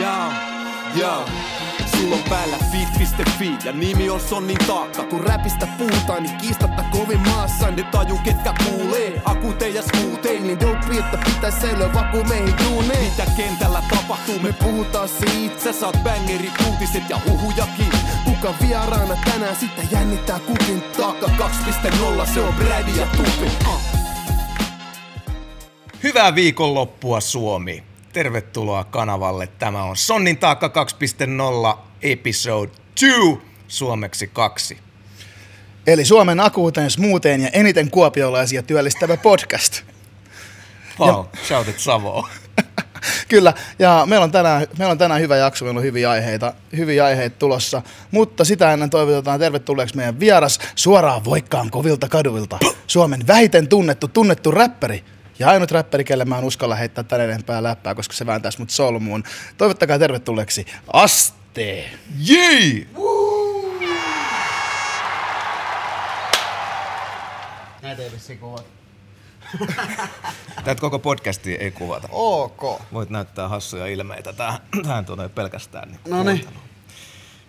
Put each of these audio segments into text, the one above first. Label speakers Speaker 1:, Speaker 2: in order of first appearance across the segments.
Speaker 1: Jaa, jaa. Sulla on päällä fit.fi ja nimi on Sonnin taakka.
Speaker 2: Kun räpistä puhutaan, niin kiistatta kovin maassa.
Speaker 1: Ne taju ketkä kuulee, akute ja skuutei.
Speaker 2: Niin dope, että pitäis säilyä vaku meihin duuneen.
Speaker 1: Mitä kentällä tapahtuu, me
Speaker 2: puhutaan siitä,
Speaker 1: Sä saat bangerit, uutiset ja huhujakin.
Speaker 2: kuka vieraana tänään sitten jännittää kukin
Speaker 1: Taakka 2.0, se on Brady ja Tupi. Uh.
Speaker 3: Hyvää viikonloppua Suomi. Tervetuloa kanavalle. Tämä on Sonnin taakka 2.0 episode 2, suomeksi kaksi.
Speaker 4: Eli Suomen akuuteen, smootheen ja eniten kuopiolaisia työllistävä podcast.
Speaker 3: Wow, shoutit Savoa.
Speaker 4: Kyllä, ja meillä on, tänään, meillä on tänään hyvä jakso, meillä on hyviä aiheita, hyviä aiheita tulossa, mutta sitä ennen toivotetaan tervetulleeksi meidän vieras suoraan Voikkaan kovilta kaduilta. Suomen vähiten tunnettu, tunnettu räppäri. Ja ainut räppäri, kelle mä en uskalla heittää tän enempää läppää, koska se vääntäisi mut solmuun. Toivottakaa tervetulleeksi Aste.
Speaker 3: Jee!
Speaker 4: Näitä ei vissiin kuvata.
Speaker 3: Tätä koko podcastia ei kuvata.
Speaker 4: Ok.
Speaker 3: Voit näyttää hassuja ilmeitä. Tähän, tähän tulee pelkästään. Niin
Speaker 4: No niin.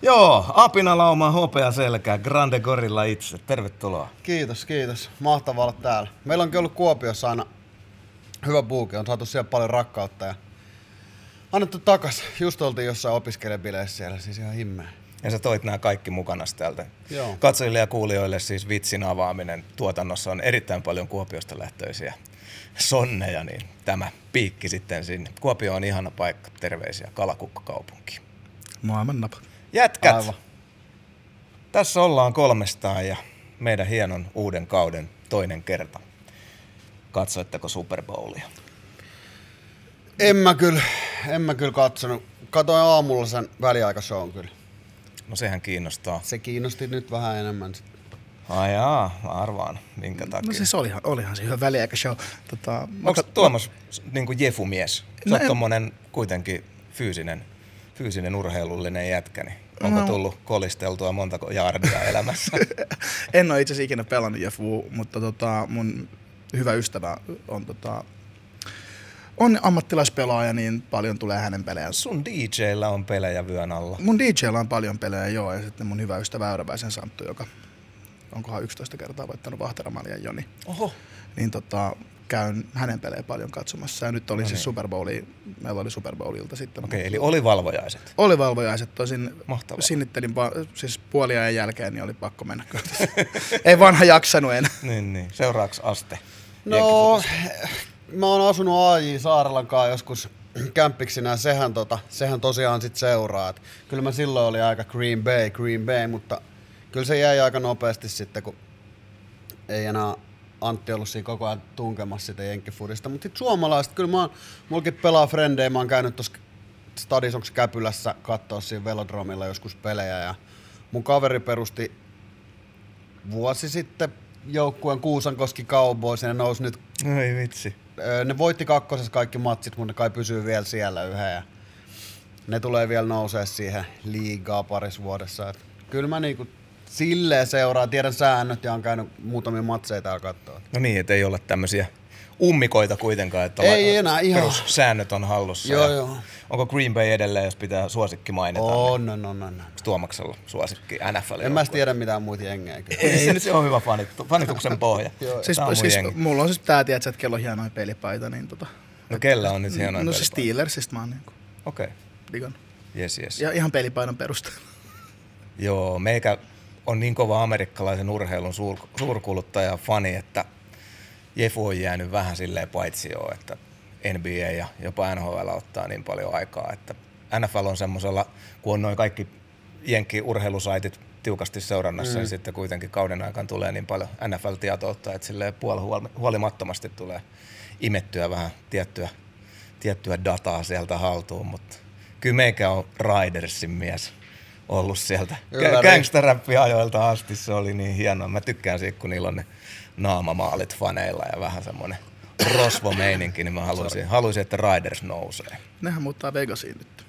Speaker 3: Joo, apinalauma, hopea selkä, Grande Gorilla itse. Tervetuloa.
Speaker 5: Kiitos, kiitos. Mahtavaa olla täällä. Meillä onkin ollut Kuopiossa aina hyvä buuki. On saatu siellä paljon rakkautta ja annettu takas. Just oltiin jossain opiskelijabileissä siellä, siis ihan himmeä.
Speaker 3: Ja sä toit nämä kaikki mukana täältä.
Speaker 5: Joo.
Speaker 3: Katsojille ja kuulijoille siis vitsin avaaminen tuotannossa on erittäin paljon Kuopiosta lähtöisiä sonneja, niin tämä piikki sitten sinne. Kuopio on ihana paikka, terveisiä kalakukkakaupunki.
Speaker 4: Maailman napa.
Speaker 3: Jätkät,
Speaker 5: Aivan.
Speaker 3: tässä ollaan kolmestaan ja meidän hienon uuden kauden toinen kerta. Katsoitteko Super Bowlia?
Speaker 5: En mä kyllä, en mä kyllä katsonut. Katoin aamulla sen väliaikashown kyllä.
Speaker 3: No sehän kiinnostaa.
Speaker 5: Se kiinnosti nyt vähän enemmän.
Speaker 3: Ai jaa, mä arvaan, minkä takia.
Speaker 4: No siis olihan, olihan se hyvä väliaikashow. Tota,
Speaker 3: Onko
Speaker 4: kat-
Speaker 3: Tuomas niin kuin Jefu-mies? Sä
Speaker 4: No
Speaker 3: oot
Speaker 4: en-
Speaker 3: tommonen kuitenkin fyysinen, fyysinen urheilullinen jätkä, niin onko
Speaker 4: No.
Speaker 3: tullut kolisteltua montako jaardia elämässä?
Speaker 4: En ole itse asiassa ikinä pelannut Jefu, mutta tota, mun hyvä ystävä on, tota, on ammattilaispelaaja, niin paljon tulee hänen pelejänsä.
Speaker 3: Sun DJllä on pelejä vyön alla.
Speaker 4: Mun DJllä on paljon pelejä, joo, ja sitten mun hyvä ystävä Äyräväisen Santtu, joka onkohan 11 kertaa voittanut Vahteramaljan Joni.
Speaker 3: Oho.
Speaker 4: Niin tota, käyn hänen pelejä paljon katsomassa. Ja nyt oli
Speaker 3: No
Speaker 4: siis
Speaker 3: niin.
Speaker 4: Super Bowli, meillä oli Super Bowlilta sitten.
Speaker 3: Okei, eli oli valvojaiset.
Speaker 4: Oli valvojaiset, tosin
Speaker 3: Mahtavaa.
Speaker 4: sinnittelin pa- siis puoliajan jälkeen, niin oli pakko mennä. Ei vanha jaksanut enää.
Speaker 3: Niin, niin. Seuraavaksi Aste.
Speaker 5: No,
Speaker 3: Jenkkifokus.
Speaker 5: mä oon asunut AJ Saarelankaan joskus kämppiksinä ja sehän, tota, sehän tosiaan sit seuraa. Et kyllä mä silloin oli aika Green Bay, Green Bay, mutta kyllä se jäi aika nopeasti sitten, kun ei enää Antti ollut siinä koko ajan tunkemassa sitä jenkkifudista. Mutta sitten suomalaiset, kyllä mä oon, mulkin pelaa frendejä, mä oon käynyt tuossa Stadis, onko Käpylässä katsoa siinä velodromilla joskus pelejä ja mun kaveri perusti vuosi sitten joukkueen Kuusankoski Cowboys ja ne nousi nyt,
Speaker 3: Oi vitsi.
Speaker 5: ne voitti kakkosessa kaikki matsit, mutta ne kai pysyy vielä siellä yhä ja ne tulee vielä nousee siihen liigaa parissa vuodessa. Et kyllä mä niinku silleen seuraan, tiedän säännöt ja on käynyt muutamia matseja täällä katsoa.
Speaker 3: No niin, että ei olla tämmöisiä ummikoita kuitenkaan, että
Speaker 5: Ei enää, ihan.
Speaker 3: säännöt on hallussa.
Speaker 5: Joo, joo.
Speaker 3: Onko Green Bay edelleen, jos pitää suosikki mainita? Niin
Speaker 5: On, on, on, on.
Speaker 3: Tuomaksella suosikki NFL.
Speaker 5: En mä tiedä mitään muita jengejä kyllä.
Speaker 3: Ei, se on hyvä fanittu, fanituksen pohja.
Speaker 4: Siis,
Speaker 3: Tää on
Speaker 4: siis
Speaker 3: jengi.
Speaker 4: mulla on siis tää, tiedätkö, että kello on hienoja pelipaita, niin tota...
Speaker 3: No kellä on nyt hienoin
Speaker 4: No siis
Speaker 3: pelipaita?
Speaker 4: Steelersista mä oon niinku
Speaker 3: Okei,
Speaker 4: digannut.
Speaker 3: yes, yes.
Speaker 4: Ja ihan pelipaidan perusteella.
Speaker 3: Joo, meikä on niin kova amerikkalaisen urheilun suur, suurkuluttaja fani, että Jefu on jäänyt vähän silleen paitsi jo, että NBA ja jopa NHL ottaa niin paljon aikaa, että NFL on semmoisella, kun on noin kaikki jenkki-urheilusaitit tiukasti seurannassa, mm. niin sitten kuitenkin kauden aikana tulee niin paljon NFL-tietoutta, että silleen puoli huolimattomasti tulee imettyä vähän tiettyä, tiettyä dataa sieltä haltuun, mutta kyllä meikä on Ridersin mies ollut sieltä Kä-
Speaker 5: niin.
Speaker 3: gangsterräppiajoilta asti. Se oli niin hienoa. Mä tykkään siitä, kun niillä on ne naamamaalit faneilla ja vähän semmoinen rosvo-meininki, niin mä haluaisin, haluaisin, että Riders nousee.
Speaker 4: Nehän muuttaa Vegasiin nyt.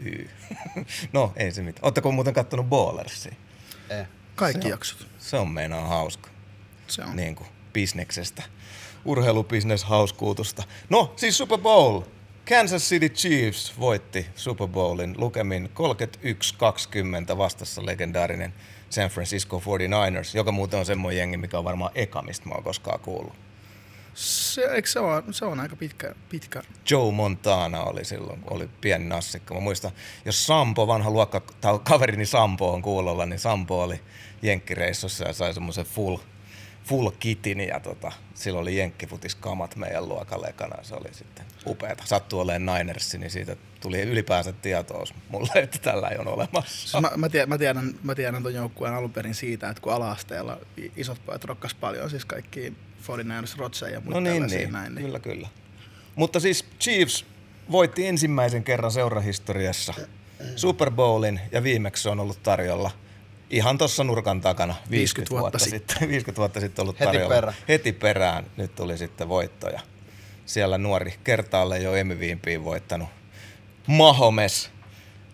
Speaker 3: Yy. No, ei se mitään. Ootteko muuten kattonut Ballersia?
Speaker 5: Eh.
Speaker 4: Kaikki jaksot.
Speaker 3: Se on meinaa hauska.
Speaker 4: Se on.
Speaker 3: Niin kuin bisneksestä. Urheilubisnes hauskuutusta. No, siis Super Bowl. Kansas City Chiefs voitti Super Bowlin lukemin 31-20 vastassa legendaarinen San Francisco 49ers, joka muuten on semmoinen jengi, mikä on varmaan eka, mistä mä oon koskaan kuullut.
Speaker 4: Se, eikö se, on, se on aika pitkä, pitkä.
Speaker 3: Joe Montana oli silloin, kun oli pieni nassikka. Mä muistan, jos Sampo, vanha luokka, tai kaverini Sampo on kuulolla, niin Sampo oli jenkkireissussa ja sai semmoisen full, full kitin ja tota, silloin oli jenkkifutiskamat meidän luokalle ekana. Se oli sitten upeata. Sattui olemaan Ninersi, niin siitä tuli ylipäänsä tietoa mulle, että tällä ei ole olemassa.
Speaker 4: Siis mä, mä, tiedän, mä, tiedän, mä tiedän ton joukkueen alun perin siitä, että kun ala-asteella isot pojat rokkas paljon, siis kaikki 49ers, Rotse ja muita
Speaker 3: No niin, niin.
Speaker 4: näin. Niin.
Speaker 3: kyllä, kyllä. Mutta siis Chiefs voitti ensimmäisen kerran seurahistoriassa Super Bowlin ja viimeksi se on ollut tarjolla ihan tuossa nurkan takana 50,
Speaker 4: 50
Speaker 3: vuotta,
Speaker 4: vuotta
Speaker 3: sitten. 50 vuotta sitten ollut
Speaker 5: Heti
Speaker 3: tarjolla.
Speaker 5: perään.
Speaker 3: Heti perään. Nyt tuli sitten voitto ja siellä nuori kertaalle jo MVPin voittanut Mahomes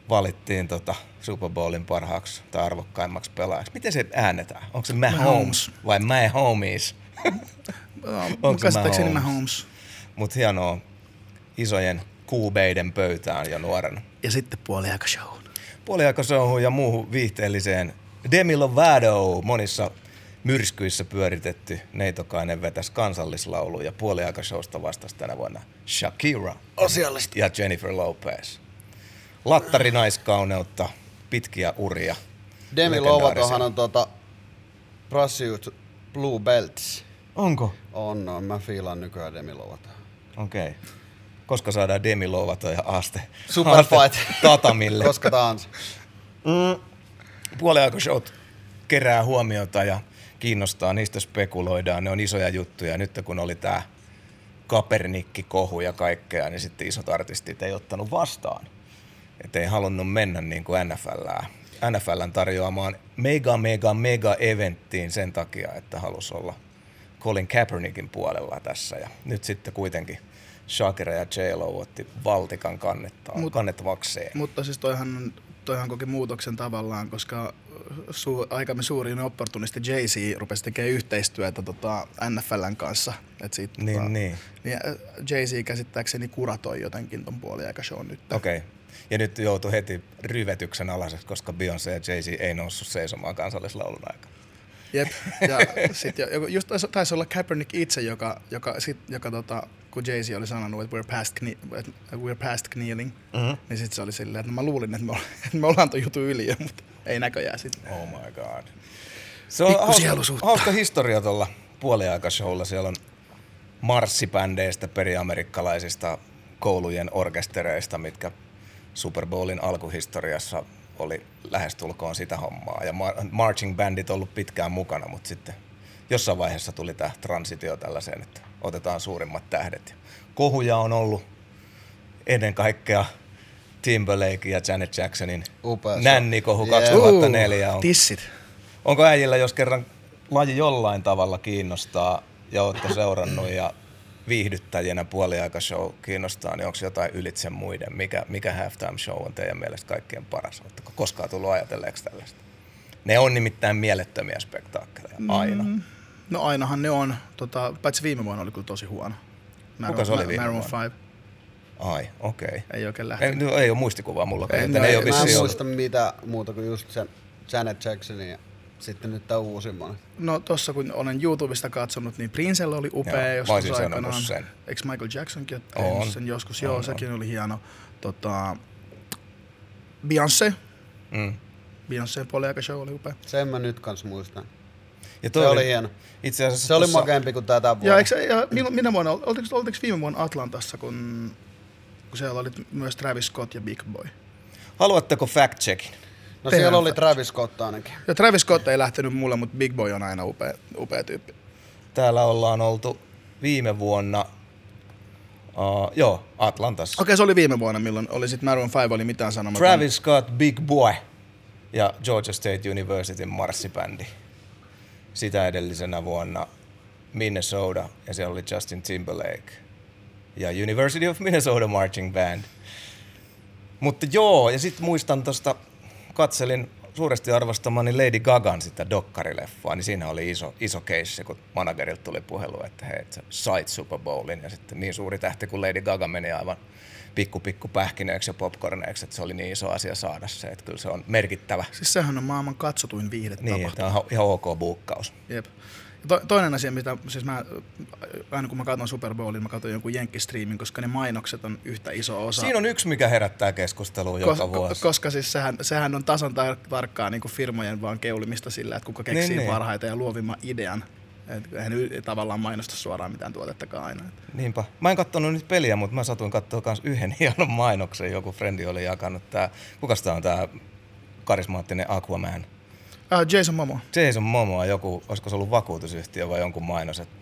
Speaker 3: valittiin tota Super Bowlin parhaaksi tai arvokkaimmaksi pelaajaksi. Miten se äänetään? Onko se Mahomes vai Mahomes? Onko se Mahomes?
Speaker 4: Mahomes.
Speaker 3: Mutta hienoa isojen kuubeiden pöytään jo nuorena.
Speaker 4: Ja sitten puoliaika show.
Speaker 3: Puoliaikasouhun ja muuhun viihteelliseen Demi Lovato monissa myrskyissä pyöritetty neitokainen vetäs kansallislaulu ja puoliaikashowsta vastasi tänä vuonna Shakira
Speaker 5: Asiallista.
Speaker 3: ja Jennifer Lopez. Lattarinaiskauneutta, pitkiä uria.
Speaker 5: Demi. Lovatohan on tota Pursuit Blue Belts.
Speaker 3: Onko?
Speaker 5: On, on. Mä fiilaan nykyään Demi Lovato.
Speaker 3: Okei. Okay. Koska saadaan Demi Lovato ja Aste,
Speaker 5: Superfight.
Speaker 3: Aste tatamille.
Speaker 5: Koska tahansa.
Speaker 3: puoliaikashowt kerää huomiota ja kiinnostaa, niistä spekuloidaan, ne on isoja juttuja. Nyt kun oli tämä Kapernikki-kohu ja kaikkea, niin sitten isot artistit ei ottanut vastaan. Et ei halunnut mennä niin kuin NFLää. NFLn tarjoamaan mega, mega, mega eventtiin sen takia, että halusi olla Colin Kaepernickin puolella tässä. Ja nyt sitten kuitenkin Shakira ja J-Lo otti valtikan kannettaa,
Speaker 4: Mut-
Speaker 3: kannettavakseen.
Speaker 4: Mutta siis toihan, toihan koki muutoksen tavallaan, koska su, aikamme suurin opportunisti Jay-Z rupesi tekemään yhteistyötä tota, NFLn kanssa. Et sit,
Speaker 3: Niin,
Speaker 4: tota,
Speaker 3: niin.
Speaker 4: niin äh, Jay-Z käsittääkseni kuratoi jotenkin ton puoliaikashown nyt.
Speaker 3: Okei. Okay. Ja nyt joutui heti ryvetyksen alaseksi, koska Beyoncé ja Jay-Z ei noussut seisomaan kansallislaulun aikana.
Speaker 4: Jep. Ja sit jo, just taisi, taisi olla Kaepernick itse, joka, joka, sit, joka tota, kun Jay-Z oli sanonut, että we're past, kne- että we're past kneeling, mm-hmm. niin sitten se oli silleen, että no mä luulin, että me, ollaan, että me ollaan ton jutun yli jo, mutta ei näköjään sitten.
Speaker 3: Oh my god. Se on hauska, hauska historia tuolla puoliaikashowlla. Siellä on marssibändeistä, periamerikkalaisista koulujen orkestereista, mitkä Super Bowlin alkuhistoriassa oli lähestulkoon sitä hommaa. Ja mar- marching bandit on ollut pitkään mukana, mutta sitten jossain vaiheessa tuli tämä transitio tällaiseen, että otetaan suurimmat tähdet. Ja Kohuja on ollut ennen kaikkea Timberlake ja Janet Jacksonin
Speaker 5: Upea.
Speaker 3: nännikohu
Speaker 5: Yeah.
Speaker 3: 2004 on
Speaker 4: Tissit.
Speaker 3: Onko äijillä, jos kerran laji jollain tavalla kiinnostaa ja olette seurannut ja viihdyttäjänä puoliaikashow kiinnostaa, niin onko jotain ylitse muiden? Mikä, mikä halftime show on teidän mielestä kaikkein paras? Oletteko koskaan tullut ajatelleeksi tällaista? Ne on nimittäin mielettömiä spektaakkeleja, aina. Mm.
Speaker 4: No ainahan ne on, tota, paitsi viime vuonna oli kyllä tosi huono.
Speaker 3: Kuka se oli viime
Speaker 4: Maroon
Speaker 3: vuonna?
Speaker 4: 5
Speaker 3: Ai, okei. Okay.
Speaker 4: ei oikein
Speaker 3: Ei,
Speaker 4: lähtenyt.
Speaker 3: no, ei ole muistikuvaa mulla,
Speaker 4: Ei, no
Speaker 3: ei
Speaker 4: ei,
Speaker 5: Mä en
Speaker 3: vissiin ollut.
Speaker 5: muista mitä muuta kuin just sen Janet Jacksonin ja sitten nyt tää uusimman.
Speaker 4: No tossa kun olen YouTubesta katsonut, niin Princella oli upea
Speaker 3: Joo,
Speaker 4: joskus aikanaan.
Speaker 3: sen.
Speaker 4: Eikö Michael Jacksonkin ole
Speaker 3: On.
Speaker 4: tehnyt sen joskus?
Speaker 3: On,
Speaker 4: Joo,
Speaker 3: on.
Speaker 4: sekin oli hieno. Tota, Beyoncé.
Speaker 3: Mm.
Speaker 4: Beyoncé puoliaikashow oli upea.
Speaker 5: Sen mä nyt kans muistan.
Speaker 3: Ja
Speaker 5: Se
Speaker 3: toi
Speaker 5: oli hieno.
Speaker 3: Itse asiassa
Speaker 5: Se oli
Speaker 3: tossa-
Speaker 5: makeampi kuin tätä
Speaker 4: Ja,
Speaker 5: vuonna.
Speaker 4: eikö, se- ja milloin- minä vuonna, oltiinko, oltiinko viime vuonna Atlantassa, kun, kun siellä oli myös Travis Scott ja Big Boy?
Speaker 3: Haluatteko fact checkin?
Speaker 5: No
Speaker 4: Tehdään
Speaker 5: siellä oli. Travis Scott ainakin.
Speaker 4: Ja Travis Scott ei lähtenyt mulle, mutta Big Boy on aina upea, upea tyyppi.
Speaker 3: Täällä ollaan oltu viime vuonna, uh, joo, Atlantassa.
Speaker 4: Okei, se oli viime vuonna, milloin oli sitten Maroon 5 oli mitään sanomaton.
Speaker 3: Travis Scott, Big Boy ja Georgia State Universityn marssibändi. Sitä edellisenä vuonna Minnesota ja siellä oli Justin Timberlake ja University of Minnesota Marching Band. Mutta joo, ja sitten muistan tuosta, katselin suuresti arvostamani Lady Gagan sitä dokkarileffaa, niin siinä oli iso, iso keissi, kun managerilta tuli puhelu, että hei, että sait Super Bowlin, ja sitten niin suuri tähti kuin Lady Gaga meni aivan pikku pikku pähkinöiksi ja popcorneiksi, että se oli niin iso asia saada se, että kyllä se on merkittävä.
Speaker 4: Siis sehän on maailman katsotuin viihdetapahtuma.
Speaker 3: Niin, tämä on ihan ok buukkaus.
Speaker 4: Jep. To, toinen asia, mitä siis mä, aina kun mä katson Super Bowlin, mä katson jonkun jenkkistriimin, koska ne mainokset on yhtä iso osa.
Speaker 3: Siinä on yksi, mikä herättää keskustelua joka
Speaker 4: Kos-
Speaker 3: vuosi.
Speaker 4: Koska siis sehän, sehän on tasan tar- tarkkaa niin kuin firmojen vaan keulimista sillä, että kuka keksii
Speaker 3: Niin, niin.
Speaker 4: parhaiten ja luovimman idean. Et eihän tavallaan mainosta suoraan mitään tuotettakaan aina.
Speaker 3: Niinpä. Mä en katsonut nyt peliä, mutta mä satuin katsoa myös yhden hienon mainoksen. Joku frendi oli jakanut tää, kukas tää on tää karismaattinen Aquaman?
Speaker 4: Uh, Jason Momoa.
Speaker 3: Jason Momoa, joku, olisiko se ollut vakuutusyhtiö vai jonkun mainos, että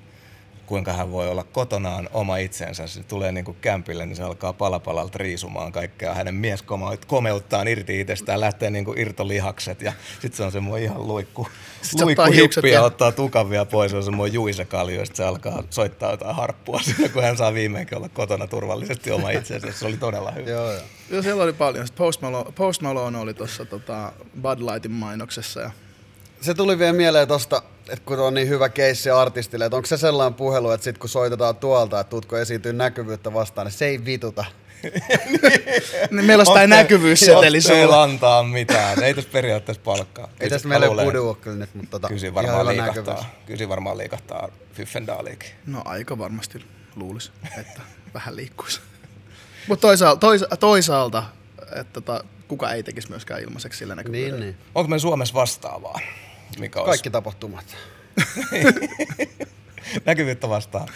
Speaker 3: kuinka hän voi olla kotonaan oma itsensä. Se tulee niinku kämpille, niin se alkaa palapalalta riisumaan kaikkea. Hänen mies komeuttaan irti itsestään, lähtee niinku irtolihakset ja sitten se on semmoinen ihan luikku,
Speaker 4: Sit se ottaa
Speaker 3: luikku
Speaker 4: hiukset
Speaker 3: hippi ja ottaa tukan vielä pois. Se on semmoinen juisekalju ja sitten se alkaa soittaa jotain harppua siinä, kun hän saa viimeinkin olla kotona turvallisesti oma itsensä. Se oli todella hyvä.
Speaker 5: Joo, joo.
Speaker 4: Joo, siellä oli paljon. Sitten Post Malone, Post Malone oli tuossa tota Bud Lightin mainoksessa. Ja
Speaker 5: Se tuli vielä mieleen tosta, että kun on niin hyvä keissi artistille, että onko se sellainen puhelu, että sit kun soitetaan tuolta, että tuutko esiintyy näkyvyyttä vastaan, niin se ei vituta.
Speaker 4: niin meillä olisi tämä näkyvyysseteli
Speaker 3: Ei
Speaker 4: sulla.
Speaker 3: antaa mitään. Ei tässä periaatteessa palkkaa.
Speaker 5: Ei
Speaker 3: se-
Speaker 5: meillä ole
Speaker 3: luulen,
Speaker 5: pudu ole kyllä nyt, mutta tota,
Speaker 3: Kyllä
Speaker 5: ihan
Speaker 3: varmaan liikahtaa. Kyllä siinä varmaan liikahtaa Fyffendaaliikin.
Speaker 4: No aika varmasti luulisi, että vähän liikkuisi. Mutta toisaalta, toisa, toisaalta että tota, kuka ei tekisi myöskään ilmaiseksi sillä näkyvyydellä.
Speaker 5: Niin, niin.
Speaker 3: Onko me Suomessa vastaavaa? Mikä olisi
Speaker 5: Kaikki tapahtumat.
Speaker 3: näkyvyyttä vastaan?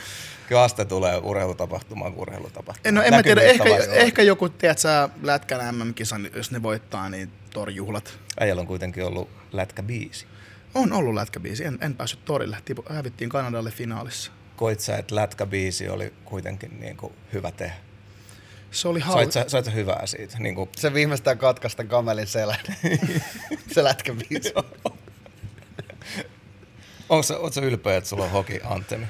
Speaker 3: Kyllä aste tulee urheilutapahtumaan kuin urheilutapahtumaan.
Speaker 4: No en mä tiedä, ehkä, ehkä joku, tiedät sä, Lätkän MM-kisan, jos ne voittaa, niin torjuhlat.
Speaker 3: Äijällä on kuitenkin ollut lätkäbiisi.
Speaker 4: On ollut lätkäbiisi, en, en päässyt torille, Tipu, hävittiin Kanadalle finaalissa.
Speaker 3: Koit sä, että lätkäbiisi oli kuitenkin niin kuin hyvä tehdä?
Speaker 4: Se oli
Speaker 3: Sait
Speaker 4: hauska.
Speaker 3: sä, sait sä hyvää siitä? Niin kuin,
Speaker 5: Se viimeistään katkaista kamelin selän. se lätkäbiisi.
Speaker 3: onko sä, sä ylpeä, että sulla on hoki antemi?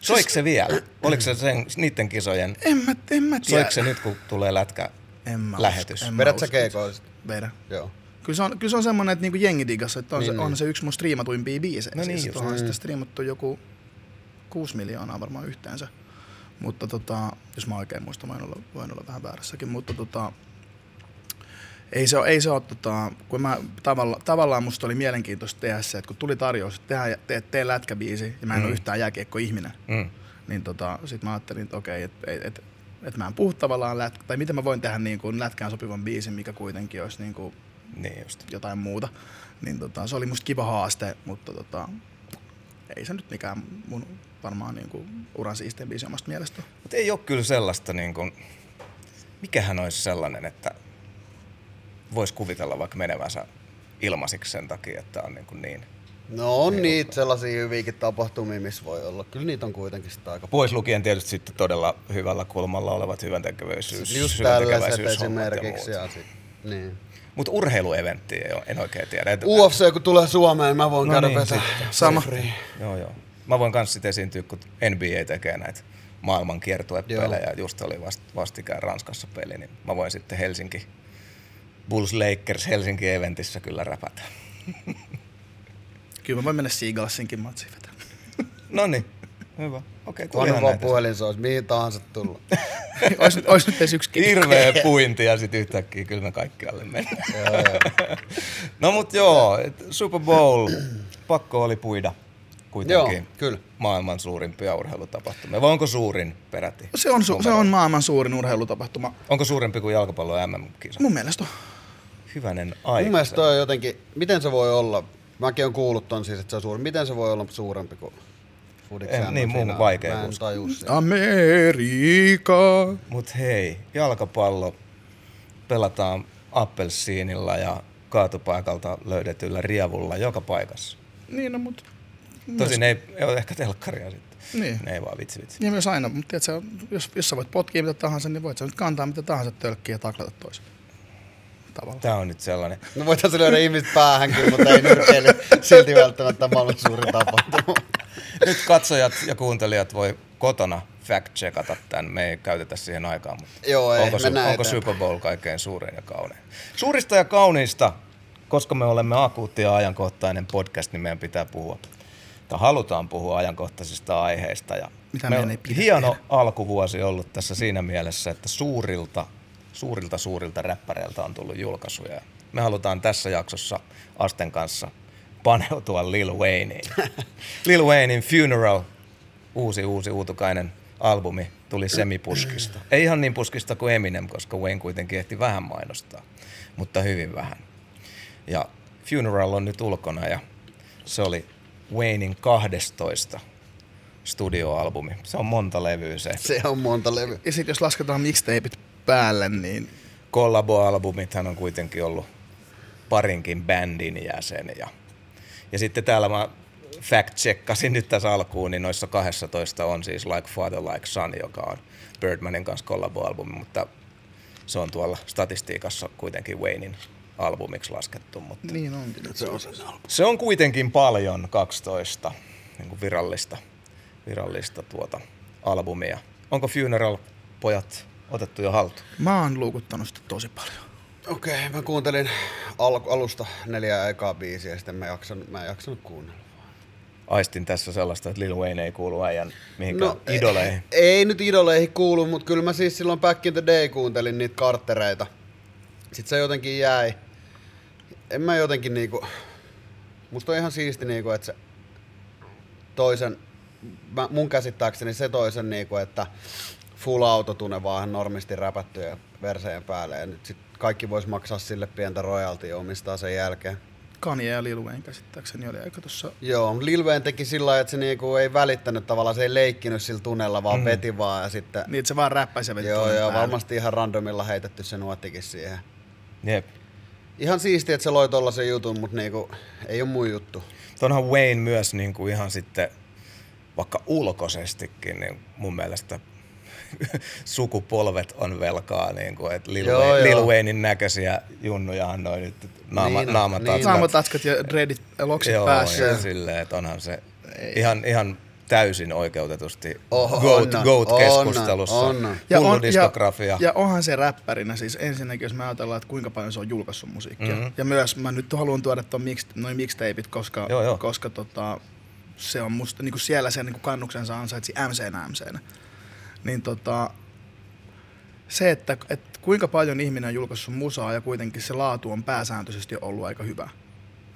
Speaker 3: Soiko se vielä? Oliko se sen, niiden kisojen?
Speaker 4: En mä, en mä tiedä.
Speaker 3: Soiko se nyt, kun tulee lätkä
Speaker 4: en mä
Speaker 3: lähetys?
Speaker 4: usko, en mä
Speaker 5: Vedät sä keikoista?
Speaker 4: Vedä.
Speaker 5: Joo.
Speaker 4: Kyllä se on, kyllä se on semmoinen, että niinku jengi digas, että on,
Speaker 5: Niin,
Speaker 4: niin, se,
Speaker 5: niin.
Speaker 4: on se yksi mun striimatuimpia biisejä.
Speaker 3: No niin
Speaker 4: siis,
Speaker 3: just.
Speaker 4: onhan sitä striimattu joku 6 miljoonaa varmaan yhteensä. Mutta tota, jos mä oikein muistan, voin olla, voin olla vähän väärässäkin, mutta tota, ei se ole, ei se ole tota, kun mä tavalla, tavallaan musta oli mielenkiintoista tehdä se, että kun tuli tarjous, että tehdään, tee, tee lätkäbiisi, ja mä en mm. ole yhtään jääkiekko-ihminen,
Speaker 3: Mm.
Speaker 4: niin tota, sit mä ajattelin, että okei, että et, et, et mä en puhu tavallaan lätkä, tai miten mä voin tehdä niin kuin lätkään sopivan biisin, mikä kuitenkin olisi niin kuin
Speaker 3: Niin just.
Speaker 4: jotain muuta. Niin tota, se oli musta kiva haaste, mutta tota, ei se nyt mikään mun varmaan niin kuin uran siistein biisi omasta mielestä.
Speaker 3: Mutta ei ole kyllä sellaista, niin kuin, mikähän olisi sellainen, että voisi kuvitella vaikka menevänsä ilmaisiksi sen takia, että on niin, kuin niin.
Speaker 5: No on niitä sellaisia hyviäkin tapahtumia, missä voi olla. Kyllä niitä on kuitenkin sitä aika
Speaker 3: Pois lukien tietysti sitten todella hyvällä kulmalla olevat hyväntekeväisyys,
Speaker 5: Just tällaiset esimerkiksi.
Speaker 3: Ja
Speaker 5: Ja sit, niin.
Speaker 3: Mutta urheilueventti en oikein tiedä. Et,
Speaker 5: UFC kun tulee Suomeen, mä voin
Speaker 3: No
Speaker 5: käydä
Speaker 3: niin,
Speaker 5: vetää.
Speaker 4: Sama.
Speaker 5: Free.
Speaker 3: Joo, joo. Mä voin kanssa sitten esiintyä, kun NBA tekee näitä maailman kiertuepelejä. Just oli vast, vastikään Ranskassa peli, niin mä voin sitten Helsinki, Bulls Lakers Helsinki eventissä kyllä räpätä.
Speaker 4: Kyllä mä voin mennä Seagalsinkin matsiin vetämään.
Speaker 3: No niin, hyvä. Okei, okay,
Speaker 5: Kunhan vaan puhelin sois, mihin tahansa tulla.
Speaker 4: ois, ois nyt edes yksi
Speaker 3: Hirveä puinti ja sitten yhtäkkiä kyllä me kaikkialle mennään.
Speaker 5: joo, joo.
Speaker 3: No mut joo, Super Bowl, pakko oli puida kuitenkin
Speaker 5: Joo, kyllä.
Speaker 3: maailman suurimpia urheilutapahtumia. Vai onko suurin peräti?
Speaker 4: Se on, su- se on maailman suurin urheilutapahtuma.
Speaker 3: Onko suurempi kuin jalkapallon MM-kisa?
Speaker 4: Mun mielestä on.
Speaker 3: Hyvänen aika.
Speaker 5: Mun mielestä toi on jotenkin, miten se voi olla, mäkin on kuullut ton siis, että se on suuri, miten se voi olla suurempi kuin Fudiksen
Speaker 3: En- niin, mun on vaikea
Speaker 5: Mä en tajua.
Speaker 4: Amerika.
Speaker 3: Mut hei, jalkapallo pelataan appelsiinilla ja kaatopaikalta löydetyllä rievulla joka paikassa.
Speaker 4: Niin, no mut...
Speaker 3: Tosin ei, ei ole ehkä telkkaria sitten.
Speaker 4: Niin.
Speaker 3: Ne ei vaan vitsi vitsi.
Speaker 4: Ja myös aina, mutta tiedätkö, jos, jos sä voit potkia mitä tahansa, niin voit sä nyt kantaa mitä tahansa tölkkiä ja taklata toisen. Tavallaan.
Speaker 3: Tää on nyt sellainen.
Speaker 5: No voitaisiin lyödä ihmiset päähänkin, mutta ei nyrkeily silti välttämättä maailman suurin tapahtuma.
Speaker 3: Nyt katsojat ja kuuntelijat voi kotona fact-checkata tämän. Me ei käytetä siihen aikaa, mutta
Speaker 5: Joo, ei,
Speaker 3: onko,
Speaker 5: mennään
Speaker 3: onko. Super Bowl kaikkein suurin ja kaunein? Suurista ja kauniista, koska me olemme akuutti ja ajankohtainen podcast, niin meidän pitää puhua, tai halutaan puhua ajankohtaisista aiheista. Ja
Speaker 4: mitä
Speaker 3: Me
Speaker 4: meidän
Speaker 3: on hieno
Speaker 4: tehdä.
Speaker 3: alkuvuosi ollut tässä siinä mielessä, että suurilta, suurilta suurilta räppäreiltä on tullut julkaisuja. Me halutaan tässä jaksossa Asten kanssa paneutua Lil Wayneen. Lil Waynein Funeral, uusi uusi uutukainen albumi, tuli semipuskista. Ei ihan niin puskista kuin Eminem, koska Wayne kuitenkin ehti vähän mainostaa, mutta hyvin vähän. Ja Funeral on nyt ulkona ja se oli Waynein 12 studioalbumi. Se on monta levyä se.
Speaker 5: Se on monta levyä.
Speaker 4: Ja sitten jos lasketaan mixtapeit päälle, niin
Speaker 3: Collabo-albumithan on kuitenkin ollut parinkin bändin jäsen. Ja, ja sitten täällä mä fact-checkasin nyt tässä alkuun, niin noissa 12 on siis Like Father Like Son, joka on Birdmanin kanssa collabo-albumi, mutta se on tuolla statistiikassa kuitenkin Waynein albumiksi laskettu, mutta
Speaker 4: niin onkin.
Speaker 5: Se on sen albumi.
Speaker 3: se on kuitenkin paljon 12 niin kuin virallista, virallista tuota albumia. Onko Funeral pojat otettu jo haltuun?
Speaker 4: Mä oon luukuttanut sitä tosi paljon.
Speaker 5: Okei, okay, mä kuuntelin al- alusta neljä ekaa biisiä ja sitten mä, jaksan, mä en jaksanut kuunnella.
Speaker 3: Aistin tässä sellaista, että Lil Wayne ei kuulu äijän mihinkään no, idoleihin.
Speaker 5: Ei, ei nyt idoleihin kuulu, mutta kyllä mä siis silloin Back in the Day kuuntelin niitä karttereita. Sitten se jotenkin jäi. En mä jotenkin niinku... Musta on ihan siisti niinku, että se toisen... Mä, mun käsittääkseni se toisen niinku, että full autotune vaan normisti räpättyjä verseen päälle. Ja nyt sit kaikki vois maksaa sille pientä royaltia omistaa sen jälkeen.
Speaker 4: Kanye ja Lil Wayne käsittääkseni oli aika tossa...
Speaker 5: Joo, Lil Wayne teki sillä lailla, että se niinku ei välittänyt tavallaan, se ei leikkinyt sillä tunnella, vaan mm. veti vaan ja sitten...
Speaker 4: Niin, että se vaan räppäisi ja veti
Speaker 5: Joo, joo,
Speaker 4: päälle.
Speaker 5: varmasti ihan randomilla heitetty se nuottikin siihen.
Speaker 3: Jep.
Speaker 5: Ihan siisti, että se loi tollasen jutun, mutta niinku, ei ole mun juttu.
Speaker 3: Onhan Wayne myös niin kuin ihan sitten, vaikka ulkoisestikin, niin mun mielestä sukupolvet on velkaa, niin kuin, että Lil,
Speaker 5: Joo,
Speaker 3: Wayne,
Speaker 5: joo.
Speaker 3: Lil Waynein näköisiä junnuja noin nyt naama,
Speaker 5: Niin on,
Speaker 3: naamatatskat.
Speaker 5: niin on.
Speaker 4: Naamatatskat ja dreadit ja loksit
Speaker 3: Joo,
Speaker 4: päässä.
Speaker 3: ja silleen, että onhan se ihan, ihan täysin oikeutetusti GOAT, GOAT-keskustelussa.
Speaker 5: on, on.
Speaker 4: Ja, on, ja,
Speaker 3: diskografia.
Speaker 4: ja onhan se räppärinä siis ensinnäkin, jos me ajatellaan, että kuinka paljon se on julkaissut musiikkia. Mm-hmm. Ja myös mä nyt haluan tuoda ton mix, noin mixtapeit, koska,
Speaker 3: Joo, joo.
Speaker 4: koska tota, se on musta niinku siellä se niinku kannuksensa ansaitsi MCnä MCnä. Niin tota, se, että, että kuinka paljon ihminen on julkaissut musaa ja kuitenkin se laatu on pääsääntöisesti ollut aika hyvä.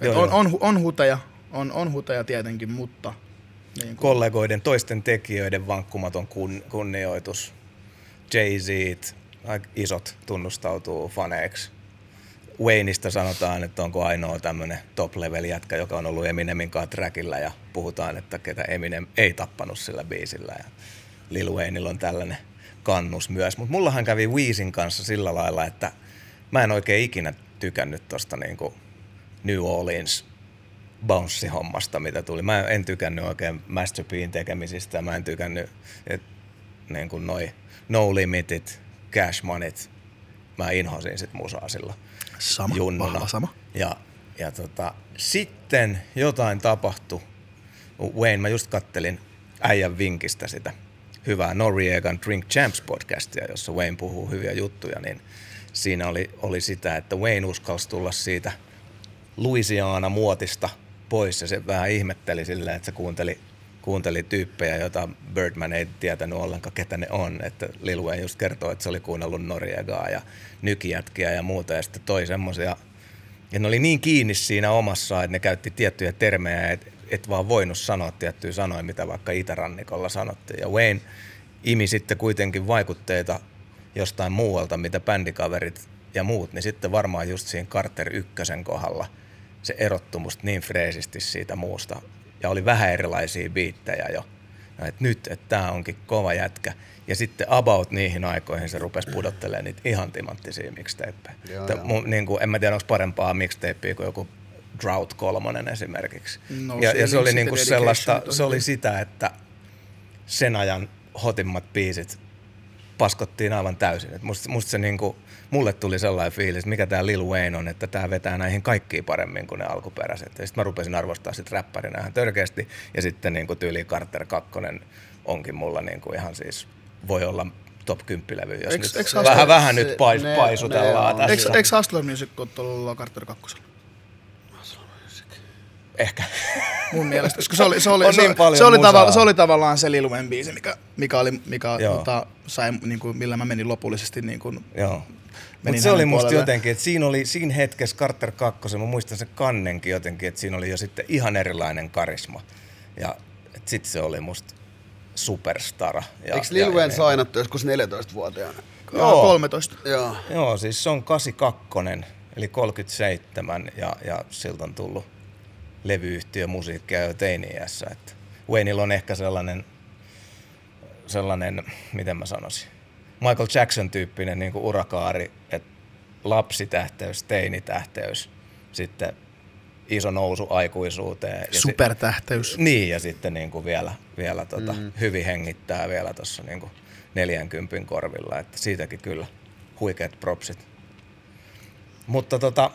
Speaker 4: Et
Speaker 3: Joo,
Speaker 4: on,
Speaker 3: joo.
Speaker 4: on, on, huteja, on, on huteja tietenkin, mutta niin kuin,
Speaker 3: kollegoiden, toisten tekijöiden vankkumaton kun, kunnioitus. Jay-Z, isot tunnustautuu faneiksi. Wayneista sanotaan, että onko ainoa tämmöinen top-level jätkä, joka on ollut Eminemin kanssa trackillä ja puhutaan, että ketä Eminem ei tappanut sillä biisillä. Ja Lil Wayneilla on tällainen kannus myös. Mutta mullahan kävi Weezin kanssa sillä lailla, että mä en oikein ikinä tykännyt tosta niinku New Orleans bounce-hommasta, mitä tuli. Mä en tykännyt oikein Master Pin tekemisistä, mä en tykännyt et, niin kuin noi No Limitit, Cash Moneyt. Mä inhosin sit musaa silloin
Speaker 4: sama,
Speaker 3: junnuna.
Speaker 4: vahva sama.
Speaker 3: Ja, ja tota, sitten jotain tapahtui. Wayne, mä just kattelin äijän vinkistä sitä hyvää Noriegan Drink Champs podcastia, jossa Wayne puhuu hyviä juttuja, niin siinä oli, oli sitä, että Wayne uskalsi tulla siitä Louisiana-muotista pois ja se vähän ihmetteli silleen, että se kuunteli, kuunteli tyyppejä, joita Birdman ei tietänyt ollenkaan, ketä ne on. Että Lil Wayne just kertoo, että se oli kuunnellut Noriegaa ja nykijätkiä ja muuta ja sitten toi semmosia ja ne oli niin kiinni siinä omassa, että ne käytti tiettyjä termejä, että et vaan voinut sanoa tiettyjä sanoja, mitä vaikka itärannikolla sanottiin. Ja Wayne imi sitten kuitenkin vaikutteita jostain muualta, mitä bändikaverit ja muut, niin sitten varmaan just siinä Carter ykkösen kohdalla se erottui musta niin freesisti siitä muusta. Ja oli vähän erilaisia biittejä jo. Ja et nyt, että tämä onkin kova jätkä. Ja sitten about niihin aikoihin se rupesi pudottelemaan niitä ihan timanttisia mixtapeja.
Speaker 5: Joo, joo.
Speaker 3: mu- Niin kuin, en mä tiedä, onko parempaa mixtapea kuin joku Drought kolmonen esimerkiksi.
Speaker 4: No,
Speaker 3: ja,
Speaker 4: se
Speaker 3: ja se oli niin
Speaker 4: Dedication
Speaker 3: sellaista, se oli sitä, että sen ajan hotimmat biisit paskottiin aivan täysin. Et musta, musta se niinku, mulle tuli sellainen fiilis, mikä tämä Lil Wayne on, että tämä vetää näihin kaikkiin paremmin kuin ne alkuperäiset. Ja sitten mä rupesin arvostaa sit räppärinä ihan törkeästi. Ja sitten niinku tyyli Carter 2 onkin mulla niinku ihan siis, voi olla top 10 levy, jos
Speaker 4: Eiks-
Speaker 3: nyt
Speaker 4: eiks
Speaker 3: vähän, vähän nyt pais,
Speaker 5: ne-
Speaker 3: paisutellaan
Speaker 5: ne
Speaker 3: tässä.
Speaker 4: Eikö Hustler Music ole tuolla Carter 2?
Speaker 3: Ehkä.
Speaker 4: mun mielestä. Koska se oli, se oli, se,
Speaker 3: niin paljon
Speaker 4: se, oli tavalla, se oli tavallaan se Lil Wayne biisi, mikä, mikä, oli, mikä tota, sai, niin kuin, millä mä menin lopullisesti niin kuin,
Speaker 3: Joo.
Speaker 4: Menin
Speaker 3: Mutta se oli musta jotenkin, että siinä oli siinä hetkessä Carter 2, mä muistan sen kannenkin jotenkin, että siinä oli jo sitten ihan erilainen karisma. Ja sitten se oli musta superstara. Ja,
Speaker 5: Eikö Lil Wayne sainattu joskus 14-vuotiaana?
Speaker 3: Joo.
Speaker 4: 13.
Speaker 5: Joo.
Speaker 3: Joo, siis se on 82, eli 37, ja, ja siltä on tullut levyyhtiö musiikkia jo teini-iässä. Että Wayneilla on ehkä sellainen, sellainen, miten mä sanoisin, Michael Jackson-tyyppinen niin kuin urakaari, että lapsitähteys, teinitähteys, sitten iso nousu aikuisuuteen. Ja si-
Speaker 4: Supertähteys.
Speaker 3: niin, ja sitten niin kuin vielä, vielä tota, mm. hyvin hengittää vielä tuossa niin kuin 40 korvilla, että siitäkin kyllä huikeat propsit. Mutta tota,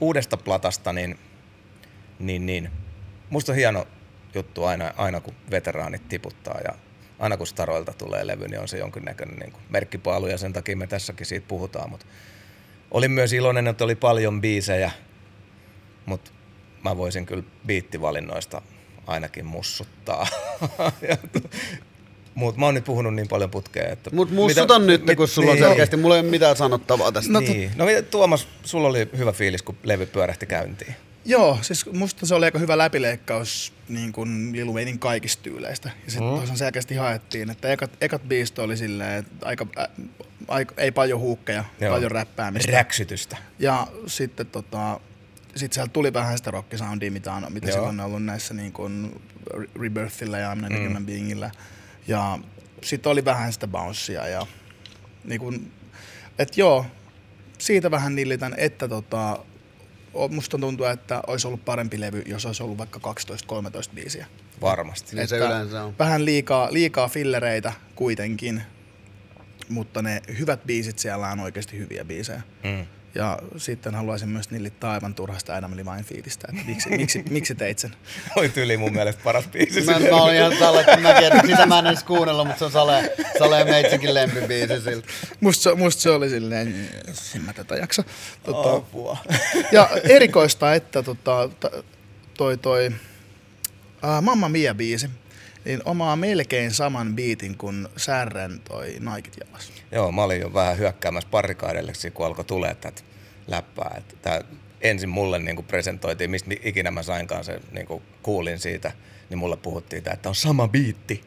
Speaker 3: uudesta platasta, niin, niin, niin musta on hieno juttu aina, aina kun veteraanit tiputtaa ja aina kun staroilta tulee levy, niin on se jonkinnäköinen niin kuin merkkipaalu ja sen takia me tässäkin siitä puhutaan, mutta olin myös iloinen, että oli paljon biisejä, mutta mä voisin kyllä biittivalinnoista ainakin mussuttaa. Mutta mä oon nyt puhunut niin paljon putkea, että...
Speaker 5: Mut mussuta nyt,
Speaker 3: mit-
Speaker 5: kun sulla on
Speaker 3: niin.
Speaker 5: selkeästi, mulla ei ole mitään sanottavaa tästä.
Speaker 3: No, niin. no mitä, Tuomas, sulla oli hyvä fiilis, kun levy pyörähti käyntiin.
Speaker 4: Joo, siis musta se oli aika hyvä läpileikkaus niin kuin Lil Waynein kaikista tyyleistä. Ja sitten mm. tosiaan selkeästi haettiin, että ekat, ekat biisit oli silleen, että aika, ä, aika, ei paljon huukkeja,
Speaker 3: Joo.
Speaker 4: paljon räppäämistä.
Speaker 3: Räksytystä.
Speaker 4: Ja sitten tota, sit sieltä tuli vähän sitä rockisoundia, mitä, on, mitä
Speaker 3: Joo.
Speaker 4: silloin on ollut näissä niin kuin Rebirthillä ja Not mm. Human Beingillä. Ja sitten oli vähän sitä bouncea ja niin kuin, et joo, siitä vähän nillitän, että tota, musta tuntuu, että olisi ollut parempi levy, jos olisi ollut vaikka 12-13 biisiä.
Speaker 3: Varmasti.
Speaker 5: Niin se yleensä on.
Speaker 4: Vähän liikaa, liikaa fillereitä kuitenkin, mutta ne hyvät biisit siellä on oikeasti hyviä biisejä.
Speaker 3: Mm.
Speaker 4: Ja sitten haluaisin myös nillittää aivan turhasta Adam Levine fiilistä, että miksi, miksi, miksi teit sen?
Speaker 3: Oli tyyli mun mielestä paras biisi.
Speaker 5: Mä, mä olin ihan tällä, että mäkin, että sitä mä en edes kuunnella, mutta se on Sale, Sale Meitsinkin lempibiisi siltä.
Speaker 4: Musta, se- musta se oli silleen, en mä tätä jaksa. Tota,
Speaker 3: Apua.
Speaker 4: ja erikoista, että tota, ta- toi toi uh, Mamma Mia-biisi, niin omaa melkein saman biitin kuin Särren toi Naikit jalas.
Speaker 3: Joo, mä olin jo vähän hyökkäämässä parikaadelleksi, kun alkoi tulee tätä läppää. Että ensin mulle niin kuin presentoitiin, mistä ikinä mä sainkaan sen, niin kuin kuulin siitä, niin mulle puhuttiin, että on sama biitti.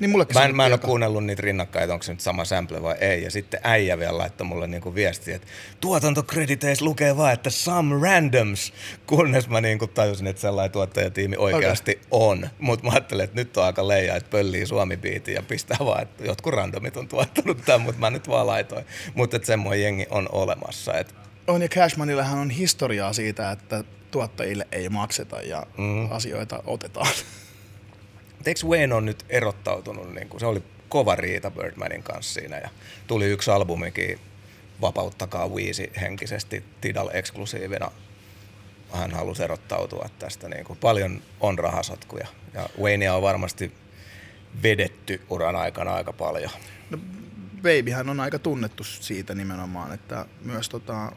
Speaker 4: Niin mullekin
Speaker 3: Mä en, mä en ole kuunnellut niitä rinnakkain, että onko se nyt sama sample vai ei. Ja sitten äijä vielä laittoi mulle niinku viestiä, että tuotantokrediteissä lukee vaan, että some randoms. Kunnes mä niinku tajusin, että sellainen tuottajatiimi oikeasti on. Mutta mä ajattelin, että nyt on aika leija, että pöllii suomi ja pistää vaan, että jotkut randomit on tuottanut tämän, mutta mä nyt vaan laitoin. Mutta että semmoinen jengi on olemassa. Et
Speaker 4: On ja Cashmanillahan on historiaa siitä, että tuottajille ei makseta ja mm. asioita otetaan.
Speaker 3: Mutta eikö Wayne on nyt erottautunut, niin kuin, se oli kova riita Birdmanin kanssa siinä ja tuli yksi albumikin Vapauttakaa Wiisi henkisesti Tidal eksklusiivina. Hän halusi erottautua tästä, niin kuin, paljon on rahasotkuja ja Waynea on varmasti vedetty uran aikana aika paljon.
Speaker 4: No, Babyhän on aika tunnettu siitä nimenomaan, että myös tota,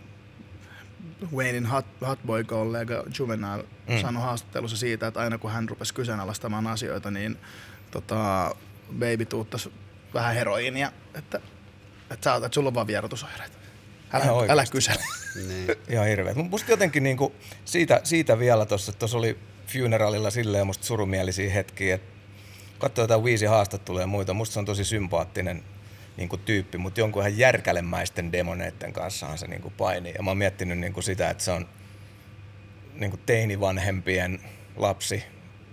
Speaker 4: Waynein hot, hotboy-kollega Juvenile mm. sanoi haastattelussa siitä, että aina kun hän rupesi kyseenalaistamaan asioita, niin tota, Baby tuuttasi vähän heroiinia, että, että, sä, että sulla on vaan vierotusoireita. Älä, älä
Speaker 3: oikeasti.
Speaker 4: kysele.
Speaker 5: Niin.
Speaker 3: Ihan hirveet. Mut Musta jotenkin niinku, siitä, siitä vielä tuossa, tuossa oli funeralilla silleen musta surumielisiä hetkiä, että katsoo jotain viisi haastatteluja ja muita, musta se on tosi sympaattinen niinku tyyppi, mutta jonkun ihan järkälemäisten demoneiden kanssahan se niinku painii. Ja mä oon miettinyt niinku sitä, että se on niinku teinivanhempien lapsi,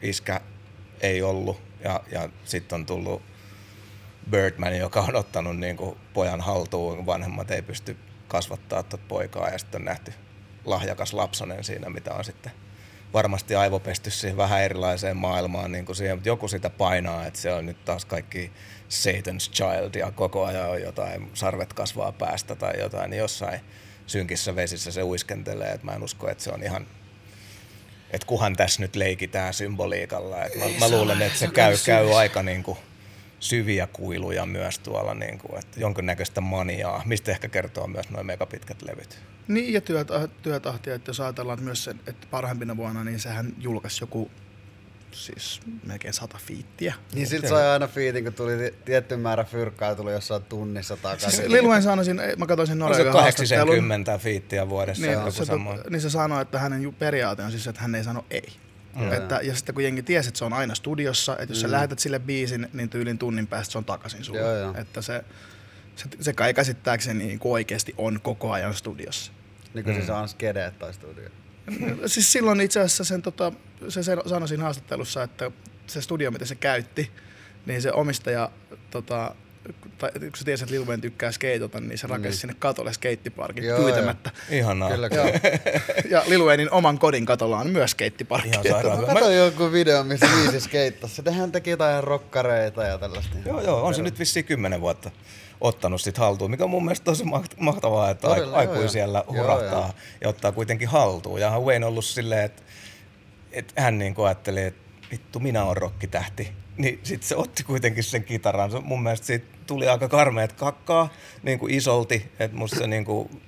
Speaker 3: iskä ei ollut ja, ja sitten on tullut Birdman, joka on ottanut niin kuin pojan haltuun, vanhemmat ei pysty kasvattaa tuota poikaa ja sitten on nähty lahjakas lapsonen siinä, mitä on sitten varmasti aivopesty siihen vähän erilaiseen maailmaan, niin kuin siihen, mutta joku sitä painaa, että se on nyt taas kaikki Satan's Child ja koko ajan on jotain, sarvet kasvaa päästä tai jotain, niin jossain synkissä vesissä se uiskentelee, että mä en usko, että se on ihan että kuhan tässä nyt leikitään symboliikalla. Et mä, mä luulen, että se käy, käy aika niinku syviä kuiluja myös tuolla, niinku, että jonkinnäköistä maniaa, mistä ehkä kertoo myös noin megapitkät levyt.
Speaker 4: Niin, ja työta, työtahtia, että jos ajatellaan että myös sen, että parhaimpina vuonna, niin sehän julkaisi joku siis melkein sata fiittiä.
Speaker 5: Niin siltä sai aina fiitin, kun tuli ti- tietty määrä fyrkkaa ja tuli jossain tunnissa takaisin.
Speaker 4: Siis Lil Wayne sanoisin, mä katsoin sen
Speaker 3: se
Speaker 4: Norjan haastattelun.
Speaker 3: 80 fiittiä vuodessa.
Speaker 4: Niin,
Speaker 3: joku
Speaker 4: se, niin se sanoi, että hänen periaate on siis, että hän ei sano ei. Mm. Että, ja sitten kun jengi tiesi, että se on aina studiossa, että jos mm. sä lähetät sille biisin, niin tyylin tunnin päästä se on takaisin sulle.
Speaker 5: Joo, joo.
Speaker 4: Että se, se, se kai käsittääkseni niin oikeasti on koko ajan studiossa.
Speaker 5: Niin kuin siis on skedeet tai studio.
Speaker 4: Siis silloin itse asiassa sen, tota, se sen sanoi siinä haastattelussa, että se studio, mitä se käytti, niin se omistaja, tota, tai kun se tiesi, että Lil Wayne tykkää skeitota, niin se rakensi sinne katolle skeittiparkin
Speaker 5: Joo,
Speaker 4: pyytämättä.
Speaker 3: Ihanaa.
Speaker 5: Kyllä,
Speaker 4: Ja,
Speaker 5: kyllä.
Speaker 4: ja Lil Waynein oman kodin katolla on myös skeittiparkki.
Speaker 3: Ihan sairaan. Mä-
Speaker 5: Kato joku video, missä viisi skeittasi. Sitten hän teki jotain rokkareita ja tällaista.
Speaker 3: Joo, joo, on se nyt vissiin kymmenen vuotta ottanut sit haltuun, mikä on mun mielestä tosi maht- mahtavaa, että
Speaker 5: Todella,
Speaker 3: ai-
Speaker 5: joo,
Speaker 3: aikuisia siellä
Speaker 5: joo.
Speaker 3: hurahtaa
Speaker 5: Joo, joo.
Speaker 3: ja ottaa kuitenkin haltuun. Ja Wayne on ollut silleen, että, että hän niin ajatteli, että vittu minä on rokkitähti. Niin sitten se otti kuitenkin sen kitaran. Se, mun mielestä siitä tuli aika karmeet kakkaa niin kuin isolti, että musta se niin kuin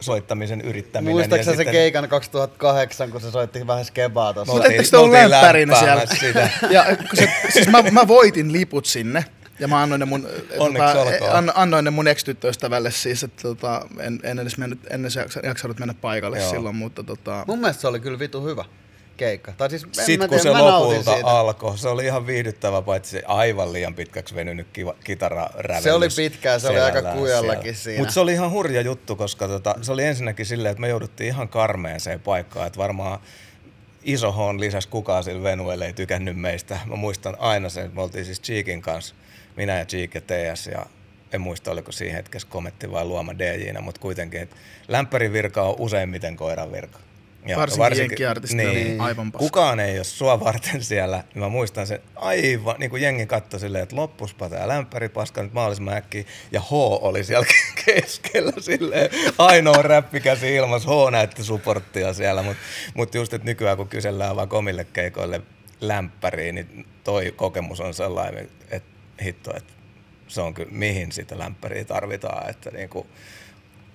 Speaker 3: soittamisen yrittäminen.
Speaker 5: Muistaaksä
Speaker 3: ja
Speaker 5: se
Speaker 3: sitten-
Speaker 5: keikan 2008, kun se soitti vähän skebaa tuossa?
Speaker 4: Mutta
Speaker 3: oltiin-
Speaker 4: ettekö te ollut lämpärinä siellä?
Speaker 3: sitä.
Speaker 4: Ja se, siis mä, mä, voitin liput sinne. Ja mä annoin ne mun,
Speaker 3: Onneksi olkoon.
Speaker 4: an, annoin ne mun ex-tyttöystävälle siis, että tota, en, en edes mennyt, en edes jaksa- jaksanut mennä paikalle
Speaker 3: Joo.
Speaker 4: silloin, mutta tota,
Speaker 5: Mun mielestä se oli kyllä vitu hyvä keikka. Tai siis, en mä
Speaker 3: Sitten kun
Speaker 5: tiedä,
Speaker 3: se
Speaker 5: mä
Speaker 3: lopulta
Speaker 5: siitä.
Speaker 3: alkoi, se oli ihan viihdyttävä, paitsi se aivan liian pitkäksi venynyt kiva, kitararävellys.
Speaker 5: Se oli pitkä se oli aika kujallakin siinä.
Speaker 3: Mutta se oli ihan hurja juttu, koska tota, se oli ensinnäkin silleen, että me jouduttiin ihan karmeeseen paikkaan, että varmaan iso lisäksi kukaan sillä venueelle ei tykännyt meistä. Mä muistan aina sen, että me oltiin siis Cheekin kanssa, minä ja Cheek ja TS ja en muista oliko siinä hetkessä kometti vai luoma DJnä, mutta kuitenkin, että lämpärin virka on useimmiten koiran virka. Ja
Speaker 4: Varsinkin jenkkiartisteilla, niin aivan paska.
Speaker 3: Kukaan ei ole sua varten siellä. Niin mä muistan sen aivan, niin kuin jengi katsoi silleen, että loppuspa tää lämpäri paska nyt mahdollisimman äkkiä. Ja H oli siellä keskellä silleen, ainoa räppikäsi ilmas. H näytti supporttia siellä, mutta mut just, että nykyään kun kysellään vaan komille keikoille lämpäriin, niin toi kokemus on sellainen, että hitto, että se on kyllä, mihin sitä lämpäriä tarvitaan, että niinku,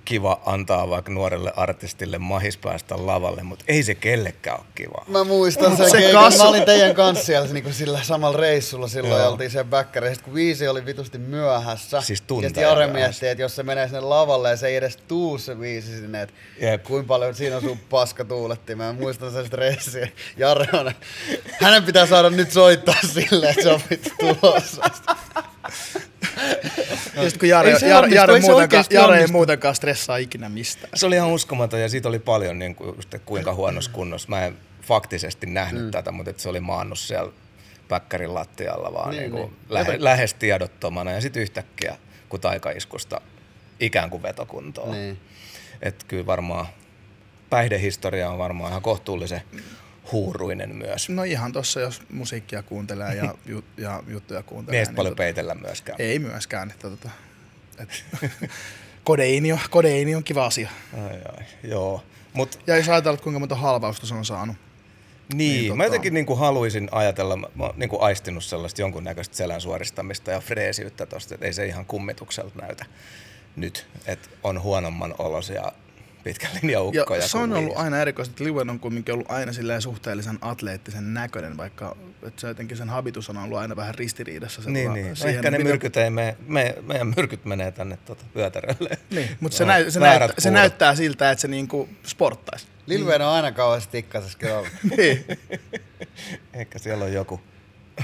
Speaker 3: kiva antaa vaikka nuorelle artistille mahis päästä lavalle, mutta ei se kellekään ole kiva.
Speaker 5: Mä muistan sen
Speaker 4: Se
Speaker 5: keikan.
Speaker 4: kasvu-
Speaker 5: Mä olin teidän kanssa siellä niin sillä samalla reissulla silloin
Speaker 3: Joo.
Speaker 5: ja oltiin sen bäkkäri. Kun viisi oli vitusti myöhässä.
Speaker 3: Siis
Speaker 5: ja
Speaker 3: tunteja
Speaker 5: sitten Jare mietti, että jos se menee sinne lavalle ja se ei edes tuu se viisi sinne, että
Speaker 3: Jep.
Speaker 5: kuinka paljon siinä on sun paska tuulettiin. Mä muistan sen stressiä. Jare on, hänen pitää saada nyt soittaa silleen, että se on vittu tulossa.
Speaker 4: Ja sit kun Jare,
Speaker 5: Ei se
Speaker 4: Jare, Jare,
Speaker 5: ei se
Speaker 4: muutenkaan, Jare ei muutenkaan stressaa ikinä mistään.
Speaker 3: Se oli ihan uskomaton ja siitä oli paljon niin kuin, just, kuinka huonossa kunnossa. Mä en faktisesti nähnyt mm. tätä, mutta että se oli maannut siellä päkkärin lattialla vaan
Speaker 5: Niin,
Speaker 3: niin, niin
Speaker 5: niin.
Speaker 3: Lähe, lähes tiedottomana ja sitten yhtäkkiä kun taikaiskusta ikään kuin vetokuntoon.
Speaker 5: Niin.
Speaker 3: Että kyllä varmaan päihdehistoria on varmaan ihan kohtuullisen huuruinen myös.
Speaker 4: No ihan tossa, jos musiikkia kuuntelee ja, ju, ja juttuja kuuntelee.
Speaker 3: Niin sit paljon
Speaker 4: tota,
Speaker 3: peitellä myöskään.
Speaker 4: Ei myöskään. Että, tota, et, kodeini, on, kodeini on kiva asia.
Speaker 3: Ai, ai, joo. Mut
Speaker 4: Ja jos ajatellaan, kuinka monta halvausta se on saanut.
Speaker 3: Niin,
Speaker 4: Niin,
Speaker 3: niin mä
Speaker 4: tota-
Speaker 3: jotenkin niin kuin haluaisin ajatella, mä, mä oon niin kuin aistinut sellaista jonkunnäköistä selän suoristamista ja freesiyttä tosta, että ei se ihan kummitukselta näytä nyt, että on huonomman olosia pitkän linjan
Speaker 4: Ja
Speaker 3: ukkoja.
Speaker 4: se on ollut aina erikoista, että Liwen on kuitenkin ollut aina silleen suhteellisen atleettisen näköinen, vaikka että se jotenkin sen habitus on ollut aina vähän ristiriidassa.
Speaker 3: Niin, niin.
Speaker 4: Siihen,
Speaker 3: ehkä ne
Speaker 4: miten-
Speaker 3: myrkyt ei mene, me, meidän myrkyt menee tänne tuota vyötärölle.
Speaker 4: Niin, mutta se, näy, se, näyttää, se näyttää siltä, että se niinku sporttaisi.
Speaker 5: Lil Wayne on aina kauheasti tikkasessa kyllä ollut.
Speaker 4: niin.
Speaker 3: Ehkä siellä on joku,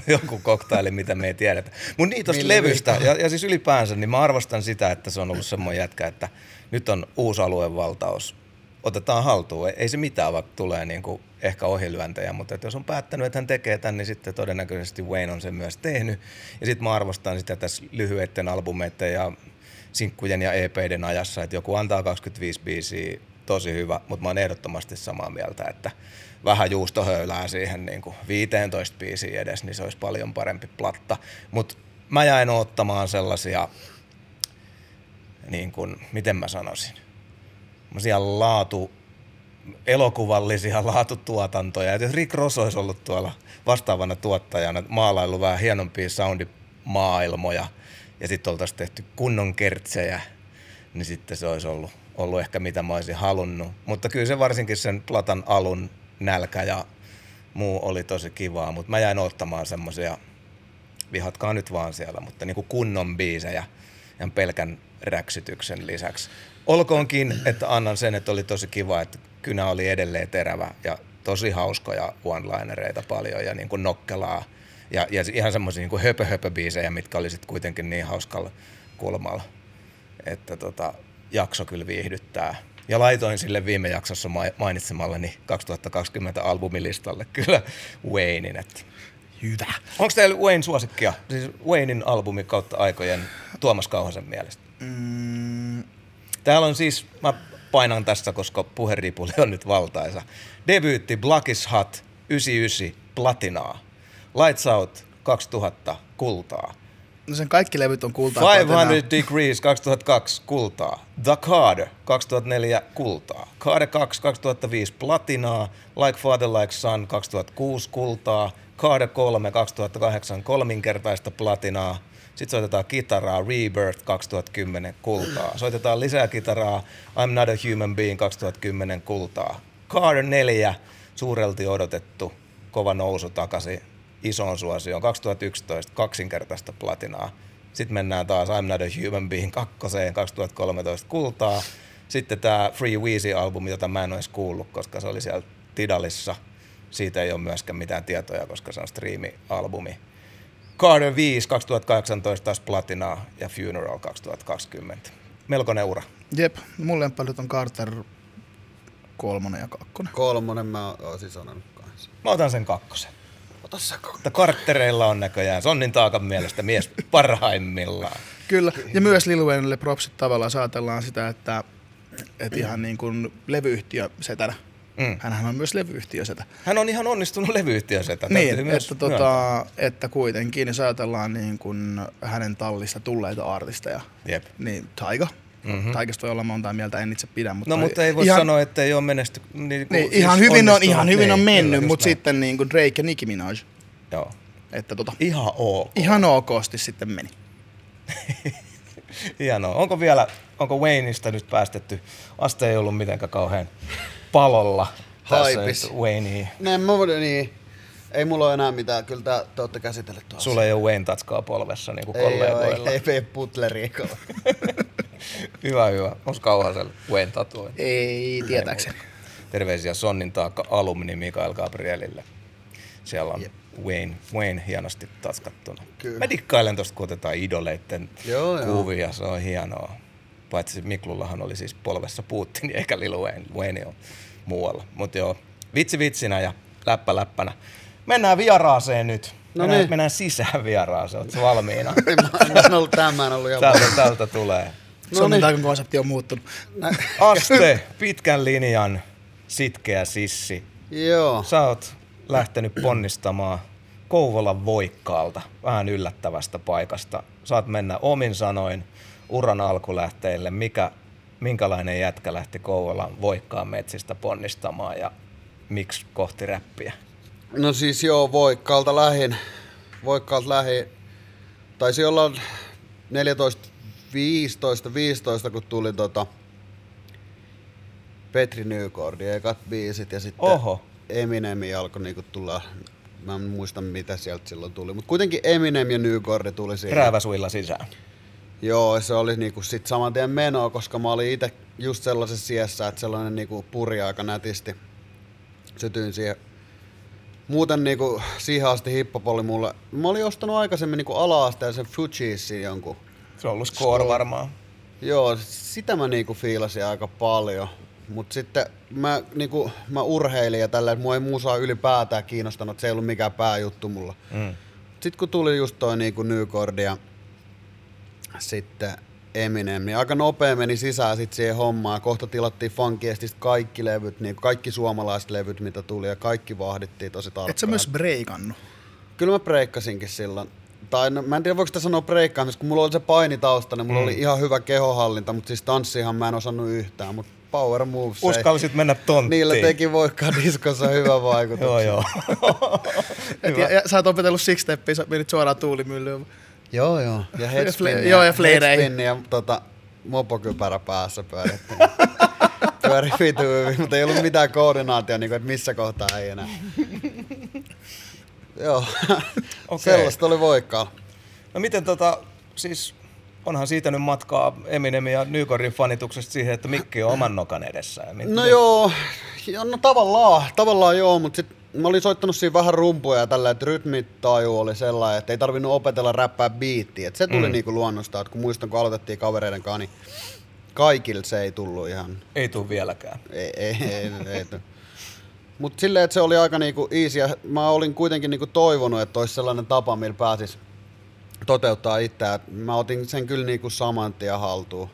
Speaker 3: joku koktaili, mitä me ei tiedetä. Mutta niin tuosta levystä, ja, ja siis ylipäänsä, niin mä arvostan sitä, että se on ollut semmoinen jätkä, että nyt on uusi aluevaltaus, otetaan haltuun. Ei- se mitään, vaikka tulee niin kuin ehkä ohilyöntejä, mutta että jos on päättänyt, että hän tekee tämän, niin sitten todennäköisesti Wayne on sen myös tehnyt. Ja sitten mä arvostan sitä tässä lyhyiden albumeiden ja sinkkujen ja EPiden ajassa, että joku antaa 25 biisiä, tosi hyvä, mutta mä oon ehdottomasti samaa mieltä, että vähän juustohöylää siihen niin kuin 15 biisiä edes, niin se olisi paljon parempi platta. Mutta mä jäin ottamaan sellaisia, niin kuin, miten mä sanoisin, laatu, elokuvallisia laatutuotantoja. Et jos Rick Ross olisi ollut tuolla vastaavana tuottajana, maalaillut vähän hienompia soundimaailmoja ja sitten oltaisiin tehty kunnon kertsejä, niin sitten se olisi ollut, ollut ehkä mitä mä olisin halunnut. Mutta kyllä se varsinkin sen platan alun nälkä ja muu oli tosi kivaa, mutta mä jäin ottamaan semmosia, vihatkaa nyt vaan siellä, mutta niinku kunnon biisejä ja pelkän räksytyksen lisäksi. Olkoonkin, että annan sen, että oli tosi kiva, että kynä oli edelleen terävä ja tosi hauskoja one-linereita paljon ja niin kuin nokkelaa. Ja, ja ihan semmoisia niin höpö höpö biisejä, mitkä oli sitten kuitenkin niin hauskalla kulmalla, että tota, jakso kyllä viihdyttää. Ja laitoin sille viime jaksossa ma- mainitsemallani 2020 albumilistalle kyllä Waynein. Että.
Speaker 4: Hyvä.
Speaker 3: Onko teillä Wayne suosikkia? Siis Waynein albumi kautta aikojen Tuomas Kauhasen mielestä?
Speaker 4: Mm,
Speaker 3: Täällä on siis, mä painan tässä, koska puheripuli on nyt valtaisa. Debyytti Black is Hot 99 platinaa. Lights Out 2000 kultaa.
Speaker 4: no sen kaikki levyt on kultaa.
Speaker 3: 500 Degrees 2002 kultaa. The Card 2004 kultaa. Card 2 2005 platinaa. Like Father Like Son 2006 kultaa. Card 3 2008 kolminkertaista platinaa. Sitten soitetaan kitaraa Rebirth 2010 kultaa. Soitetaan lisää kitaraa I'm Not a Human Being 2010 kultaa. Card 4 suurelti odotettu kova nousu takaisin isoon suosioon. 2011 kaksinkertaista platinaa. Sitten mennään taas I'm Not a Human Being kakkoseen 2013 kultaa. Sitten tämä Free Weezy-albumi, jota mä en olisi kuullut, koska se oli siellä Tidalissa. Siitä ei ole myöskään mitään tietoja, koska se on striimi-albumi. Carter 5 2018 taas platinaa ja Funeral 2020. Melkoinen ura.
Speaker 4: Jep, mun lempailut on Carter kolmonen ja kakkonen.
Speaker 5: Kolmonen mä oon sanonut kanssa.
Speaker 3: Mä otan sen kakkosen.
Speaker 5: Ota sä kakkonen.
Speaker 3: Mutta Cartereilla on näköjään Sonnin taakan mielestä mies parhaimmillaan.
Speaker 4: Kyllä, ja myös Lil Wayneille propsit tavallaan saatellaan sitä, että, että ihan niin kuin levyyhtiö setänä.
Speaker 3: Mm.
Speaker 4: Hänhän on myös levyyhtiö setä.
Speaker 3: Hän on ihan onnistunut levyyhtiösetä.
Speaker 4: Niin,
Speaker 3: täytyy myös
Speaker 4: että, tota, että kuitenkin, jos ajatellaan niin kuin hänen tallista tulleita artisteja,
Speaker 3: Jep.
Speaker 4: niin Taiga.
Speaker 3: Mhm.
Speaker 4: Mm-hmm. Taikasta voi olla montaa mieltä, en itse pidä. Mutta
Speaker 3: No mutta ei voi
Speaker 4: ihan,
Speaker 3: sanoa, että ei ole menesty. Niin,
Speaker 4: Niin,
Speaker 3: siis
Speaker 4: ihan, hyvin on, ihan hyvin on
Speaker 3: Niin,
Speaker 4: mennyt,
Speaker 3: kyllä,
Speaker 4: mutta
Speaker 3: näin.
Speaker 4: sitten niin kuin Drake ja Nicki Minaj.
Speaker 3: Joo.
Speaker 4: Että tota,
Speaker 3: Ihan ok.
Speaker 4: ihan okosti sitten meni.
Speaker 3: Hienoa. Onko vielä, onko Wayneista nyt päästetty? Aste ei ollut mitenkään kauhean palolla.
Speaker 5: Haipis.
Speaker 3: nyt Waynea.
Speaker 5: Näin voin, niin. Ei mulla ole enää mitään, kyllä tää, te ootte käsitelleet tuossa.
Speaker 3: Sulla ei ole Wayne tatskaa polvessa niin kuin
Speaker 5: ei, oo, ei,
Speaker 3: kollegoilla.
Speaker 5: ei, ei putleriikolla.
Speaker 3: hyvä, hyvä. Onko kauhasella Wayne tatuoin?
Speaker 4: Ei tietääkseni.
Speaker 3: Terveisiä Sonnin taakka alumni Mikael Gabrielille. Siellä on Wayne, Wayne hienosti tatskattuna.
Speaker 5: Kyllä.
Speaker 3: Mä dikkailen tosta, kun otetaan idoleitten
Speaker 5: Joo, joo.
Speaker 3: kuvia, se on hienoa. Paitsi Miklullahan oli siis polvessa Putin eikä Lil Wayne. Wayne on muualla. Mutta joo, vitsi vitsinä ja läppä läppänä. Mennään vieraaseen nyt.
Speaker 5: No
Speaker 3: mennään,
Speaker 5: niin.
Speaker 3: mennään sisään vieraaseen. Oletko valmiina?
Speaker 5: mä en ollut tämän ollut jo.
Speaker 3: Täältä, täältä tulee.
Speaker 4: No Sonnin taikan konsepti on muuttunut.
Speaker 3: Aste, pitkän linjan, sitkeä sissi.
Speaker 5: Joo.
Speaker 3: Sä oot lähtenyt ponnistamaan Kouvolan voikkaalta, vähän yllättävästä paikasta. Saat mennä omin sanoin uran alkulähteille. Mikä, minkälainen jätkä lähti Kouvolan voikkaan metsistä ponnistamaan ja miksi kohti räppiä?
Speaker 5: No siis joo, Voikkaalta lähin. Voikkaalta lähin. Taisi olla 14, 15, 15, kun tuli tota Petri Nykordin ekat biisit ja sitten
Speaker 3: Oho.
Speaker 5: Eminemi alkoi niinku tulla, mä en muista mitä sieltä silloin tuli, mutta kuitenkin Eminem ja Nykordi tuli siihen.
Speaker 3: Rääväsuilla sisään.
Speaker 5: Joo, se oli niinku sit saman tien menoa, koska mä olin itse just sellaisessa siessä, että sellainen niinku puri aika nätisti. Sytyin siihen. Muuten niinku siihen asti hiphop oli mulle, mä olin ostanut aikaisemmin niinku ala-asteisen Fugeesin jonkun.
Speaker 3: Se on ollut score varmaan.
Speaker 5: Joo, sitä mä niinku fiilasin aika paljon. Mut sitten mä, niinku, mä urheilin ja tällä, että mua ei musaa ylipäätään kiinnostanut, että se ei ollut mikään pääjuttu mulla.
Speaker 3: Mm.
Speaker 5: Sitten kun tuli just toi niinku Newcord ja sitten Eminem, niin aika nopea meni sisään sit siihen hommaan. Kohta tilattiin Funkiestistä kaikki levyt, niin kaikki suomalaiset levyt, mitä tuli, ja kaikki vahdittiin tosi tarkkaan.
Speaker 4: Et sä myös breikannut.
Speaker 5: Kyllä mä breikkasinkin silloin. Tai no, mä en tiedä voiko sitä sanoa breikkaamista, kun mulla oli se painitausta, niin mulla mm. oli ihan hyvä kehohallinta, mutta siis tanssihan mä en osannut yhtään, mutta power moves.
Speaker 3: Uskallisit mennä tonttiin.
Speaker 5: Niillä teki voikkaan diskossa hyvä vaikutus.
Speaker 3: Joo, joo.
Speaker 4: Et, ja, ja, sä oot opetellut six steppia, sä menit suoraan tuulimyllyyn.
Speaker 5: Joo, joo. Ja headspin.
Speaker 4: fle- joo, ja fleireihin.
Speaker 5: headspin ja tota, mopokypärä päässä pyörittiin. Pyöri vitu hyvin, mutta ei ollut mitään koordinaatiota, niin kuin, että missä kohtaa ei enää. Joo,
Speaker 3: Okei.
Speaker 5: sellaista oli voikkaa.
Speaker 3: No miten tota, siis onhan siitä nyt matkaa Eminemin ja Nykorin fanituksesta siihen, että Mikki on oman nokan edessä. Ja mit-
Speaker 5: No joo, ja no tavallaan, tavallaan joo, mutta sit mä olin soittanut siinä vähän rumpuja ja tällä, että rytmitaju oli sellainen, että ei tarvinnut opetella räppää biittiä. Se tuli mm. niinku luonnosta, että kun muistan, kun aloitettiin kavereiden kanssa, niin kaikille se ei tullut ihan,
Speaker 3: Ei tule vieläkään.
Speaker 5: ei, ei, ei, ei Mutta silleen, että se oli aika niinku easy ja mä olin kuitenkin niinku toivonut, että olisi sellainen tapa, millä pääsis toteuttaa itseään. Mä otin sen kyllä niinku saman tien haltuun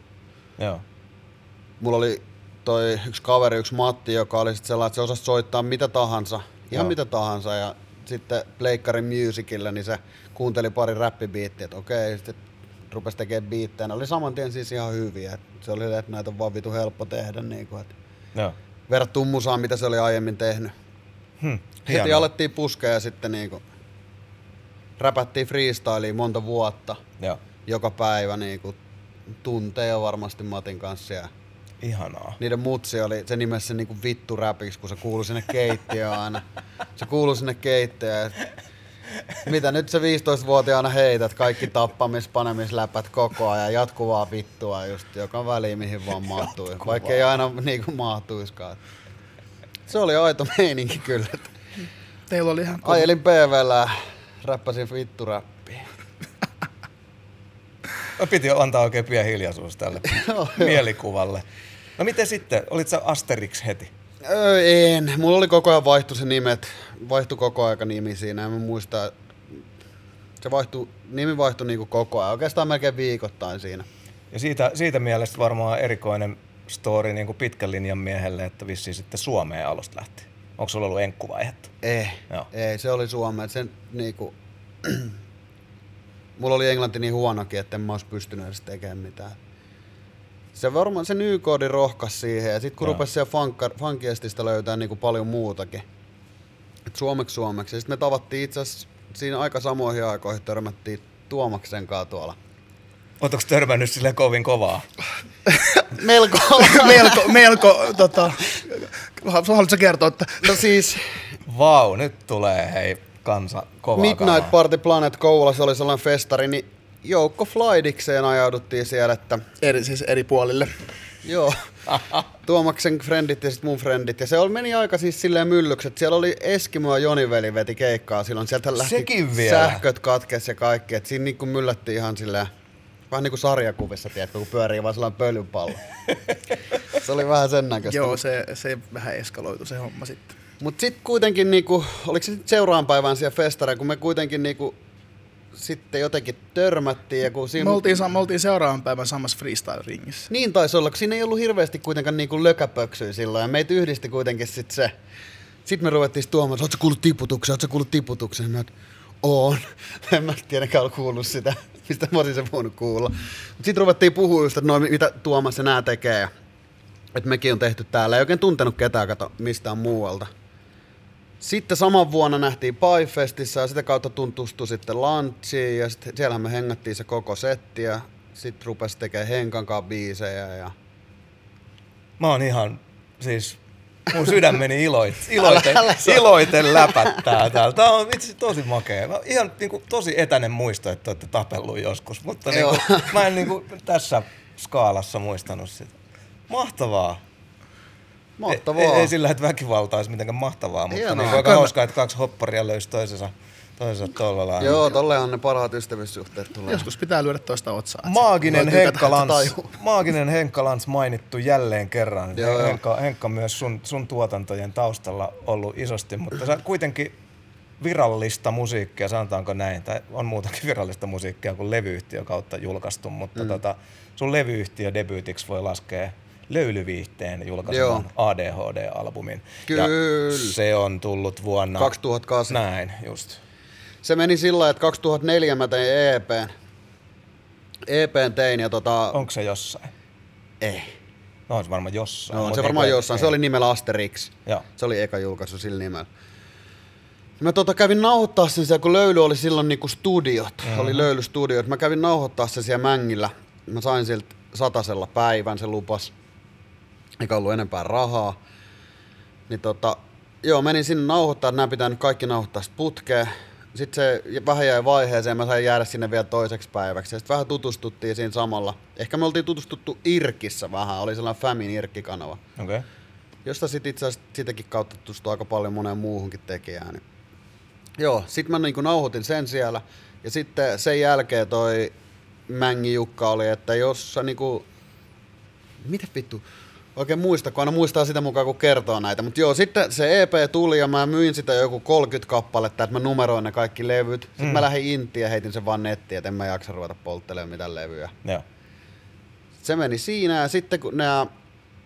Speaker 3: Joo.
Speaker 5: mulla oli toi yksi kaveri, yksi Matti, joka oli sit sellainen, että se osasi soittaa mitä tahansa, ihan
Speaker 3: Joo.
Speaker 5: mitä tahansa. Ja sitten Pleikkarin Musicilla, niin se kuunteli pari räppibiittiä, että okei, sitten rupesi tekemään biittejä. Ne oli saman tien siis ihan hyviä. Et se oli, että näitä on vaan vitu helppo tehdä. Niin kuin, että
Speaker 3: Joo.
Speaker 5: musaan, mitä se oli aiemmin tehnyt.
Speaker 3: Hm.
Speaker 5: Heti
Speaker 3: hienoa.
Speaker 5: alettiin puskea ja sitten niin kuin, räpättiin freestyliin monta vuotta.
Speaker 3: Joo.
Speaker 5: Joka päivä niin kuin, tunteja varmasti Matin kanssa. Ja
Speaker 3: Ihanaa.
Speaker 5: niiden mutsi oli, se nimessä se niinku vittu räpiksi, kun se kuului sinne keittiöön aina. Se kuului sinne keittiöön. Mitä nyt se 15-vuotiaana heität, kaikki tappamis, panemisläpät koko ajan, jatkuvaa vittua just joka väliin mihin vaan mahtui. Vaikka ei aina niinku mahtuiskaan. Se oli aito meininki kyllä.
Speaker 4: Teillä oli ihan kova.
Speaker 5: Ajelin PVllä, räppäsin vittu räppiä.
Speaker 3: Piti antaa oikein pieni hiljaisuus tälle mielikuvalle. No miten sitten? Olit sä Asterix heti?
Speaker 5: Öö, en. Mulla oli koko ajan vaihtu se nimet. Vaihtui koko aika nimi siinä. En mä muista. Se vaihtui, nimi vaihtui niinku koko ajan. Oikeastaan melkein viikoittain siinä.
Speaker 3: Ja siitä, siitä mielestä varmaan erikoinen story niin kuin pitkän linjan miehelle, että vissiin sitten Suomeen alusta lähti. Onko sulla ollut enkkuvaihetta?
Speaker 5: Ei,
Speaker 3: Joo.
Speaker 5: ei, se oli Suomeen. Sen niinku... Mulla oli englanti niin huonokin, että en mä olisi pystynyt edes tekemään mitään. Se varmaan se nykoodi rohkas siihen ja sitten kun
Speaker 3: Joo.
Speaker 5: rupesi siellä funkiestistä löytää niinku paljon muutakin. Et suomeksi suomeksi. Sitten me tavattiin itse asiassa siinä aika samoihin aikoihin törmättiin Tuomaksen kanssa tuolla.
Speaker 3: Oletteko törmännyt sille kovin kovaa?
Speaker 5: Melko.
Speaker 4: melko, melko, tota, haluatko kertoa, että
Speaker 5: no siis
Speaker 3: Vau, nyt tulee hei kansa kovaa
Speaker 5: Midnight
Speaker 3: kamaa.
Speaker 5: Party Planet Kouvolassa oli sellainen festari, niin joukko flightikseen ajauduttiin siellä, että
Speaker 4: eri, siis eri puolille.
Speaker 5: Joo. Tuomaksen frendit ja sitten mun frendit. Ja se oli, meni aika siis silleen myllyksi, että siellä oli Eskimo ja Joni veli veti keikkaa silloin. Sieltä lähti
Speaker 3: Sekin vielä.
Speaker 5: sähköt katkes ja kaikki. Et siinä niinku myllättiin ihan silleen, vähän niin kuin sarjakuvissa, tiedätkö, kun pyörii vaan sellainen pölypallo. se oli vähän sen näköistä.
Speaker 4: Joo, se, se vähän eskaloitu se homma sitten.
Speaker 5: Mutta sitten kuitenkin, niinku, oliko se seuraavan päivän siellä festara, kun me kuitenkin niinku, sitten jotenkin törmättiin. Ja kun siinä...
Speaker 4: Me oltiin, me oltiin seuraavan päivän samassa freestyle-ringissä.
Speaker 5: Niin taisi olla, kun siinä ei ollut hirveästi kuitenkaan niinku lökäpöksyä silloin, ja meitä yhdisti kuitenkin sit se. Sitten me ruvettiin tuomaan, että ootko kuullut tiputuksen, ootko kuullut tiputuksen? Mä, oon. En mä tietenkään ollut kuullut sitä, mistä mä olisin se voinut kuulla. Sitten ruvettiin puhua just, että noin, mitä Tuomas ja nää tekee. Että mekin on tehty täällä. Ei oikein tuntenut ketään kato mistään muualta. Sitten saman vuonna nähtiin Paifestissä ja sitä kautta tuntustui sitten lunchiin ja sitten siellähän me hengattiin se koko setti ja sitten rupesi tekemään Henkan kanssa biisejä ja
Speaker 3: Mä oon ihan, siis mun sydämeni iloit, iloiten, iloiten läpättää täällä. Tää on vitsi tosi makea. Mä, ihan niinku, tosi etäinen muisto, että olette tapellut joskus, mutta niinku,
Speaker 5: Joo.
Speaker 3: mä en niinku, tässä skaalassa muistanut sitä. Mahtavaa.
Speaker 5: Mahtavaa.
Speaker 3: Ei, ei, sillä, että väkivalta olisi mitenkään mahtavaa, mutta
Speaker 5: Hienoa.
Speaker 3: niinku aika hauskaa, että kaksi hopparia löysi toisensa, toisensa tuolla lailla.
Speaker 5: Joo, tollehan ne parhaat ystävyyssuhteet tulee.
Speaker 4: Joskus pitää lyödä toista otsaa.
Speaker 3: Maaginen Henkka Lans, maaginen Henkka Lans mainittu jälleen kerran.
Speaker 5: Joo, joo.
Speaker 3: Henkka, Henkka myös sun, sun tuotantojen taustalla ollut isosti, mutta sä kuitenkin virallista musiikkia, sanotaanko näin, tai on muutakin virallista musiikkia kuin levyyhtiö kautta julkaistu, mutta mm. tota, sun levyyhtiö debyytiksi voi laskea löylyviihteen julkaiseman ADHD-albumin.
Speaker 5: Kyllä.
Speaker 3: Ja se on tullut vuonna...
Speaker 5: 2008.
Speaker 3: Näin, just.
Speaker 5: Se meni sillä että 2004 mä tein EPn. EPn tein ja tota...
Speaker 3: Onko se jossain?
Speaker 5: Ei.
Speaker 3: No on se varmaan jossain.
Speaker 5: No, on se varmaan jossain. Se oli nimellä Asterix.
Speaker 3: Joo.
Speaker 5: Se oli eka julkaisu sillä nimellä. Mä tota kävin nauhoittaa sen siellä, kun Löyly oli silloin niinku studiot. Mm-hmm. Oli Löyly studiot. Mä kävin nauhoittaa sen siellä Mängillä. Mä sain sieltä satasella päivän, se lupas. Eikä ollut enempää rahaa. Niin tota, joo, menin sinne nauhoittaa, että nämä pitää nyt kaikki nauhoittaa putkeen. sitten se vähän jäi vaiheeseen, mä sain jäädä sinne vielä toiseksi päiväksi. Sitten vähän tutustuttiin siinä samalla. Ehkä me oltiin tutustuttu Irkissä vähän, oli sellainen Famin Irkki-kanava.
Speaker 3: Okay.
Speaker 5: Josta sitten itse asiassa sitäkin kautta tutustui aika paljon moneen muuhunkin tekijään. Niin. Joo, sit mä niinku nauhoitin sen siellä. Ja sitten sen jälkeen toi Mängi Jukka oli, että jos sä niinku... Mitä vittu? Oikein muista, kun aina muistaa sitä mukaan, kun kertoo näitä. Mutta joo, sitten se EP tuli ja mä myin sitä joku 30 kappaletta, että mä numeroin ne kaikki levyt. Sitten mm. mä lähdin intiin ja heitin sen vaan nettiin, että en mä jaksa ruveta polttelemaan mitään levyjä.
Speaker 3: Joo.
Speaker 5: Se meni siinä ja sitten kun nämä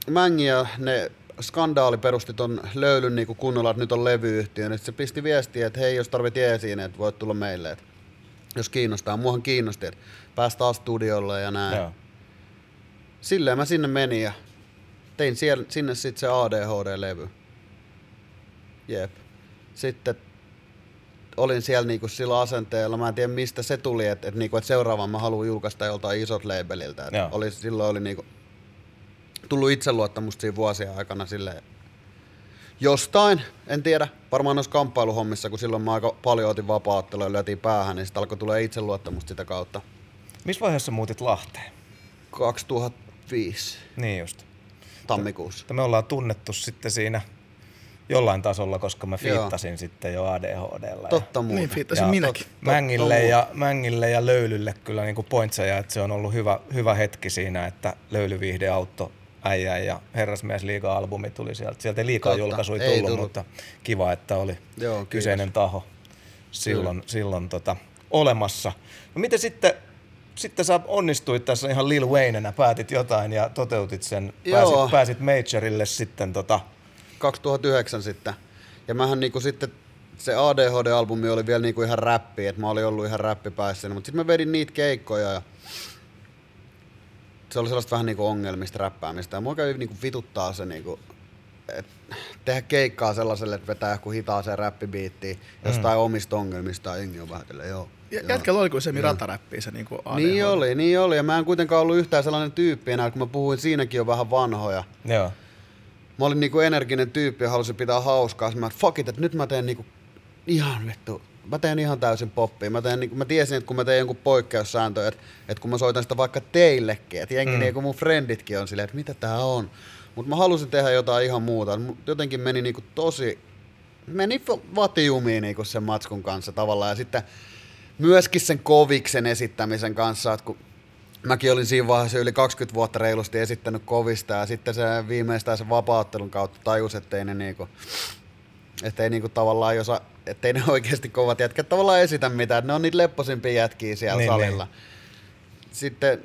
Speaker 5: Mängi ja ne skandaali perusti ton löylyn niin kuin kunnolla, että nyt on levyyhtiö, niin se pisti viestiä, että hei, jos tarvit jeesiin, että voit tulla meille, että jos kiinnostaa. Muahan kiinnosti, että päästä taas studiolle ja näin.
Speaker 3: Joo.
Speaker 5: Silleen mä sinne menin ja tein siellä, sinne sitten se ADHD-levy. Jep. Sitten olin siellä niinku sillä asenteella, mä en tiedä mistä se tuli, että, että, niinku, että seuraavan mä haluan julkaista joltain isot labeliltä.
Speaker 3: Joo.
Speaker 5: Oli, silloin oli niinku, tullut itseluottamusta siinä vuosien aikana sille jostain, en tiedä, varmaan noissa kamppailuhommissa, kun silloin mä aika paljon otin vapaa-ottelua ja lyötiin päähän, niin sitten alkoi tulla itseluottamusta sitä kautta.
Speaker 3: Missä vaiheessa muutit Lahteen?
Speaker 5: 2005
Speaker 3: Niin just.
Speaker 5: Tammikuussa.
Speaker 3: Että me ollaan tunnettu sitten siinä jollain tasolla, koska mä
Speaker 5: Joo.
Speaker 3: fiittasin sitten jo ADHDlla.
Speaker 5: Totta muuten.
Speaker 4: Niin, fiittasin minäkin.
Speaker 3: Mängille,
Speaker 5: totta
Speaker 3: ja, Mängille ja Löylylle kyllä niin pointseja, että se on ollut hyvä, hyvä hetki siinä, että Löylyviihde auttoi äijää ja Herrasmies liiga-albumi tuli sieltä. Sieltä ei liikaa
Speaker 5: Totta,
Speaker 3: julkaisuja
Speaker 5: ei
Speaker 3: tullut,
Speaker 5: tullut.
Speaker 3: mutta kiva, että oli
Speaker 5: Joo,
Speaker 3: kyseinen taho silloin, silloin tota, olemassa. No miten sitten, sitten sä onnistuit tässä ihan Lil Wayneänä, päätit jotain ja toteutit sen,
Speaker 5: Joo.
Speaker 3: pääsit, pääsit Majorille sitten tota,
Speaker 5: 2009 sitten. Ja mähän niinku sitten, se ADHD-albumi oli vielä niinku ihan räppi, että mä olin ollut ihan räppipäissä. Mutta sitten mä vedin niitä keikkoja ja se oli sellaista vähän niinku ongelmista räppäämistä. Ja mua kävi niinku vituttaa se niinku, et tehdä keikkaa sellaiselle, että vetää joku hitaaseen räppibiittiin jostain omista ongelmista jengi on vähän joo.
Speaker 4: Ja-
Speaker 5: joo.
Speaker 4: Jätkällä oli kuin semi rataräppiä se niinku ADHD.
Speaker 5: Niin oli, niin oli. Ja mä en kuitenkaan ollut yhtään sellainen tyyppi enää, kun mä puhuin siinäkin jo vähän vanhoja.
Speaker 3: joo,
Speaker 5: Mä olin niinku energinen tyyppi ja halusin pitää hauskaa. Sitten Mä että fuck it, että nyt mä teen niinku ihan vittu. Mä teen ihan täysin poppia. Mä, teen, niinku, mä tiesin, että kun mä teen jonkun poikkeussääntö, että, että kun mä soitan sitä vaikka teillekin, että jengi mm. niin kuin mun frienditkin on silleen, että mitä tää on. Mutta mä halusin tehdä jotain ihan muuta. Jotenkin meni niinku tosi, meni vatiumiin niinku sen matskun kanssa tavallaan. Ja sitten myöskin sen koviksen esittämisen kanssa, että kun mäkin olin siinä vaiheessa yli 20 vuotta reilusti esittänyt kovista ja sitten se viimeistään sen vapauttelun kautta tajus, ettei ne niinku, ettei niinku tavallaan josa, ettei ne oikeasti kovat jätkät tavallaan esitä mitään, ne on niitä lepposimpia jätkiä siellä
Speaker 3: Niin,
Speaker 5: niin, salilla. Sitten,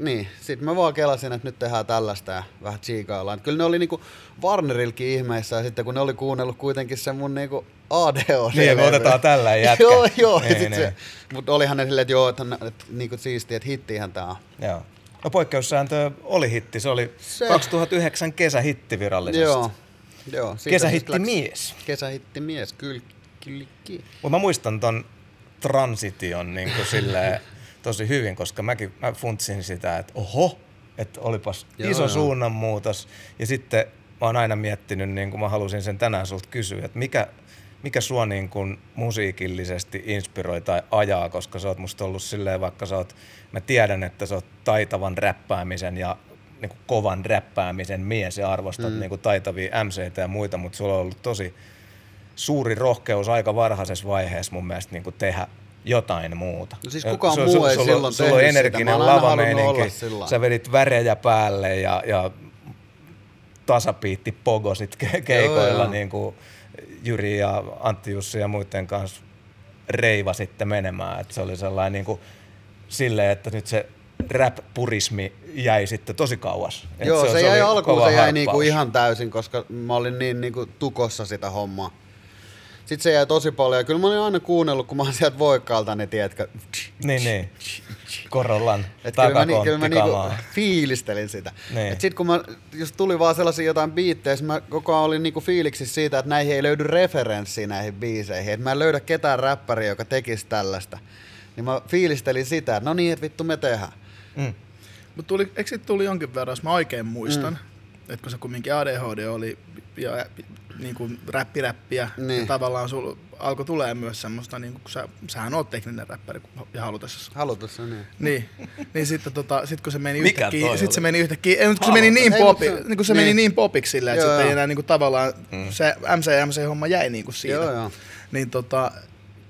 Speaker 5: niin, sitten mä vaan kelasin, että nyt tehdään tällaista ja vähän tsiikaillaan. Kyllä ne oli niinku Warnerilkin ihmeissä ja sitten kun ne oli kuunnellut kuitenkin sen mun niinku ADHD.
Speaker 3: Niin, me otetaan tällä jätkä.
Speaker 5: joo, joo.
Speaker 3: Niin,
Speaker 5: Niin, mutta olihan ne silleen, että joo, että, että niinku siistiä, että hittihän tää on.
Speaker 3: joo. No poikkeussääntö oli hitti, se oli
Speaker 5: Se-
Speaker 3: 2009 kesähitti virallisesti.
Speaker 5: Joo. joo
Speaker 3: Kesähitti
Speaker 5: läks-
Speaker 3: mies.
Speaker 5: Kesähitti mies, kyllä. kyllä.
Speaker 3: Mutta mä muistan ton transition niin kuin silleen tosi hyvin, koska mäkin mä funtsin sitä, että oho, että olipas
Speaker 5: Joo,
Speaker 3: iso
Speaker 5: joo.
Speaker 3: suunnanmuutos. Ja sitten mä oon aina miettinyt, niin kuin mä halusin sen tänään sulta kysyä, että mikä, mikä sua niin kuin musiikillisesti inspiroi tai ajaa, koska sä oot musta ollut silleen, vaikka sä oot, mä tiedän, että sä oot taitavan räppäämisen ja niin kuin kovan räppäämisen mies ja arvostat mm. niin kuin taitavia MCtä ja muita, mutta sulla on ollut tosi suuri rohkeus aika varhaisessa vaiheessa mun mielestä niin kuin tehdä jotain muuta.
Speaker 5: No siis
Speaker 3: Ja
Speaker 5: kukaan
Speaker 3: su-
Speaker 5: muu ei
Speaker 3: sulla,
Speaker 5: silloin
Speaker 3: Sulla on energinen lavameininki, sä vedit värejä päälle ja, ja tasapiitti pogosit ke- keikoilla
Speaker 5: Joo, joo.
Speaker 3: niin kuin Jyri ja Antti Jussi ja muiden kanssa reiva sitten menemään. Et se oli sellainen niin kuin, silleen, että nyt se rap-purismi jäi sitten tosi kauas. Et
Speaker 5: Joo, se, se jäi alkuun, se jäi
Speaker 3: harppaus.
Speaker 5: niinku ihan täysin, koska mä olin niin niinku tukossa sitä hommaa. Sitten se jäi tosi paljon, ja kyllä mä olin aina kuunnellut, kun mä oon sieltä voikkaalta, niin tiedätkö,
Speaker 3: Niin, niin. Korollan
Speaker 5: Et kyllä mä, kyllä mä niinku fiilistelin sitä.
Speaker 3: Niin.
Speaker 5: Et sit kun mä, jos tuli vaan sellaisia jotain biittejä, mä koko ajan olin niinku fiiliksissä siitä, että näihin ei löydy referenssiä näihin biiseihin. Että mä en löydä ketään räppäriä, joka tekisi tällaista. Niin mä fiilistelin sitä, että no niin, että vittu me tehdään.
Speaker 3: Mm.
Speaker 4: Mutta tuli, eikö tuli jonkin verran, jos mä oikein muistan, mm. että kun se kumminkin ADHD oli ja niin kuin räppiräppiä.
Speaker 5: Niin.
Speaker 4: Ja tavallaan sul alkoi tulee myös semmoista, niin kuin, kun sä, sähän oot tekninen räppäri ja halutessa.
Speaker 5: Halutessa, niin.
Speaker 4: Niin, niin sitten tota, sit kun se meni
Speaker 3: Mikä
Speaker 4: yhtäkkiä,
Speaker 3: toi
Speaker 4: sit se meni yhtäkkiä, ei, mutta kun se meni niin, popi,
Speaker 5: se-
Speaker 4: niin kun se
Speaker 5: niin.
Speaker 4: meni niin popiksi silleen, että sitten ei enää niin kuin tavallaan mm. se MC-MC-homma jäi niin kuin siitä.
Speaker 5: Joo, joo.
Speaker 4: Niin tota,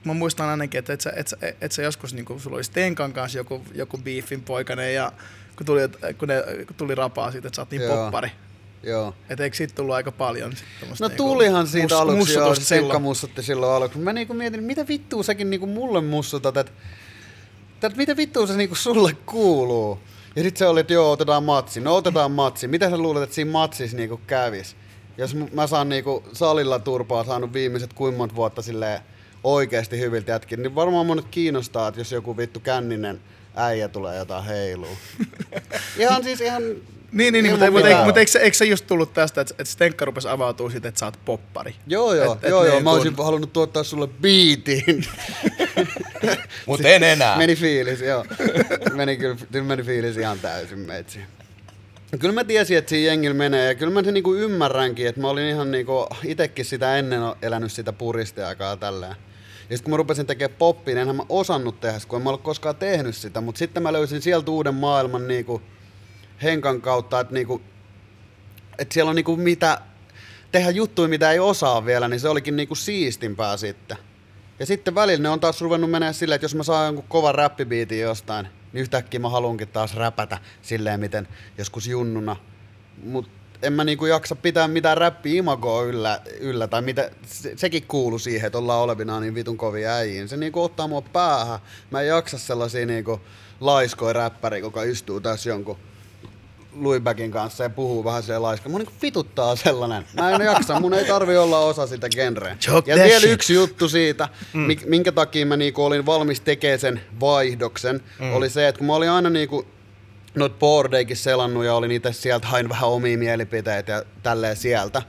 Speaker 4: mä muistan ainakin, että et sä, et sä, et sä joskus, niin kun sulla oli Stenkan kanssa joku, joku beefin poikainen ja kun tuli, kun ne, kun tuli rapaa siitä, että sä oot niin
Speaker 5: Joo.
Speaker 4: poppari.
Speaker 5: Joo.
Speaker 4: Et eikö siitä tullut aika paljon sit
Speaker 5: No
Speaker 4: niinku
Speaker 5: tulihan siitä
Speaker 4: mus-
Speaker 5: aluksi, joo,
Speaker 4: silloin.
Speaker 5: mussutti silloin aluksi. Mä niinku mietin, mitä vittua säkin niinku mulle mussutat, että että mitä vittua se niinku sulle kuuluu? Ja sit se oli, että joo, otetaan matsi. No otetaan matsi. Mitä sä luulet, että siinä matsissa niinku kävis? Jos mä saan niinku salilla turpaa saanut viimeiset kuinka monta vuotta silleen oikeasti hyviltä jätkin, niin varmaan monet kiinnostaa, että jos joku vittu känninen äijä tulee jotain heiluu. ihan siis ihan...
Speaker 4: Niin, niin, niin mutta, mutta, eikö, mutta eikö, se, eikö se just tullut tästä, että, että Stenkka rupesi avautua siitä, että sä oot poppari?
Speaker 5: Joo, joo,
Speaker 4: Et- et
Speaker 5: joo, joo.
Speaker 4: niin
Speaker 5: Mä
Speaker 4: kun-
Speaker 5: olisin halunnut tuottaa sulle biitin.
Speaker 3: Mutta en enää.
Speaker 5: Meni fiilis, joo. Meni kyllä, meni fiilis ihan täysin meitsi. Kyllä mä tiesin, että siinä jengillä menee ja kyllä mä sen niinku ymmärränkin, että mä olin ihan niinku itekin sitä ennen elänyt sitä puristiaikaa tälleen. Ja sitten kun mä rupesin tekemään poppia, niin enhän mä osannut tehdä, kun en mä ollut koskaan tehnyt sitä, mutta sitten mä löysin sieltä uuden maailman niinku Henkan kautta, että niinku, että siellä on niinku mitä, tehdä juttuja, mitä ei osaa vielä, niin se olikin niinku siistimpää sitten. Ja sitten välillä ne on taas ruvennut menee silleen, että jos mä saan jonkun kovan räppibiitin jostain, niin yhtäkkiä mä haluankin taas räpätä silleen, miten joskus junnuna. Mut en mä niinku jaksa pitää mitään räppi imagoa yllä, yllä tai mitä, se, sekin kuuluu siihen, että ollaan olevinaan niin vitun kovia äijiin. Se niinku ottaa mua päähän. Mä en jaksa sellaisia niinku laiskoja räppäriä, joka istuu tässä jonkun Louisbackin kanssa ja puhuu vähän siellä laiska. Mun niinku vituttaa sellainen. Mä en jaksa, mun ei tarvi olla osa sitä genreä.
Speaker 4: Joke
Speaker 5: Ja vielä
Speaker 4: shit.
Speaker 5: yksi juttu siitä, mm. minkä takia mä niinku olin valmis tekemään sen vaihdoksen, mm. oli se, että kun mä olin aina niinku noit boardeikin selannut ja olin itse sieltä, hain vähän omia mielipiteitä ja tälleen sieltä.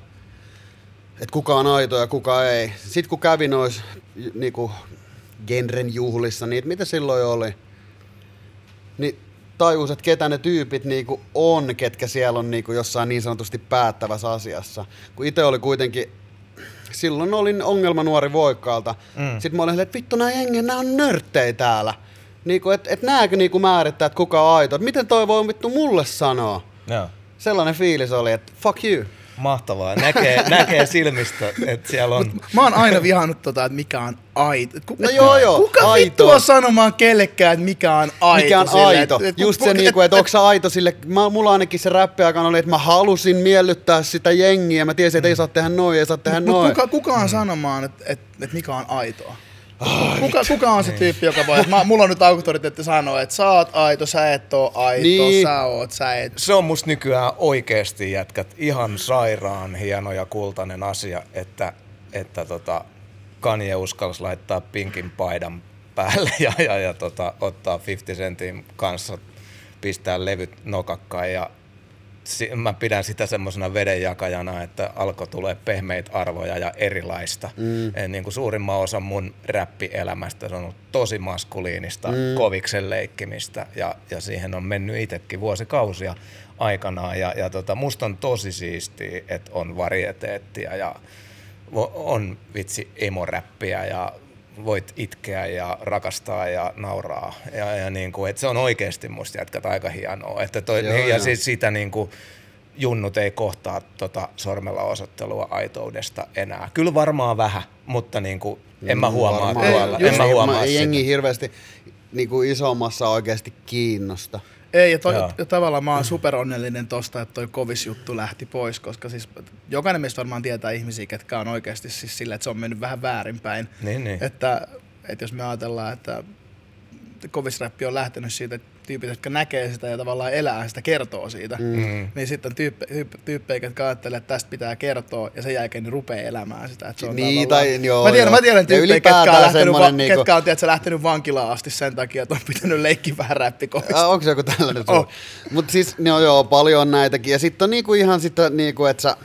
Speaker 5: Että kuka on aito ja kuka ei. Sitten kun kävin nois niinku genren juhlissa, niin mitä silloin oli? Niin tajus, että ketä ne tyypit niinku on, ketkä siellä on niinku jossain niin sanotusti päättävässä asiassa. Kun itse oli kuitenkin silloin olin ongelma nuori voikkaalta. Mm. Sitten mä olin että vittu nää jengi, nää on nörttejä täällä. Niinku, et, et nääkö niinku määrittää, että kuka on aito. Et miten toi voi vittu mulle sanoa?
Speaker 3: Joo.
Speaker 5: Sellainen fiilis oli, että fuck you.
Speaker 3: Mahtavaa. Näkee, näkee silmistä, että siellä on...
Speaker 4: Mä oon aina vihannut tota, että mikä on aito. Ku-
Speaker 5: No joo, joo,
Speaker 4: Kuka
Speaker 5: aito.
Speaker 4: vittu on sanomaan kellekään, että mikä on aito?
Speaker 5: Mikä on
Speaker 4: silleen,
Speaker 5: aito?
Speaker 4: et- et-
Speaker 5: Just se,
Speaker 4: et-
Speaker 5: niinku, että
Speaker 4: et-
Speaker 5: onko sä aito sille, mä, mulla ainakin se räppiaikaan oli, että mä halusin miellyttää sitä jengiä, mä tiesin, että ei saa tehdä noin, ei saa tehdä
Speaker 4: Mut
Speaker 5: noin.
Speaker 4: kuka, kuka on sanomaan, että et, et mikä on aitoa? Kuka, kuka on se tyyppi, joka voi, mä, mulla on nyt auktoriteetti sanoa, että sä oot aito, sä et oo aito,
Speaker 5: Niin.
Speaker 4: sä oot, sä et.
Speaker 3: Se on musta nykyään oikeesti jätkät ihan sairaan hieno ja kultainen asia, että, että tota, Kanye uskalsi laittaa pinkin paidan päälle ja, ja, ja tota, ottaa 50 Centin kanssa, pistää levyt nokakkaan ja mä pidän sitä semmoisena vedenjakajana, että alkoi tulee pehmeitä arvoja ja erilaista. Mm. Niin kuin suurimman osan mun räppielämästä se on ollut tosi maskuliinista, mm. koviksen leikkimistä ja, ja siihen on mennyt itsekin vuosikausia aikanaan. Ja, ja tota, musta on tosi siistiä, että on varieteettia ja on vitsi emoräppiä ja voit itkeä ja rakastaa ja nauraa. Ja, ja niin kuin, että se on oikeasti musta jätkät aika hienoa. Että toi,
Speaker 5: Joo,
Speaker 3: niin, ja
Speaker 5: joo.
Speaker 3: siis sitä niin kuin, junnut ei kohtaa tota sormella osoittelua aitoudesta enää. Kyllä varmaan vähän, mutta niin kuin, en mä huomaa
Speaker 5: Mm, Varmaan.
Speaker 3: tuolla.
Speaker 4: Ei,
Speaker 3: En mä
Speaker 5: Ei-
Speaker 3: huomaa
Speaker 5: ei
Speaker 3: sitä.
Speaker 5: jengi hirveästi niinku isommassa oikeasti kiinnosta.
Speaker 4: Ei, ja, toi,
Speaker 3: Joo.
Speaker 4: ja tavallaan mä oon superonnellinen tosta, että toi kovis juttu lähti pois, koska siis jokainen meistä varmaan tietää ihmisiä, ketkä on oikeasti siis sillä, että se on mennyt vähän väärinpäin.
Speaker 3: Niin, niin.
Speaker 4: Että, että jos me ajatellaan, että kovisräppi on lähtenyt siitä, että tyypit, jotka näkee sitä ja tavallaan elää sitä, kertoo siitä, mm. niin sitten on tyyppe, tyyppe, tyyppejä, jotka ajattelee, että tästä pitää kertoa ja sen jälkeen ne rupeaa elämään sitä. Että se on
Speaker 5: Niin,
Speaker 4: tavallaan-
Speaker 5: tai- joo,
Speaker 4: mä tiedän,
Speaker 5: joo.
Speaker 4: mä tiedän tyyppejä, ketkä on, lähtenyt, va-
Speaker 5: niinku-
Speaker 4: ketkä on tiedätkö, lähtenyt vankilaan asti sen takia, että on pitänyt leikkiä vähän räppikovista.
Speaker 5: Ah, onko se joku tällainen
Speaker 4: Oh.
Speaker 5: Mutta siis, no joo, paljon on näitäkin. Ja sitten on niinku ihan sitä, niinku, että sä,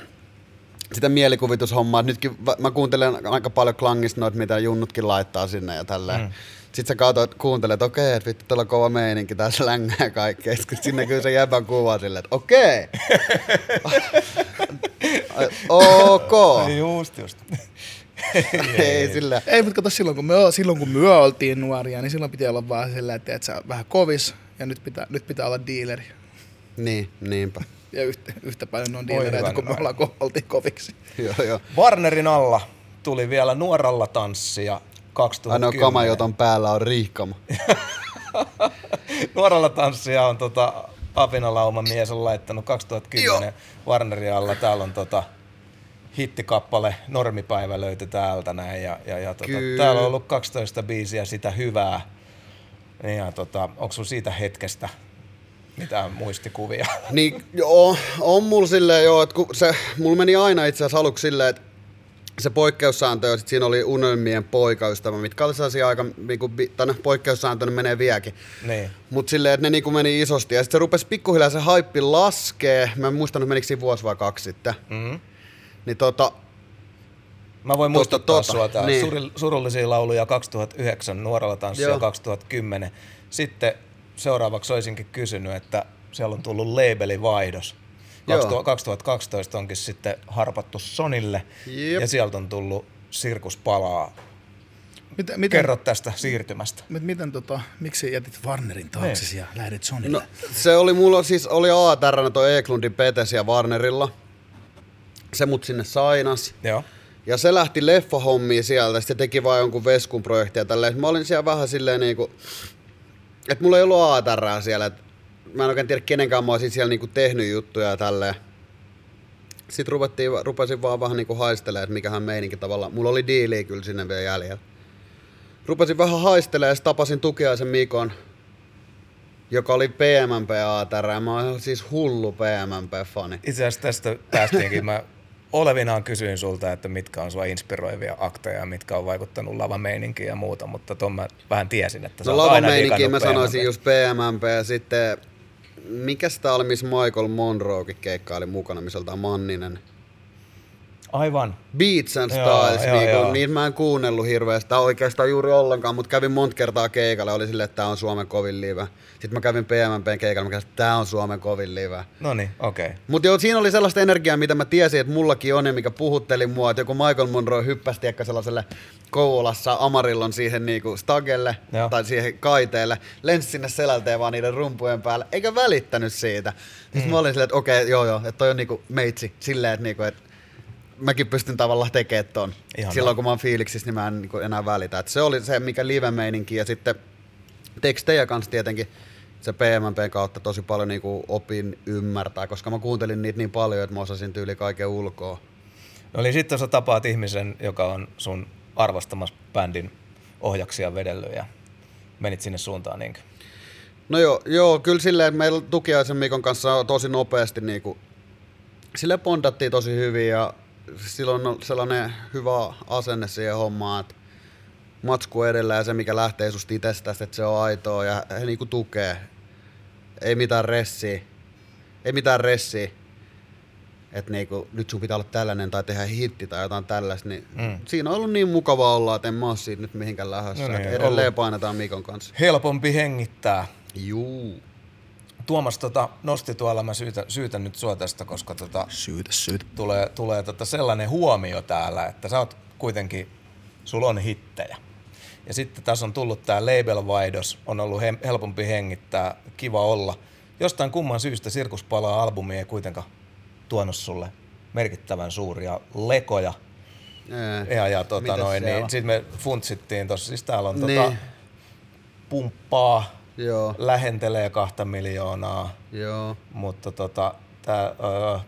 Speaker 5: sitä mielikuvitushommaa. Nytkin mä kuuntelen aika paljon klangista noita, mitä junnutkin laittaa sinne ja tälleen. Mm. Sitten sä katsot, kuuntelet, että okei, että vittu, tuolla on kova meininki, tässä längää kaikkea. Sitten sinne kyllä se jäbän kuva silleen, että okei. Ai, Ok.
Speaker 3: Just, just.
Speaker 5: Ei sillä.
Speaker 4: Ei, mutta kato, silloin kun, me, silloin kun me oltiin nuoria, niin silloin piti olla vaan sillä, että, että sä vähän kovis ja nyt pitää, nyt pitää olla dealeri.
Speaker 5: Niin, niinpä.
Speaker 4: Ja yhtä, yhtä paljon on
Speaker 3: hyvänen
Speaker 4: kuin me ollaan, kun oltiin koviksi.
Speaker 5: joo, joo.
Speaker 3: Warnerin alla tuli vielä nuoralla tanssia 2010.
Speaker 5: Ainoa kama, jota on päällä, on riikkama.
Speaker 3: Nuoralla tanssia on tota, Apinalauman mies on laittanut 2010 Warnerin alla. Täällä on tota, hittikappale Normipäivä löytyi täältä näin. Ja, ja, ja tota,
Speaker 5: Kyllä.
Speaker 3: täällä on ollut 12 biisiä sitä hyvää. Ja tota, onko sun siitä hetkestä mitään muistikuvia?
Speaker 5: Niin, joo, on mulla silleen joo, että kun se, mulla meni aina itse asiassa aluksi silleen, että se poikkeussääntö, ja sit siinä oli unelmien poikaystävä, mitkä oli sellaisia aika, niinku, tai no, poikkeussääntö ne menee vieläkin.
Speaker 3: niin.
Speaker 5: Mutta silleen, että ne niinku meni isosti, ja sitten se rupesi pikkuhiljaa se haippi laskee, mä en muistanut menikö siinä vuosi vai kaksi sitten.
Speaker 3: Mm-hmm.
Speaker 5: Niin tota,
Speaker 3: Mä voin muistuttaa
Speaker 5: tota,
Speaker 3: sua täällä.
Speaker 5: niin.
Speaker 3: Surullisia lauluja 2009, nuorella tanssia
Speaker 5: Joo.
Speaker 3: 2010. Sitten seuraavaksi olisinkin kysynyt, että siellä on tullut labelivaihdos.
Speaker 5: Joo.
Speaker 3: 2000 2012 onkin sitten harpattu Sonille
Speaker 5: Jep.
Speaker 3: ja sieltä on tullut Sirkus palaa.
Speaker 4: Miten, miten,
Speaker 3: Kerro tästä siirtymästä.
Speaker 4: mit- miten tota, miksi jätit Warnerin taakse ja lähdit Sonille?
Speaker 5: no, se oli mulla siis, oli ATR, toi Eklundin Petes ja Warnerilla. Se mut sinne sainas.
Speaker 3: Joo.
Speaker 5: Ja se lähti leffahommiin sieltä, sitten teki vaan jonkun Veskun projektia tälleen. Mä olin siellä vähän silleen niinku, että mulla ei ollut ATR siellä. Et mä en oikein tiedä kenenkään mä olisin siellä niinku tehnyt juttuja ja tälleen. Sitten ruvettiin, rupesin vaan vähän niinku haistelemaan, että mikähän meininki tavallaan. Mulla oli diiliä kyllä sinne vielä jäljellä. Rupesin vähän haistelemaan ja sit tapasin Tukiaisen Mikon, joka oli PMMP ATR. Mä oon siis hullu PMMP-fani.
Speaker 3: Itse asiassa tästä päästiinkin. Mä olevinaan kysyin sulta, että mitkä on sua inspiroivia akteja ja mitkä on vaikuttanut lavameininkiin ja muuta, mutta ton mä vähän tiesin, että sä
Speaker 5: No
Speaker 3: oot aina
Speaker 5: mä sanoisin just PMMP ja sitten mikä sitä oli, missä Michael Monroekin keikkaili mukana, missä oli tää Manninen.
Speaker 3: Aivan.
Speaker 5: Beats and Styles,
Speaker 3: joo,
Speaker 5: niinku,
Speaker 3: joo.
Speaker 5: niitä mä en kuunnellut hirveästi, oikeastaan juuri ollenkaan, mutta kävin monta kertaa keikalla, oli silleen, että tää on Suomen kovin live. Sitten mä kävin PMMPn keikalla, mä käsin, että tää on Suomen kovin live.
Speaker 3: No niin, okei. Okay.
Speaker 5: Mutta joo, siinä oli sellaista energiaa, mitä mä tiesin, että mullakin on ja mikä puhutteli mua, että joku Michael Monroe hyppäsi tiekkä sellaiselle Kouvolassa Amarillon siihen niinku stagelle
Speaker 3: Joo.
Speaker 5: tai siihen kaiteelle, lensi sinne selälteen vaan niiden rumpujen päälle, eikä välittänyt siitä. Sitten
Speaker 3: Mm.
Speaker 5: mä olin silleen, että okei, joo joo, että toi on niinku meitsi silleen, että niinku, että mäkin pystyn tavallaan tekemään ton.
Speaker 3: Ihanaa.
Speaker 5: Silloin kun mä oon fiiliksissä, niin mä en niinku enää välitä. Et se oli se, mikä live-meininki ja sitten tekstejä kanssa tietenkin se PMMPn kautta tosi paljon niinku opin ymmärtää, koska mä kuuntelin niitä niin paljon, että mä osasin tyyli kaiken ulkoa.
Speaker 3: No eli sitten sä tapaat ihmisen, joka on sun arvostamassa bändin ohjaksia vedellyt ja menit sinne suuntaan niinkö?
Speaker 5: No joo, joo kyllä silleen, että meillä Tukiaisen Mikon kanssa tosi nopeasti niinku, sille pondattiin tosi hyvin ja silloin on sellainen hyvä asenne siihen hommaan, että matsku edellä ja se, mikä lähtee susta itsestäsi, että se on aitoa ja he niinku tukee. Ei mitään ressiä. Ei mitään ressiä. Että niinku, nyt sun pitää olla tällainen tai tehdä hitti tai jotain tällaista, niin
Speaker 3: Mm.
Speaker 5: siinä on ollut niin mukavaa olla, että en mä oo siitä nyt mihinkään lähdössä.
Speaker 3: No niin,
Speaker 5: edelleen
Speaker 3: ollut.
Speaker 5: painetaan Mikon kanssa.
Speaker 3: Helpompi hengittää.
Speaker 5: Juu.
Speaker 3: Tuomas tota, nosti tuolla, mä syytän, syytän nyt sua tästä, koska tota,
Speaker 4: Syytä, syytä.
Speaker 3: tulee, tulee tota sellainen huomio täällä, että sä oot kuitenkin, sulla on hittejä. Ja sitten tässä on tullut tämä label-vaihdos, on ollut he, helpompi hengittää, kiva olla. Jostain kumman syystä Sirkus palaa albumi ei kuitenkaan tuonut sulle merkittävän suuria lekoja.
Speaker 5: Ee,
Speaker 3: Ja, ja tota noin, niin sitten me funtsittiin tuossa, siis täällä on tota,
Speaker 5: Niin.
Speaker 3: pumppaa,
Speaker 5: Joo,
Speaker 3: lähentelee kahta miljoonaa,
Speaker 5: joo.
Speaker 3: mutta tota, tämä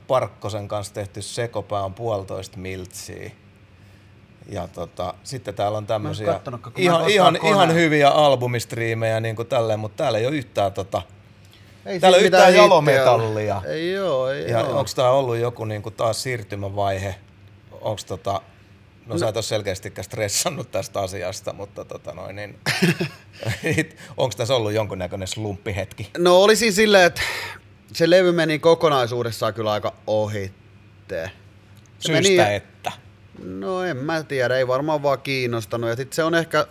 Speaker 3: Parkkosen kanssa tehty sekopää on puolitoista miltsiä. Ja tota, sitten täällä on tämmöisiä ihan, ihan,
Speaker 5: koneen.
Speaker 3: ihan hyviä albumistriimejä niin kuin tälleen, mutta täällä ei ole yhtään tota,
Speaker 5: Ei
Speaker 3: Täällä
Speaker 5: siinä
Speaker 3: ei yhtään
Speaker 5: mitään
Speaker 3: jalometallia.
Speaker 5: Ei joo, ei
Speaker 3: ja
Speaker 5: joo.
Speaker 3: onko tämä ollut joku niin kuin taas siirtymävaihe? Onko tota, no, sä et ole selkeästikään stressannut tästä asiasta, mutta tota noin, niin, onko tässä ollut jonkunnäköinen slumppihetki?
Speaker 5: No oli siinä silleen, että se levy meni kokonaisuudessaan kyllä aika ohitte.
Speaker 3: Syystä,
Speaker 5: meni-
Speaker 3: että.
Speaker 5: No en mä tiedä, ei varmaan vaan kiinnostanut. Ja sit se on ehkä,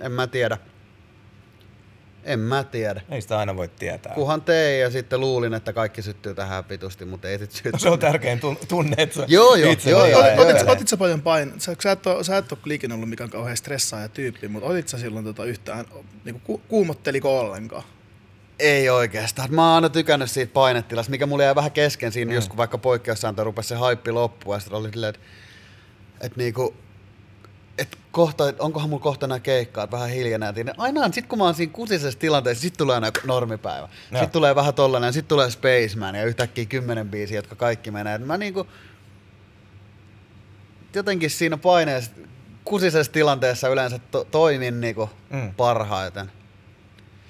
Speaker 5: en mä tiedä. En mä tiedä.
Speaker 3: Ei sitä aina voi tietää.
Speaker 5: Kuhan tein ja sitten luulin, että kaikki syttyy tähän pitusti, mutta ei sit sytty.
Speaker 3: Se on tärkein tun- tunne, että sä
Speaker 5: Joo, joo,
Speaker 3: itse
Speaker 5: joo, joo.
Speaker 3: jää
Speaker 4: Otit, otit sä paljon pain... Sä, sä, et ole, sä et ole kliikin ollut mikään kauhean stressaaja tyyppi, mutta otit sä silloin tota yhtään, niin ku, kuumotteliko ollenkaan?
Speaker 5: Ei oikeastaan. Mä oon aina tykännyt siitä painetilasta, mikä mulla jäi vähän kesken siinä, mm. jos kun vaikka poikkeussääntö rupesi se haippi loppua, ja sitten oli silleen, että et niinku, et kohta, et onkohan mulla kohta nämä keikkaat, vähän hiljenäätiin. Aina sit kun mä oon siinä kusisessa tilanteessa, sit tulee aina normipäivä.
Speaker 3: Joo.
Speaker 5: Sitten tulee vähän tollanen, sitten tulee Spaceman ja yhtäkkiä kymmenen biisiä, jotka kaikki menee. Et mä niinku, jotenkin siinä paineessa, kusisessa tilanteessa yleensä to, toimin niinku
Speaker 3: mm.
Speaker 5: parhaiten.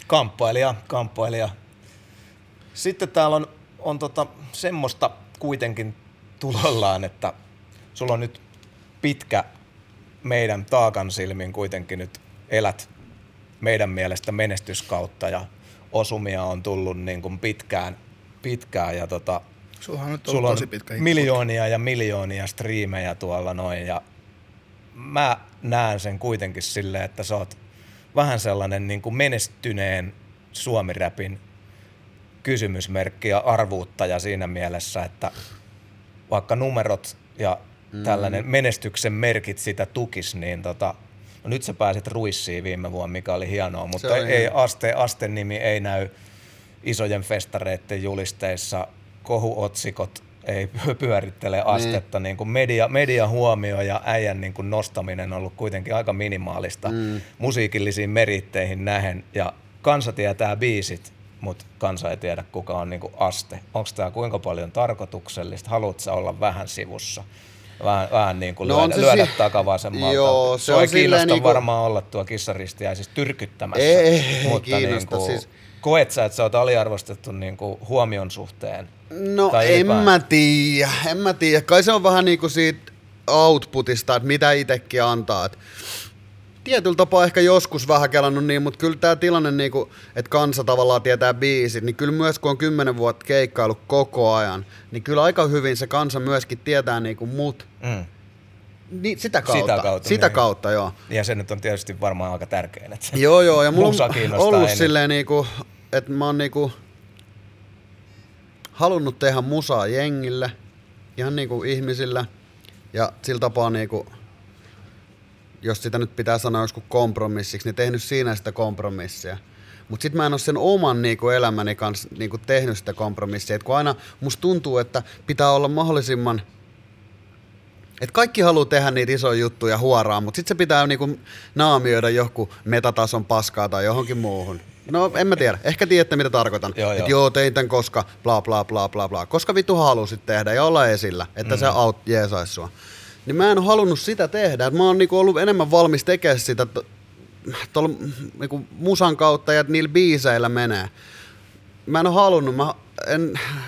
Speaker 3: Kamppailija, kamppailija. Sitten täällä on, on tota semmoista kuitenkin tulollaan, että sulla on nyt pitkä meidän taakan silmin kuitenkin nyt elät meidän mielestä menestyskautta ja osumia on tullut niin kuin pitkään, pitkään ja tota,
Speaker 4: Sulla on nyt
Speaker 3: sulla on
Speaker 4: tosi pitkä
Speaker 3: miljoonia ja miljoonia striimejä tuolla noin ja mä näen sen kuitenkin silleen, että sä oot vähän sellainen niin kuin menestyneen suomiräpin kysymysmerkki ja arvuuttaja siinä mielessä, että vaikka numerot ja tällainen menestyksen merkit sitä tukis, niin tota, no nyt sä pääsit ruissiin viime vuonna, mikä oli hienoa, mutta
Speaker 5: oli
Speaker 3: ei
Speaker 5: hieno.
Speaker 3: aste, asten nimi ei näy isojen festareiden julisteissa, kohuotsikot ei pyörittele astetta, niin. kuin media, media huomio ja äijän niin kuin nostaminen on ollut kuitenkin aika minimaalista mm. musiikillisiin meritteihin nähen, ja kansa tietää biisit, mutta kansa ei tiedä kuka on niin kuin aste. Onko tämä kuinka paljon tarkoituksellista? Haluatko olla vähän sivussa? Vähän, vähän niin kuin
Speaker 5: No
Speaker 3: lyödä,
Speaker 5: se
Speaker 3: lyödä
Speaker 5: si-
Speaker 3: takavasemmalta.
Speaker 5: Joo, se on
Speaker 3: kiinnosta
Speaker 5: silleen niinku-
Speaker 3: varmaan olla tuo kissaristiäisissä tyrkyttämässä.
Speaker 5: Ei, ei
Speaker 3: mutta
Speaker 5: kiinnosta,
Speaker 3: Niin kuin,
Speaker 5: siis-
Speaker 3: Koet sä, että sä oot aliarvostettu niin kuin huomion suhteen?
Speaker 5: No
Speaker 3: Tai
Speaker 5: en mä tiedä, en mä tiedä. Kai se on vähän niinku siitä outputista, että mitä itsekin antaa. Et tietyllä tapaa ehkä joskus vähän kelannut niin, mutta kyllä tämä tilanne, niinku, että kansa tavallaan tietää biisit, niin kyllä myös kun on kymmenen vuotta keikkailu koko ajan, niin kyllä aika hyvin se kansa myöskin tietää niinku mut.
Speaker 3: Mm.
Speaker 5: Niin, sitä kautta.
Speaker 3: Sitä kautta,
Speaker 5: sitä
Speaker 3: niin.
Speaker 5: kautta joo.
Speaker 3: Ja se nyt on tietysti varmaan aika tärkein. Että se
Speaker 5: Joo, joo, ja mulla on ollut
Speaker 3: eniten.
Speaker 5: silleen niinku, että mä oon niinku halunnut tehdä musaa jengille, ihan niinku ihmisille, ja sillä tapaa niinku, jos sitä nyt pitää sanoa joskus kompromissiksi, niin tehnyt siinä sitä kompromissia. Mutta sitten mä en ole sen oman niinku elämäni kanssa niinku tehnyt sitä kompromissia. Et kun aina musta tuntuu, että pitää olla mahdollisimman et kaikki haluaa tehdä niitä isoja juttuja huoraan, mutta sitten se pitää niinku naamioida joku metatason paskaa tai johonkin muuhun. No en mä tiedä. Ehkä tiedätte mitä tarkoitan.
Speaker 3: Joo,
Speaker 5: Joo,
Speaker 3: joo.
Speaker 5: joo. tein tän koska bla bla bla bla bla. Koska vittu halusit tehdä ja olla esillä, että mm. se aut jeesais sua. Niin mä en ole halunnut sitä tehdä. Et mä oon niinku ollut enemmän valmis tekemään sitä tol, niinku musan kautta ja niillä biiseillä menee. Mä en ole halunnut, mä en,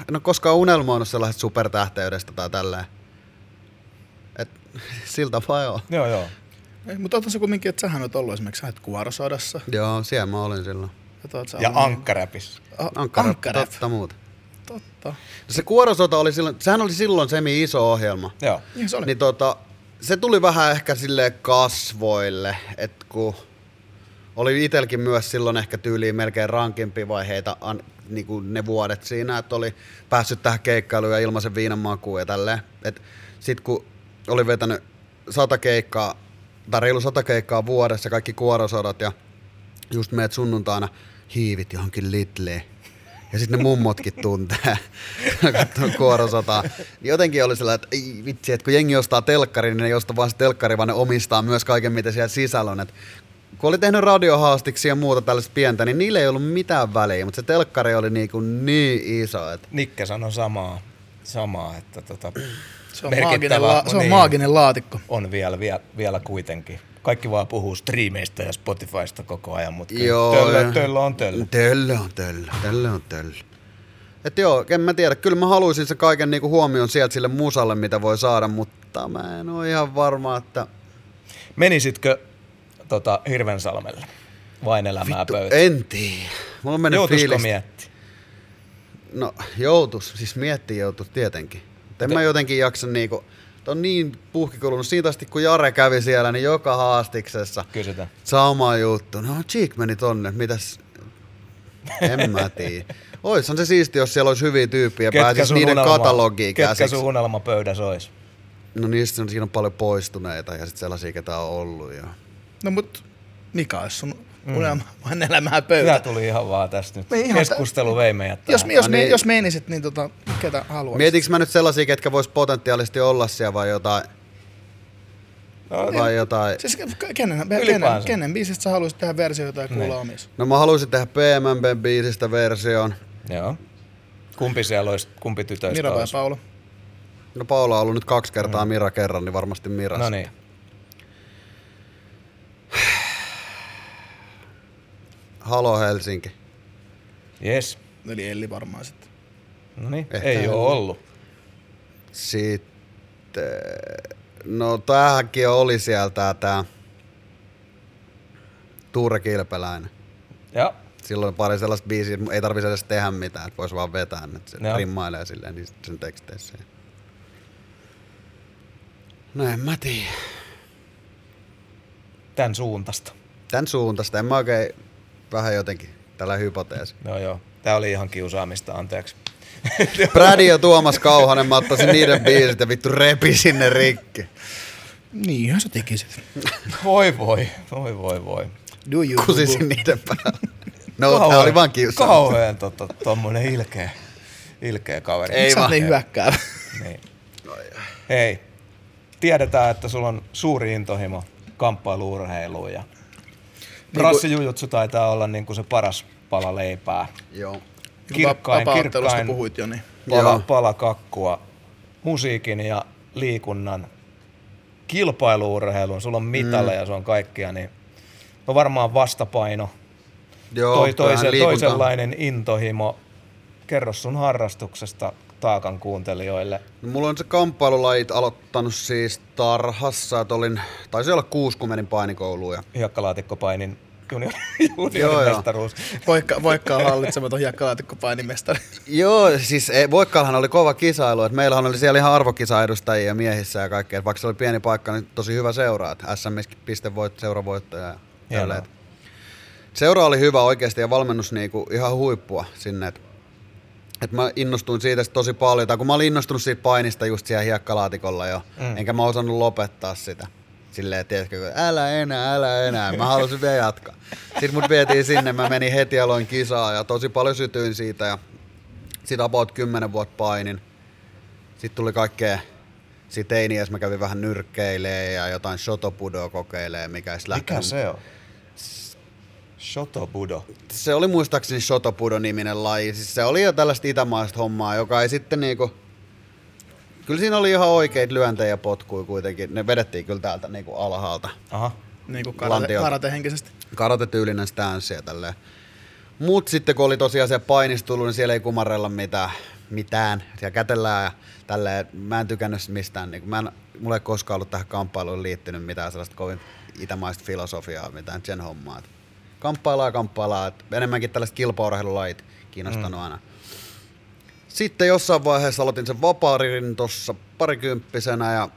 Speaker 5: en ole koskaan unelmoinut sellaisesta supertähteydestä tai tälleen. Et, sillä tapaa joo.
Speaker 3: Joo, joo.
Speaker 4: Ei, mutta otan se kumminkin, että sähän oot ollut esimerkiksi, sä et kuorosodassa.
Speaker 5: Joo, siellä mä olin silloin.
Speaker 4: Ja,
Speaker 3: Ja ankkaräpissä.
Speaker 4: A-
Speaker 5: Ankkara,
Speaker 4: Ankkarep.
Speaker 5: totta muuta. No se kuorosota oli silloin, sehän oli silloin semi iso ohjelma.
Speaker 3: Joo.
Speaker 4: Niin se oli.
Speaker 5: Niin tota, se tuli vähän ehkä sille kasvoille, että kun oli itelkin myös silloin ehkä tyyliin melkein rankimpi vaiheita an, niin kuin ne vuodet siinä, että oli päässyt tähän keikkailuun ja ilmaisen viinan makuun ja tälleen. Et sit kun oli vetänyt sata keikkaa, tai reilu sata keikkaa vuodessa, kaikki kuorosodat ja just meet sunnuntaina hiivit johonkin Lidliin. Ja sitten ne mummotkin tuntee, katsoo kuorosotaa. Niin jotenkin oli sellainen, että ei vitsi, että kun jengi ostaa telkkarin, niin ne ei osta vaan se telkkari, vaan ne omistaa myös kaiken, mitä siellä sisällä on. Et kun oli tehnyt radiohaastiksi ja muuta tällaista pientä, niin niille ei ollut mitään väliä, mutta se telkkari oli niin, kuin niin iso. Että
Speaker 3: Nikke sanoi samaa, samaa että tota,
Speaker 4: Se on,
Speaker 3: merkittävä-
Speaker 4: maaginen, la- se on
Speaker 3: niin.
Speaker 4: maaginen laatikko.
Speaker 3: on vielä, vielä, vielä kuitenkin. Kaikki vaan puhuu striimeistä ja Spotifysta koko ajan, mutta
Speaker 5: Joo,
Speaker 3: töllä, töllä on töllä.
Speaker 5: Töllö on töllö, töllö on töllö. Et joo, en mä tiedä. Kyllä mä haluaisin se kaiken niinku huomion sieltä sille musalle, mitä voi saada, mutta mä en ole ihan varma, että...
Speaker 3: Menisitkö tota, Hirvensalmelle? Vain elämää
Speaker 5: Vittu,
Speaker 3: pöytään.
Speaker 5: en tiedä. Mulla on mennyt
Speaker 3: Joutuisiko mietti?
Speaker 5: No, joutus. Siis miettii joutus tietenkin. Mutta en mä jotenkin jaksa niinku... On niin puhki kulunut siitä asti, kun Jare kävi siellä, niin joka haastiksessa
Speaker 3: Kysytään.
Speaker 5: sama juttu. No, Cheek meni tonne. Mitäs? En mä tiedä. Oishan se siisti, jos siellä olisi hyviä tyyppiä ja
Speaker 3: Ketkä
Speaker 5: pääsisi
Speaker 3: sun
Speaker 5: niiden
Speaker 3: unelma-
Speaker 5: katalogiin
Speaker 3: Ketkä
Speaker 5: käsiksi.
Speaker 3: sun unelmapöydässä ois?
Speaker 5: No niistä on, siinä on paljon poistuneita ja sitten sellaisia, ketä on ollut. Ja...
Speaker 4: No mut mikä olisi sun unelma? Vain elämää
Speaker 3: Tämä
Speaker 4: pöytä.
Speaker 3: tuli ihan vaan tästä nyt.
Speaker 4: Me ihan
Speaker 3: Keskustelu vei meidät
Speaker 4: Jos,
Speaker 3: tähän.
Speaker 4: jos,
Speaker 5: Ah,
Speaker 4: me,
Speaker 5: niin.
Speaker 4: jos menisit, niin tota, ketä haluaisit?
Speaker 5: Mietinkö mä nyt sellaisia, ketkä vois potentiaalisesti olla siellä vai jotain?
Speaker 3: No,
Speaker 5: Vai jotain?
Speaker 4: Siis kenen, kenen, kenen biisistä sä haluaisit tehdä versioita ja kuulla
Speaker 3: Niin.
Speaker 4: omissa?
Speaker 5: No mä haluaisin tehdä PMMBn biisistä version.
Speaker 3: Joo. Kumpi siellä olisi, kumpi tytöistä
Speaker 4: Mira vai
Speaker 3: olisi?
Speaker 4: Paula?
Speaker 5: No Paula on ollut nyt kaksi kertaa, Mira kerran, niin varmasti Mira.
Speaker 3: No niin.
Speaker 5: Halo Helsinki.
Speaker 3: Yes.
Speaker 4: Eli Elli varmaan sitten.
Speaker 3: No niin,
Speaker 5: Ehkä
Speaker 3: ei ole ollut.
Speaker 5: Sitten, no tämäkin oli sieltä tää Tuure Kilpeläinen.
Speaker 3: Ja
Speaker 5: Silloin pari sellaista biisiä, että ei tarvitse edes tehdä mitään, että voisi vaan vetää, että se
Speaker 3: Joo.
Speaker 5: rimmailee silleen niin sen teksteissä. No en mä tiedä.
Speaker 3: tämän suuntasta.
Speaker 5: Tän suuntaista en mä oikein vähän jotenkin tällä hypoteesi.
Speaker 3: Joo joo. Tää oli ihan kiusaamista, anteeksi.
Speaker 5: Brady ja Tuomas Kauhanen, mä ottaisin niiden biisit ja vittu repi sinne rikki.
Speaker 4: Niinhän sä tekisit.
Speaker 3: Voi voi, voi voi voi.
Speaker 4: Do you,
Speaker 5: Kusisin niiden päällä. No, tää
Speaker 3: Kauhean-
Speaker 5: oli vaan kiusaamista.
Speaker 3: Kauhean tota, tommonen ilkeä, ilkeä kaveri.
Speaker 5: Ei
Speaker 4: Ei
Speaker 5: vaan.
Speaker 4: niin hyökkäävä?
Speaker 3: Niin. Hei, tiedetään, että sulla on suuri intohimo kamppailuurheiluun ja brassijujutsu taitaa olla niin kuin se paras pala leipää.
Speaker 5: Joo.
Speaker 3: Kirkkain, kirkkain
Speaker 4: puhuit jo, niin.
Speaker 3: pala,
Speaker 5: Joo.
Speaker 3: pala kakkua musiikin ja liikunnan kilpailuurheilun. Sulla on mitaleja, mm. se on kaikkia, niin no varmaan vastapaino,
Speaker 5: Joo,
Speaker 3: toi, toisen, toisenlainen intohimo. Kerro sun harrastuksesta taakan kuuntelijoille.
Speaker 5: No, mulla on se kamppailulajit aloittanut siis tarhassa, että olin, taisi olla kuusi, kun menin painikouluun. Ja...
Speaker 3: Hiekkalaatikkopainin junior,
Speaker 5: Joo,
Speaker 3: juniorimestaruus.
Speaker 4: Voikka, voikka on hallitsematon hiekkalaatikkopainimestari.
Speaker 5: Joo, siis e, Voikkaallahan oli kova kisailu, että meillähän oli siellä ihan arvokisaedustajia miehissä ja kaikkea. Et Vaikka se oli pieni paikka, niin tosi hyvä seura, että SMS-pistevoit, seuravoittaja ja. Seura oli hyvä oikeasti ja valmennus niinku ihan huippua sinne. Et, et mä innostuin siitä sit tosi paljon, tai kun mä olin innostunut siitä painista just siellä hiekkalaatikolla jo,
Speaker 3: Mm.
Speaker 5: enkä mä osannut lopettaa sitä. Silleen, tiedätkö, kun älä enää, älä enää. Mä halusin vielä jatkaa. Sitten mut vietiin sinne, mä menin heti aloin kisaa ja tosi paljon sytyin siitä ja sitten about 10 vuotta painin. Sitten tuli kaikkea, sitten teiniäs mä kävin vähän nyrkkeilee ja jotain shotopudoa kokeilee, mikä ei
Speaker 3: Mikä se on? Shotobudo.
Speaker 5: se oli muistaakseni Shotopudo-niminen laji. Siis se oli jo tällaista itämaista hommaa, joka ei sitten niinku... Kyllä siinä oli ihan oikeita lyöntejä ja potkuja kuitenkin. Ne vedettiin kyllä täältä niinku alhaalta.
Speaker 3: Aha.
Speaker 4: Niin kuin karate, karatehenkisesti.
Speaker 5: Karate-tyylinen stance ja tälleen. Mut sitten kun oli tosiaan se painis tullut, niin siellä ei kumarella mitään. mitään. Siellä kätellään ja tälleen. Mä en tykännyt mistään. Niin mä en, mulla ei koskaan ollut tähän kamppailuun liittynyt mitään sellaista kovin itämaista filosofiaa, mitään sen hommaa. Kamppaillaan ja kamppaillaan. Et enemmänkin tällaiset kilpaurheilulajit kiinnostanut mm. aina. Sitten jossain vaiheessa aloitin sen vapaarin tuossa parikymppisenä ja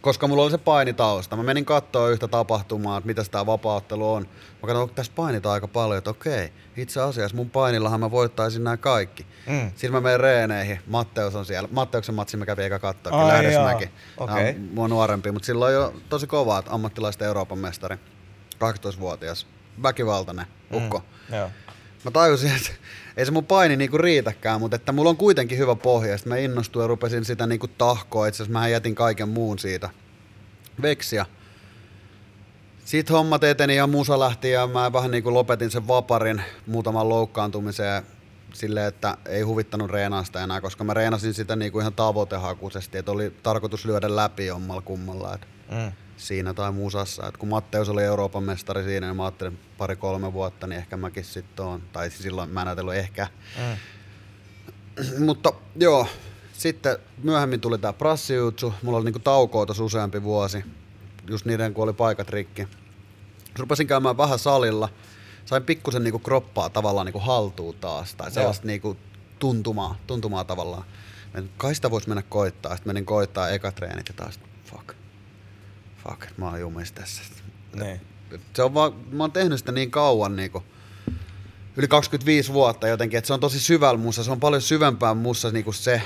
Speaker 5: koska mulla oli se painitausta. Mä menin katsoa yhtä tapahtumaa, että mitä tämä vapaattelu on. Mä katsoin, että tässä painitaan aika paljon, että okei, itse asiassa mun painillahan mä voittaisin nämä kaikki.
Speaker 3: Mm.
Speaker 5: Sitten mä menen reeneihin, Matteus on siellä. Matteuksen matsi mä kävin eka katsoa, Lähdesmäki. Hän
Speaker 3: okei.
Speaker 5: on mua nuorempi, mutta silloin jo tosi kova, että ammattilaisten Euroopan mestari. 18-vuotias, väkivaltainen ukko.
Speaker 3: Mm. Joo.
Speaker 5: Mä tajusin, että ei se mun paini niinku riitäkään, mutta että mulla on kuitenkin hyvä pohja. Sitten mä innostuin ja rupesin sitä niinku tahkoa. Itse asiassa mä jätin kaiken muun siitä veksiä. Sitten hommat eteni ja musa lähti ja mä vähän niinku lopetin sen vaparin muutaman loukkaantumiseen silleen, että ei huvittanut reenaasta enää, koska mä reenasin sitä niinku ihan tavoitehakuisesti, että oli tarkoitus lyödä läpi jommalla kummalla. Et
Speaker 3: Mm.
Speaker 5: Siinä tai musassa. Et kun Matteus oli Euroopan mestari siinä, niin mä ajattelin pari-kolme vuotta, niin ehkä mäkin sitten oon. Tai siis silloin mä en ajatellut ehkä.
Speaker 3: Mm.
Speaker 5: Mutta joo, sitten myöhemmin tuli tää prassijutsu. Mulla oli niinku taukoa tossa useampi vuosi. Just niiden, kun oli paikat rikki. Rupesin käymään vähän salilla. Sain pikkusen niinku kroppaa tavallaan niinku haltuun taas. Tai sellaista niinku tuntumaa, tuntumaa tavallaan. Kai sitä voisi mennä koittaa. Sitten menin koittaa eka treenit ja taas fuck. Fuck, mä oon jumis tässä.
Speaker 3: Niin.
Speaker 5: Se on vaan, mä oon tehnyt sitä niin kauan niinku, yli 25 vuotta jotenkin, että se on tosi syvällä mussa, se on paljon syvempää mussa niinku se,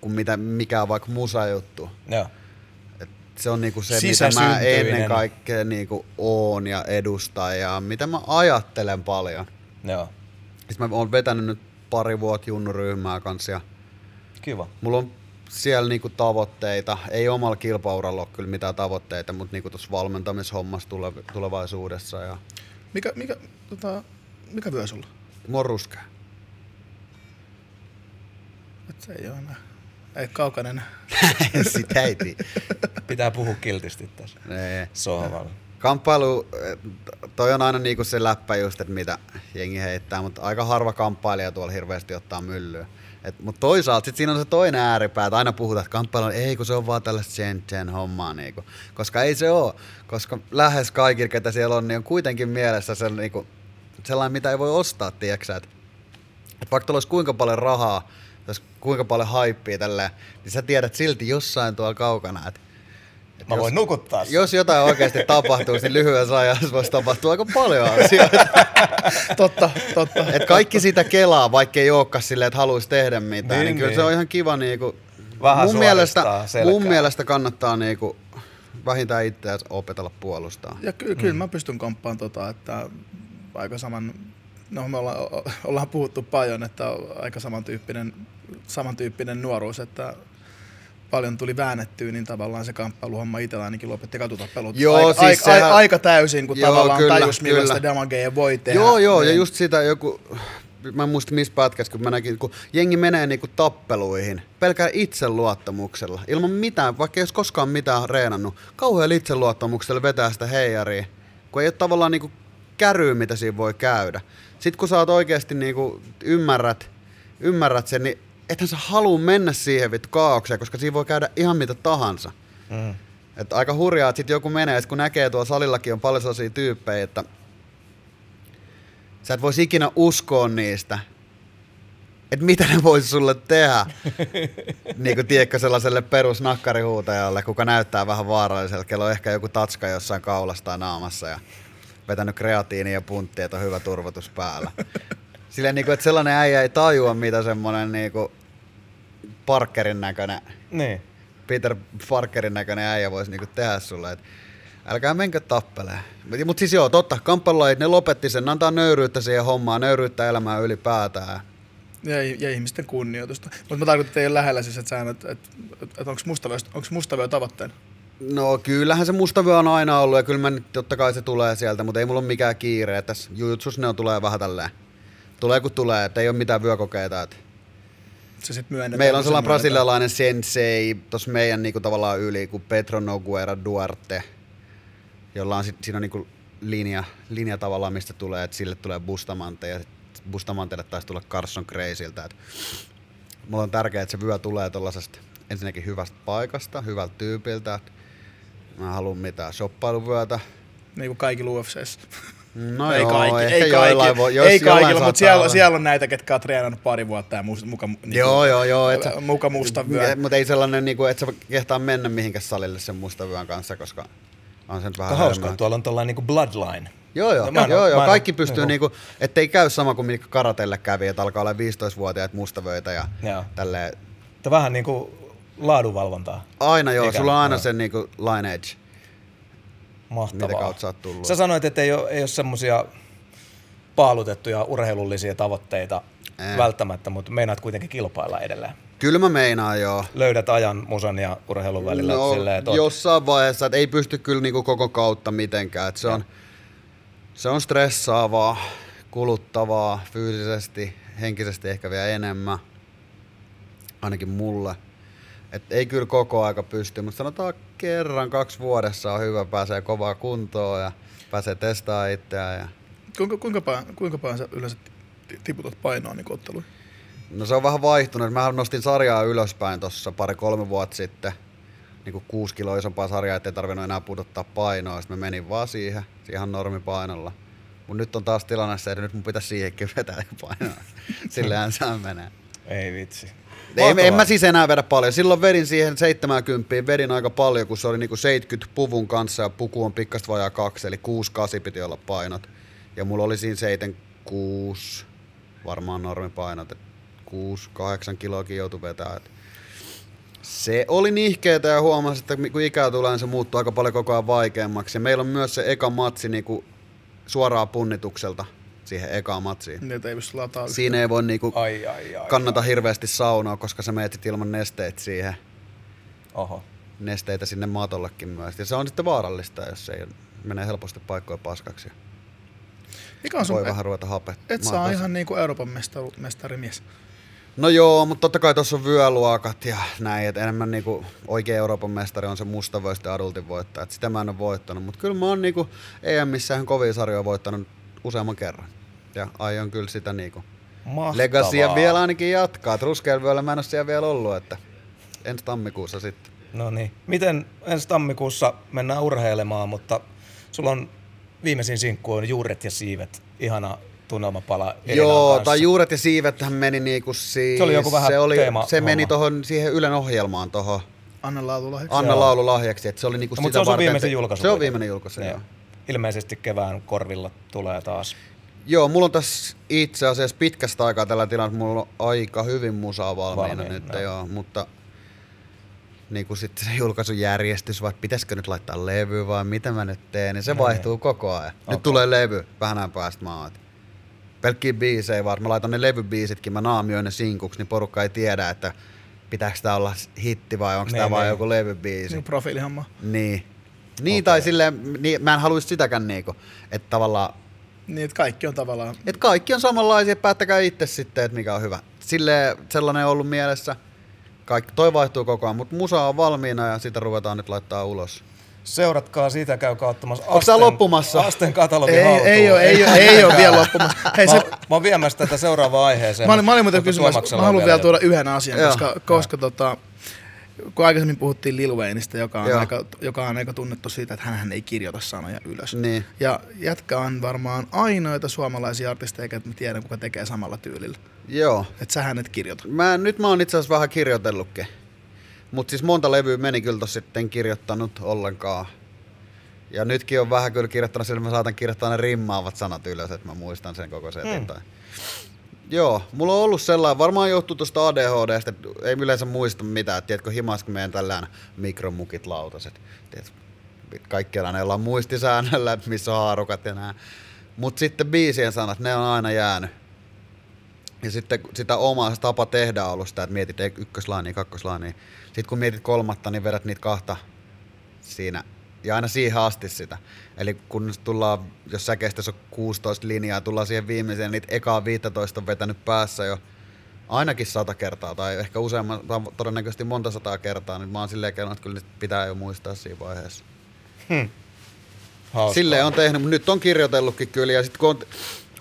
Speaker 5: kuin mitä, mikä on vaikka musajuttu.
Speaker 3: Joo.
Speaker 5: Se on niinku se, mitä mä ennen kaikkea niinku oon ja edustan ja mitä mä ajattelen paljon.
Speaker 3: Joo.
Speaker 5: Sitten mä oon vetänyt nyt pari vuotta junnuryhmää kanssa ja
Speaker 3: Kiva.
Speaker 5: mulla on siellä niinku tavoitteita. Ei omalla kilpauralla ole kyllä mitään tavoitteita, mutta niinku tuossa valmentamishommassa tule- tulevaisuudessa. Ja
Speaker 4: Mikä, mikä, tota, mikä vyö sulla?
Speaker 5: mua on ruskea.
Speaker 4: Et se ei ole enää. Ei kaukainen.
Speaker 5: Sitä ei.
Speaker 3: Pitää puhua kiltisti tässä
Speaker 5: Nee.
Speaker 3: sohvalla.
Speaker 5: Kamppailu, toi on aina niinku se läppä just, että mitä jengi heittää, mutta aika harva kamppailija tuolla hirveästi ottaa myllyä. Mutta toisaalta sit siinä on se toinen ääripää, että aina puhutaan, että kamppailu on, ei kun se on vaan tällaista sen, sen hommaa, niinku. koska ei se ole, koska lähes kaikilla, ketä siellä on, niin on kuitenkin mielessä se, niinku, sellainen, mitä ei voi ostaa, tiedätkö että et vaikka olisi kuinka paljon rahaa, olisi kuinka paljon haippia tälleen, niin sä tiedät silti jossain tuolla kaukana, että
Speaker 3: Mä
Speaker 5: jos-
Speaker 3: voin nukuttaa sut.
Speaker 5: jos jotain oikeasti tapahtuu, niin lyhyessä ajassa voisi tapahtua aika paljon asioita.
Speaker 4: totta, totta.
Speaker 5: Et kaikki sitä kelaa, vaikka ei olekaan silleen, että haluaisi tehdä mitään, niin,
Speaker 3: Niin,
Speaker 5: kyllä
Speaker 3: niin.
Speaker 5: se on ihan kiva. Niinku,
Speaker 3: Vähän
Speaker 5: mun, mielestä,
Speaker 3: selkää.
Speaker 5: mun mielestä kannattaa niinku, vähintään itseään opetella puolustaa.
Speaker 4: Ja ky- kyllä mä pystyn komppaan tota, että aika saman, no me ollaan, o- ollaan puhuttu paljon, että on aika samantyyppinen, samantyyppinen nuoruus, että paljon tuli väännettyä, niin tavallaan se kamppailuhomma itsellä ainakin lopetti katutappelut.
Speaker 5: Joo,
Speaker 4: aika,
Speaker 5: siis
Speaker 4: aika,
Speaker 5: sehän-
Speaker 4: aika, täysin, kun
Speaker 5: Joo,
Speaker 4: tavallaan
Speaker 5: kyllä,
Speaker 4: tajus, millaista
Speaker 5: kyllä.
Speaker 4: damagea voi tehdä.
Speaker 5: Joo, joo, ja
Speaker 4: Niin.
Speaker 5: just sitä joku, mä en muista missä pätkässä, kun mä näkin, kun jengi menee niinku tappeluihin pelkää itseluottamuksella, ilman mitään, vaikka ei olisi koskaan mitään reenannut, kauhean itseluottamuksella vetää sitä heijaria, kun ei ole tavallaan niinku käryä, mitä siinä voi käydä. Sitten kun sä oot oikeasti niinku ymmärrät, ymmärrät sen, niin ethän sä halua mennä siihen vittu kaaukseen, koska siinä voi käydä ihan mitä tahansa.
Speaker 3: Mm.
Speaker 5: Et aika hurjaa, että sit joku menee, sit kun näkee tuolla salillakin on paljon sellaisia tyyppejä, että sä et vois ikinä uskoa niistä, että mitä ne voisi sulle tehdä. niin kuin tiedätkö sellaiselle perusnakkarihuutajalle, kuka näyttää vähän vaaralliselta, kello on ehkä joku tatska jossain kaulassa tai naamassa ja vetänyt kreatiinia ja punttia, että on hyvä turvatus päällä. Silleen, niin kuin, että sellainen äijä ei tajua, mitä semmoinen niin kuin Parkerin näköinen
Speaker 3: Niin.
Speaker 5: Peter Parkerin näköinen äijä voisi niinku tehdä sulle, että älkää menkö tappelee. Mutta siis joo, totta, kamppailulajit, ne lopetti sen, ne antaa nöyryyttä siihen hommaan, nöyryyttä elämään ylipäätään.
Speaker 4: Ja, ja ihmisten kunnioitusta. Mutta mä tarkoitan, että ei ole lähellä siis, että säännöt, että, että, että onko mustavyö, onko mustavyö tavoitteena?
Speaker 5: No kyllähän se mustavyö on aina ollut ja kyllä mä nyt totta kai se tulee sieltä, mutta ei mulla ole mikään kiire. että Tässä jujutsus ne on, tulee vähän tälleen. Tulee kun tulee, että ei ole mitään vyökokeita. Että
Speaker 4: Se sit myönnetään.
Speaker 5: Meillä on sellainen brasilialainen sensei tuossa meidän niinku tavallaan yli kuin Petro Noguera Duarte, jolla on sit, siinä on niinku linja, linja tavallaan, mistä tulee, että sille tulee Bustamante ja Bustamantelle taisi tulla Carson Crazyltä. Et mulla on tärkeää, että se vyö tulee tuollaisesta ensinnäkin hyvästä paikasta, hyvältä tyypiltä. Mä en halua mitään shoppailuvyötä.
Speaker 4: Niin kuin kaikilla UFCs.
Speaker 5: No
Speaker 4: ei
Speaker 5: joo,
Speaker 4: kaikki, ei
Speaker 5: joillain
Speaker 4: kaikki,
Speaker 5: voi- jos
Speaker 4: ei kaikilla, mutta siellä,
Speaker 5: olla.
Speaker 4: siellä on näitä, ketkä on treenannut pari vuotta ja musta, muka, niin
Speaker 5: Joo, joo, joo. Et
Speaker 4: muka musta vyö.
Speaker 5: Mutta ei sellainen, niinku, että sä kehtaa mennä mihinkään salille sen mustavyön kanssa, koska on se nyt vähän
Speaker 3: hauskaa, että tuolla on tällainen niinku bloodline.
Speaker 5: Joo, joo,
Speaker 3: No
Speaker 5: joo,
Speaker 3: oo-
Speaker 5: joo. kaikki pystyy
Speaker 3: niinku-
Speaker 5: niinku, ettei käy sama kuin mitkä karatelle kävi, että alkaa olla 15-vuotiaat mustavöitä ja
Speaker 3: Joo.
Speaker 5: tälleen.
Speaker 3: Että vähän niinku laadunvalvontaa.
Speaker 5: Aina joo,
Speaker 3: Eikä-
Speaker 5: sulla on aina
Speaker 3: joo.
Speaker 5: sen niinku line edge.
Speaker 3: Mahtavaa.
Speaker 5: Mitä kautta sä oot tullut?
Speaker 3: Sä sanoit, että ei ole, ei ole semmosia paalutettuja urheilullisia tavoitteita
Speaker 5: Ei.
Speaker 3: välttämättä, mutta meinaat kuitenkin kilpailla edelleen.
Speaker 5: Kyllä mä meinaan joo.
Speaker 3: Löydät ajan musan ja urheilun välillä
Speaker 5: No,
Speaker 3: silleen, että
Speaker 5: jossain vaiheessa, että ei pysty kyllä niinku koko kautta mitenkään. Et se, on, se on stressaavaa, kuluttavaa fyysisesti, henkisesti ehkä vielä enemmän. Ainakin mulle. Et ei kyllä koko aika pysty, mutta sanotaan kerran, kaksi vuodessa on hyvä, pääsee kovaa kuntoon ja pääsee testaamaan itseään. Ja...
Speaker 4: Kuinka, kuinka, paljon, kuinka paljon sä yleensä ti- tiputat painoa niin otteluihin?
Speaker 5: No se on vähän vaihtunut. Mä nostin sarjaa ylöspäin tuossa pari-kolme vuotta sitten. Niin kuin kuusi kiloa isompaa sarjaa, ettei tarvinnut enää pudottaa painoa. Sitten mä menin vaan siihen, ihan normipainolla. Mut nyt on taas tilanne se, että nyt mun pitäisi siihenkin vetää painoa. Sillähän se menee.
Speaker 3: Ei vitsi.
Speaker 5: Ei, en mä siis enää vedä paljon. Silloin vedin siihen 70, vedin aika paljon, kun se oli niinku 70 puvun kanssa ja puku on pikkasta vajaa kaksi, eli 6-8 piti olla painot. Ja mulla oli siinä kuusi, varmaan normipainot, että kuusi, kahdeksan kiloakin joutui vetää. Et se oli nihkeetä ja huomasi, että kun ikää tulee, niin se muuttuu aika paljon koko ajan vaikeammaksi. Ja meillä on myös se eka matsi niinku suoraan punnitukselta siihen ekaan matsiin.
Speaker 4: Niitä ei pysty lataa
Speaker 5: Siinä ei voi niinku
Speaker 3: Ai, ai, ai.
Speaker 5: kannata hirveästi saunoa, koska sä meet sit ilman nesteet siihen.
Speaker 3: Oho.
Speaker 5: Nesteitä sinne matollekin myös. Ja se on sitten vaarallista, jos se ei menee helposti paikkoja paskaksi.
Speaker 4: Mikä on sun,
Speaker 5: Voi
Speaker 4: et,
Speaker 5: vähän ruveta hapet.
Speaker 4: et saa ihan niinku Euroopan mestaru, mestarimies.
Speaker 5: No joo, mutta totta kai tuossa on vyöluokat ja näin, että enemmän niinku oikea Euroopan mestari on se mustavöisten adultin voittaja. Et sitä mä en ole voittanut, mutta kyllä mä oon niinku EMissä ihan kovia sarjoja voittanut useamman kerran. Ja aion kyllä sitä niinku
Speaker 3: Mahtavaa.
Speaker 5: Legacia vielä ainakin jatkaa. Ruskeelvyöllä mä en ole siellä vielä ollut, että ensi tammikuussa sitten.
Speaker 3: No niin. Miten ensi tammikuussa mennään urheilemaan, mutta sulla on viimeisin sinkku on Juuret ja siivet. Ihana tunnelmapala Elinan
Speaker 5: Joo,
Speaker 3: kanssa.
Speaker 5: tai juuret ja siivet meni niinku siis,
Speaker 3: Se oli joku vähän
Speaker 5: se, oli,
Speaker 3: teema-
Speaker 5: se meni tohon siihen Ylen ohjelmaan tohon
Speaker 4: Anna laululahjaksi.
Speaker 5: Anna
Speaker 3: Joo.
Speaker 5: laulu lahjaksi, että se oli niinku
Speaker 3: No,
Speaker 5: sitä
Speaker 3: mutta se on
Speaker 5: varten,
Speaker 3: viimeisin
Speaker 5: että-
Speaker 3: julkaisu.
Speaker 5: Se on viimeinen julkaisu, joo.
Speaker 3: Joo. Ilmeisesti kevään korvilla tulee taas.
Speaker 5: Joo, mulla on tässä itse asiassa pitkästä aikaa tällä tilalla, että mulla on aika hyvin musaa valmiina
Speaker 3: Valmiina,
Speaker 5: nyt,
Speaker 3: joo.
Speaker 5: joo, mutta niin kuin sitten se julkaisun järjestys, vai pitäisikö nyt laittaa levy vai mitä mä nyt teen, niin se
Speaker 3: No
Speaker 5: vaihtuu koko ajan. Nyt
Speaker 3: Okei.
Speaker 5: tulee levy, vähän ajan päästä mä oon. että Pelkkiä biisejä vaan, mä laitan ne levybiisitkin, mä naamioin ne sinkuksi, niin porukka ei tiedä, että pitääkö tää olla hitti vai onko
Speaker 3: Niin,
Speaker 5: tää vaan
Speaker 3: niin.
Speaker 5: joku levybiisi.
Speaker 4: Niin profiilihomma.
Speaker 5: Niin. Niin,
Speaker 3: Okei.
Speaker 5: tai silleen, niin, mä en haluaisi sitäkään niinku, että tavallaan
Speaker 4: Niin, että kaikki on tavallaan...
Speaker 5: et kaikki on samanlaisia, päättäkää itse sitten, että mikä on hyvä. Sille sellainen on ollut mielessä. Kaikki, toi vaihtuu koko ajan, mutta musa on valmiina ja sitä ruvetaan nyt laittaa ulos.
Speaker 3: Seuratkaa sitä, käykää ottamassa
Speaker 5: Onko tää loppumassa?
Speaker 3: Asten katalogi
Speaker 4: Ei,
Speaker 3: haltuun.
Speaker 4: ei, ole, ei, ole, ei ole vielä loppumassa. Hei,
Speaker 3: Mä,
Speaker 4: se,
Speaker 3: oon- mä oon viemässä tätä seuraavaan aiheeseen.
Speaker 4: mä, olin, mä olin muuten kysymässä, mä haluan vielä tuoda yhden asian,
Speaker 5: Joo.
Speaker 4: koska, koska tota, kun aikaisemmin puhuttiin Lil Wayneista, joka on,
Speaker 5: Joo.
Speaker 4: aika, joka on aika tunnettu siitä, että hän ei kirjoita sanoja ylös.
Speaker 5: Niin.
Speaker 4: Ja jätkä on varmaan ainoita suomalaisia artisteja, eikä mä tiedä, kuka tekee samalla tyylillä.
Speaker 5: Joo.
Speaker 4: Että sähän et kirjoita.
Speaker 5: Mä, nyt mä oon itse asiassa vähän kirjoitellutkin. Mutta siis monta levyä meni kyllä tossa sitten kirjoittanut ollenkaan. Ja nytkin on vähän kyllä kirjoittanut, sillä mä saatan kirjoittaa ne rimmaavat sanat ylös, että mä muistan sen koko setin.
Speaker 3: Hmm.
Speaker 5: Joo, mulla on ollut sellainen, varmaan johtuu tuosta ADHDstä, ei yleensä muista mitään. Tiedätkö, himas kun meidän tällään mikromukit lautaset. Kaikkialla ne ollaan muistisäännöllä, missä on haarukat ja nää. Mutta sitten biisien sanat, ne on aina jäänyt. Ja sitten sitä omaa tapa tehdä on ollut sitä, että mietit ek- ykköslaania, kakkoslaania. Sitten kun mietit kolmatta, niin vedät niitä kahta siinä. Ja aina siihen asti sitä. Eli kun tullaan, jos säkeistössä on 16 linjaa, tullaan siihen viimeiseen, niitä ekaa 15 on vetänyt päässä jo ainakin sata kertaa, tai ehkä useamman, tai todennäköisesti monta sataa kertaa, niin mä oon silleen kerran, että kyllä niitä pitää jo muistaa siinä vaiheessa.
Speaker 3: Hauskaa.
Speaker 5: Silleen on tehnyt, mutta nyt on kirjoitellutkin kyllä. Ja sitten kun on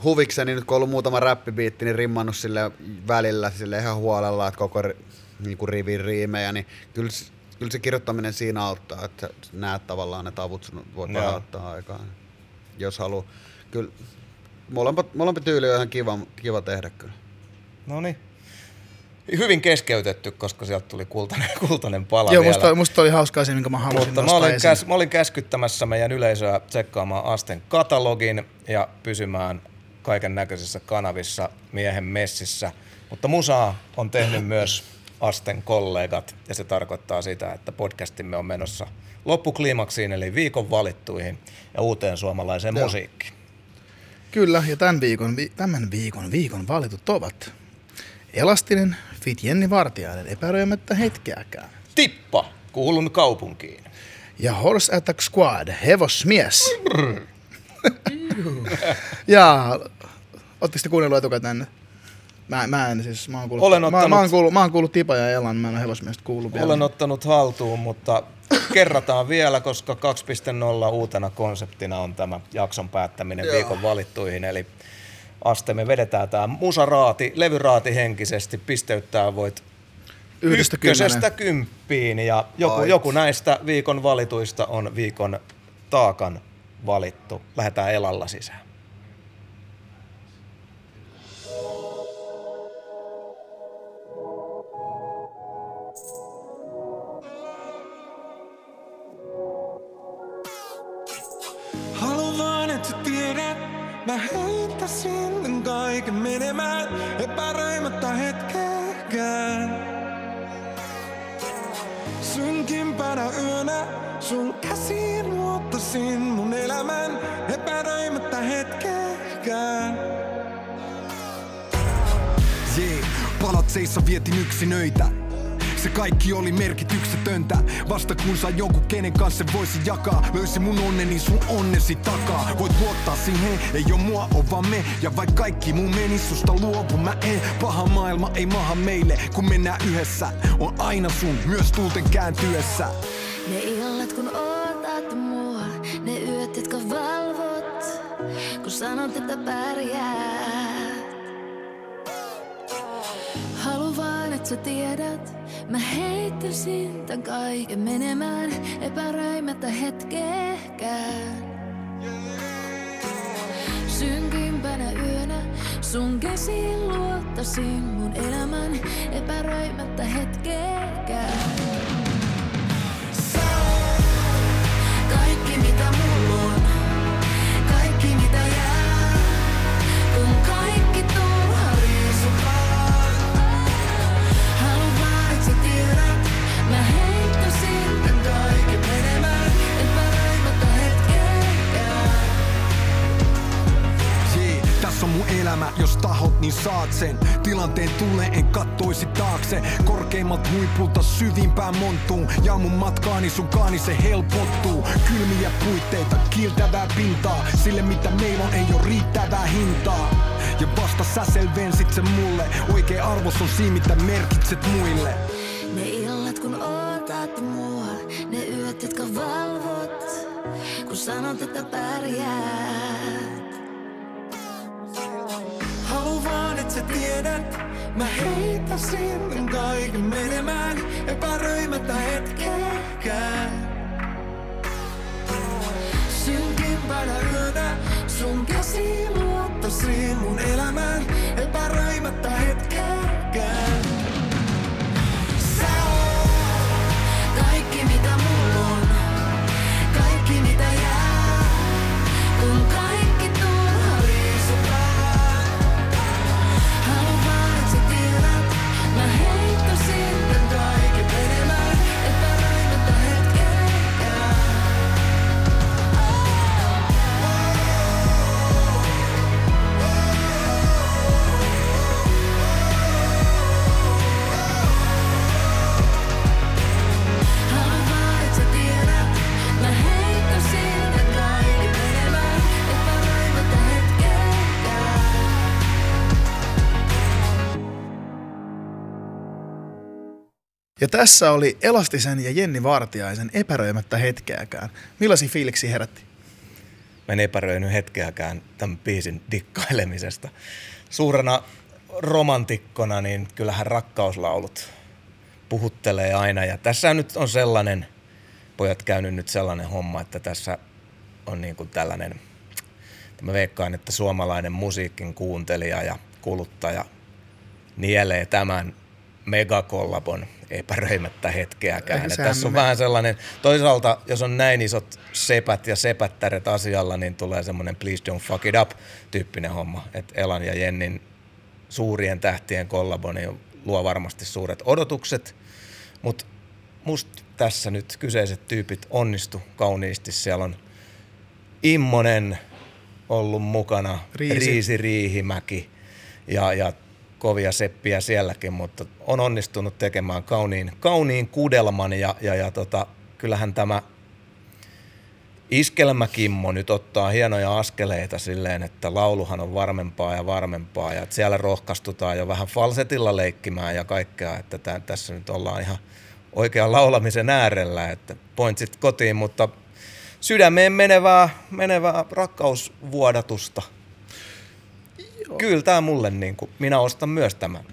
Speaker 5: huvikseni, nyt kun on ollut muutama räppibiitti, niin rimmannut sille välillä sille ihan huolella, että koko ri, niinku rivin riimejä, niin kyllä, kyllä se kirjoittaminen siinä auttaa, että näet tavallaan ne tavut, sun voit
Speaker 3: Joo.
Speaker 5: vähän ottaa aikaa, jos haluaa. Kyllä molemmat, molempi tyyli on ihan kiva, kiva tehdä kyllä.
Speaker 3: No niin. Hyvin keskeytetty, koska sieltä tuli kultainen, kultainen pala
Speaker 4: Joo,
Speaker 3: vielä.
Speaker 4: musta, musta oli hauska asia, minkä mä halusin
Speaker 3: Mutta mä olin, käs, mä olin käskyttämässä meidän yleisöä tsekkaamaan Asten katalogin ja pysymään kaiken näköisissä kanavissa miehen messissä. Mutta musaa on tehnyt myös Asten kollegat ja se tarkoittaa sitä, että podcastimme on menossa loppukliimaksiin eli viikon valittuihin ja uuteen suomalaiseen
Speaker 5: Joo.
Speaker 3: musiikkiin.
Speaker 4: Kyllä, ja tämän viikon, vi- tämän viikon, viikon valitut ovat Elastinen, Fit Jenni Vartiainen, epäröimättä hetkeäkään.
Speaker 3: Tippa, kuulun kaupunkiin.
Speaker 4: Ja Horse Attack Squad, hevosmies. ja ootteko te kuunnellut etukäteen? Mä, mä en siis, mä oon kuullut,
Speaker 3: Olen
Speaker 4: mä, mä,
Speaker 3: ottanut-
Speaker 4: oon kuullut, mä oon kuullut Tipa ja Elan, mä en ole hevosmiestä kuullut vielä.
Speaker 3: Olen ottanut haltuun, mutta kerrataan vielä, koska 2.0 uutena konseptina on tämä jakson päättäminen viikon valittuihin. Eli Aste, me vedetään tämä musaraati, levyraati henkisesti, pisteyttää voit
Speaker 4: Yhdestä
Speaker 3: ykkösestä kymppiin ja joku,
Speaker 5: Ai.
Speaker 3: joku näistä viikon valituista on viikon taakan valittu. Lähdetään elalla sisään.
Speaker 1: Mä heittäisin kaiken menemään, epäröimättä hetkeäkään. Synkimpänä yönä sun käsiin luottaisin mun elämän, epäröimättä hetkeäkään.
Speaker 6: Jee, palat seissa vietin yksinöitä. Se kaikki oli merkityksetöntä. Vasta kun saa jonkun kenen kanssa voisi jakaa Löysi mun onneni sun onnesi takaa. Voit luottaa siihen, ei oo mua, on vaan me. Ja vaikka kaikki mun meni susta luopu mä en. Paha maailma ei maha meille, kun mennään yhdessä. On aina sun, myös tuulten kääntyessä.
Speaker 7: Ne illat kun ootat mua, ne yöt jotka valvot, kun sanot että pärjää. Haluan vaan et sä tiedät, mä heittäisin tän kaiken menemään, epäröimättä hetkeäkään. Synkimpänä yönä sun käsiin luottaisin mun elämän, epäröimättä hetkeäkään.
Speaker 6: Elämä, jos tahot niin saat sen. Tilanteen tulee, en kattoisi taakse. Korkeimmat huipulta syvimpään montuun Ja mun matkaani sun kaani se helpottuu. Kylmiä puitteita, kiiltävää pintaa. Sille mitä meillä on ei oo riittävää hintaa. Ja vasta sä selvensit sen mulle. Oikea arvos on siinä mitä merkitset muille
Speaker 1: heittäisin tän
Speaker 4: tässä oli Elastisen ja Jenni Vartiaisen epäröimättä hetkeäkään. Millaisia fiiliksi herätti?
Speaker 3: Mä en epäröinyt hetkeäkään tämän biisin dikkailemisesta. Suurena romantikkona, niin kyllähän rakkauslaulut puhuttelee aina. Ja tässä nyt on sellainen, pojat käynyt nyt sellainen homma, että tässä on niin kuin tällainen, mä veikkaan, että suomalainen musiikin kuuntelija ja kuluttaja nielee tämän megakollabon epäröimättä hetkeäkään.
Speaker 4: Sehän
Speaker 3: tässä on
Speaker 4: me-
Speaker 3: vähän sellainen, toisaalta jos on näin isot sepät ja sepättäret asialla, niin tulee semmoinen please don't fuck it up tyyppinen homma. Että Elan ja Jennin suurien tähtien kollabo niin luo varmasti suuret odotukset, mutta musta tässä nyt kyseiset tyypit onnistu kauniisti. Siellä on Immonen ollut mukana,
Speaker 4: Riisi.
Speaker 3: Riisi, Riisi Riihimäki ja, ja kovia seppiä sielläkin, mutta on onnistunut tekemään kauniin, kauniin kudelman ja, ja, ja tota, kyllähän tämä Iskelmäkimmo nyt ottaa hienoja askeleita silleen, että lauluhan on varmempaa ja varmempaa ja siellä rohkaistutaan jo vähän falsetilla leikkimään ja kaikkea, että tä, tässä nyt ollaan ihan oikean laulamisen äärellä, että pointsit kotiin, mutta sydämeen menevää, menevää rakkausvuodatusta. Kyllä tämä mulle, niin kuin, minä ostan myös tämän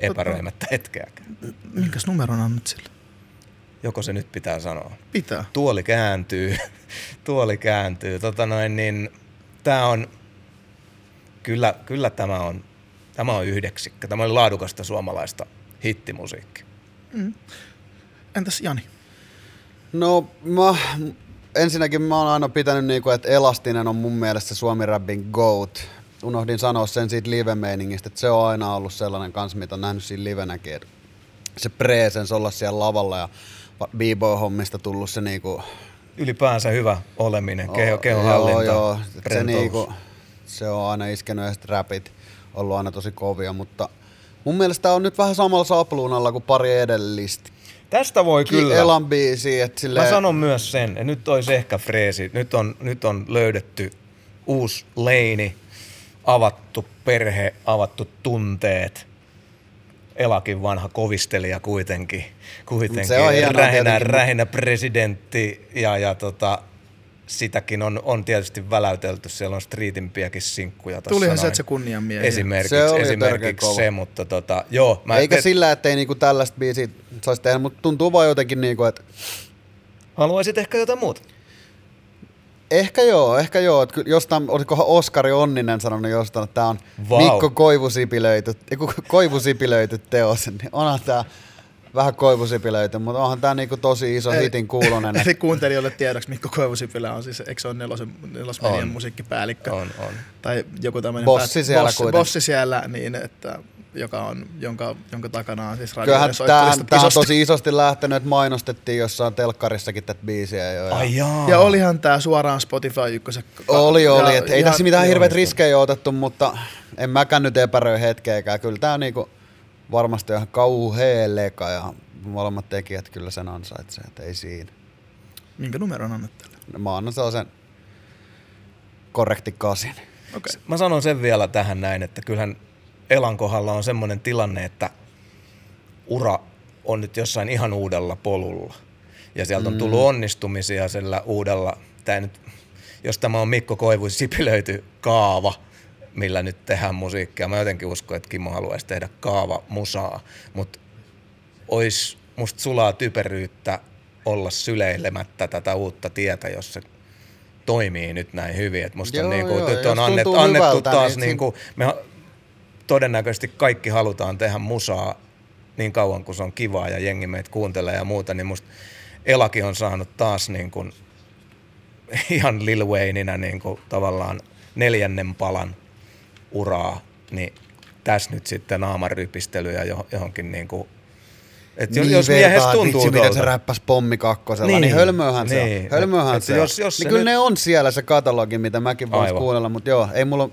Speaker 3: epäröimättä hetkeäkään.
Speaker 4: Minkäs numeron annat sille?
Speaker 3: Joko se nyt pitää sanoa?
Speaker 4: Pitää.
Speaker 3: Tuoli kääntyy, tuoli kääntyy. Tota noin, niin tää on, kyllä, kyllä tämä on, tämä on yhdeksikkä. Tämä on laadukasta suomalaista hittimusiikkia.
Speaker 4: Entäs Jani?
Speaker 5: No mä, ensinnäkin mä oon aina pitänyt niinku, että Elastinen on mun mielestä Suomi Rappin GOAT. Unohdin sanoa sen siitä live-meiningistä, että se on aina ollut sellainen kanssa, mitä on nähnyt siinä livenäkin, että se presence olla siellä lavalla ja b-boy-hommista tullut se niinku...
Speaker 3: Ylipäänsä hyvä oleminen, keho, kehohallinta,
Speaker 5: Joo, joo. Se, niinku, se on aina iskenyt ja sit rapit ollut aina tosi kovia, mutta mun mielestä on nyt vähän samalla sapluunalla kuin pari edellistä.
Speaker 3: Tästä voi kyllä.
Speaker 5: Elan biisi, että silleen...
Speaker 3: Mä sanon myös sen, että nyt olisi ehkä freesi. Nyt on, nyt on löydetty uusi leini, avattu perhe, avattu tunteet. Elakin vanha kovistelija kuitenkin. kuitenkin.
Speaker 5: Se on hienoa
Speaker 3: rähinä, rähinä presidentti ja, ja tota, sitäkin on, on tietysti väläytelty. Siellä on streetimpiäkin sinkkuja.
Speaker 4: Tulihan se, että se kunnianmiehiä.
Speaker 3: Esimerkiksi,
Speaker 5: Se oli
Speaker 3: esimerkiksi se, mutta tota, joo. Mä
Speaker 5: Eikä
Speaker 3: te-
Speaker 5: sillä, ettei niinku tällaista biisiä saisi tehdä, mutta tuntuu vaan jotenkin niinku, että
Speaker 3: Haluaisit ehkä jotain muuta?
Speaker 5: Ehkä joo, ehkä joo. Että jostain, olisikohan Oskari Onninen sanonut jostain, että tämä on
Speaker 3: Vau.
Speaker 5: Mikko Koivusipilöity, Koivusipilöity teos. Niin onhan tämä vähän Koivusipilöity, mutta onhan tämä niinku tosi iso
Speaker 4: Eli-
Speaker 5: hitin kuulonen.
Speaker 4: Eli kuuntelijoille tiedoksi Mikko Koivusipilä on siis, eikö se ole nelosen, nelosmedian
Speaker 3: On.
Speaker 4: musiikkipäällikkö?
Speaker 3: On, on.
Speaker 4: Tai joku tämmöinen
Speaker 5: Bossi siellä
Speaker 4: bossi, bossi siellä, niin että, joka on, jonka, jonka takana on siis
Speaker 5: Kyllähän on
Speaker 4: isosti.
Speaker 5: tosi isosti lähtenyt, että mainostettiin jossain telkkarissakin tätä biisiä jo. ja-
Speaker 3: Ai jaa.
Speaker 4: Ja olihan tämä suoraan Spotify ykkösen.
Speaker 5: Oli, oli.
Speaker 4: Ja
Speaker 5: Et ei
Speaker 4: ihan-
Speaker 5: tässä mitään
Speaker 4: joo.
Speaker 5: hirveät riskejä ole otettu, mutta en mäkään nyt epäröi hetkeäkään. Kyllä tämä niinku varmasti ihan kauhea leka ja molemmat tekijät kyllä sen ansaitsee, että ei siinä.
Speaker 4: Minkä numeron annat tälle?
Speaker 5: Mä annan sellaisen korrekti kasin.
Speaker 4: Okei.
Speaker 3: Mä sanon sen vielä tähän näin, että kyllähän Elan kohdalla on semmoinen tilanne, että ura on nyt jossain ihan uudella polulla. Ja sieltä on tullut onnistumisia sillä uudella, tää nyt, jos tämä on Mikko Koivu sipilöity kaava, millä nyt tehdään musiikkia. Mä jotenkin uskon, että Kimmo haluaisi tehdä kaava musaa, mutta ois musta sulaa typeryyttä olla syleilemättä tätä uutta tietä, jos se toimii nyt näin hyvin. Et musta
Speaker 5: Joo,
Speaker 3: on, niinku,
Speaker 5: joo,
Speaker 3: nyt on annet, annettu
Speaker 5: hyvältä,
Speaker 3: taas,
Speaker 5: niin
Speaker 3: niinku, me todennäköisesti kaikki halutaan tehdä musaa niin kauan kuin se on kivaa ja jengi meitä kuuntelee ja muuta, niin musta Elakin on saanut taas niin kuin, ihan Lil Wayneina niin kuin, tavallaan neljännen palan uraa, niin tässä nyt sitten naaman rypistelyä jo- johonkin niin kuin, että
Speaker 5: Niin
Speaker 3: jos miehestä tuntuu
Speaker 5: vitsi, miten se räppäs pommi kakkosella, niin,
Speaker 3: Niin,
Speaker 5: niin hölmöhän se
Speaker 3: niin.
Speaker 5: on. Hölmöhän
Speaker 3: Et
Speaker 5: se
Speaker 3: jos-
Speaker 5: on.
Speaker 3: jos se
Speaker 5: niin kyllä
Speaker 3: nyt-
Speaker 5: ne on siellä se katalogi, mitä mäkin voin
Speaker 3: Aivan.
Speaker 5: kuunnella, mutta joo, ei mulla...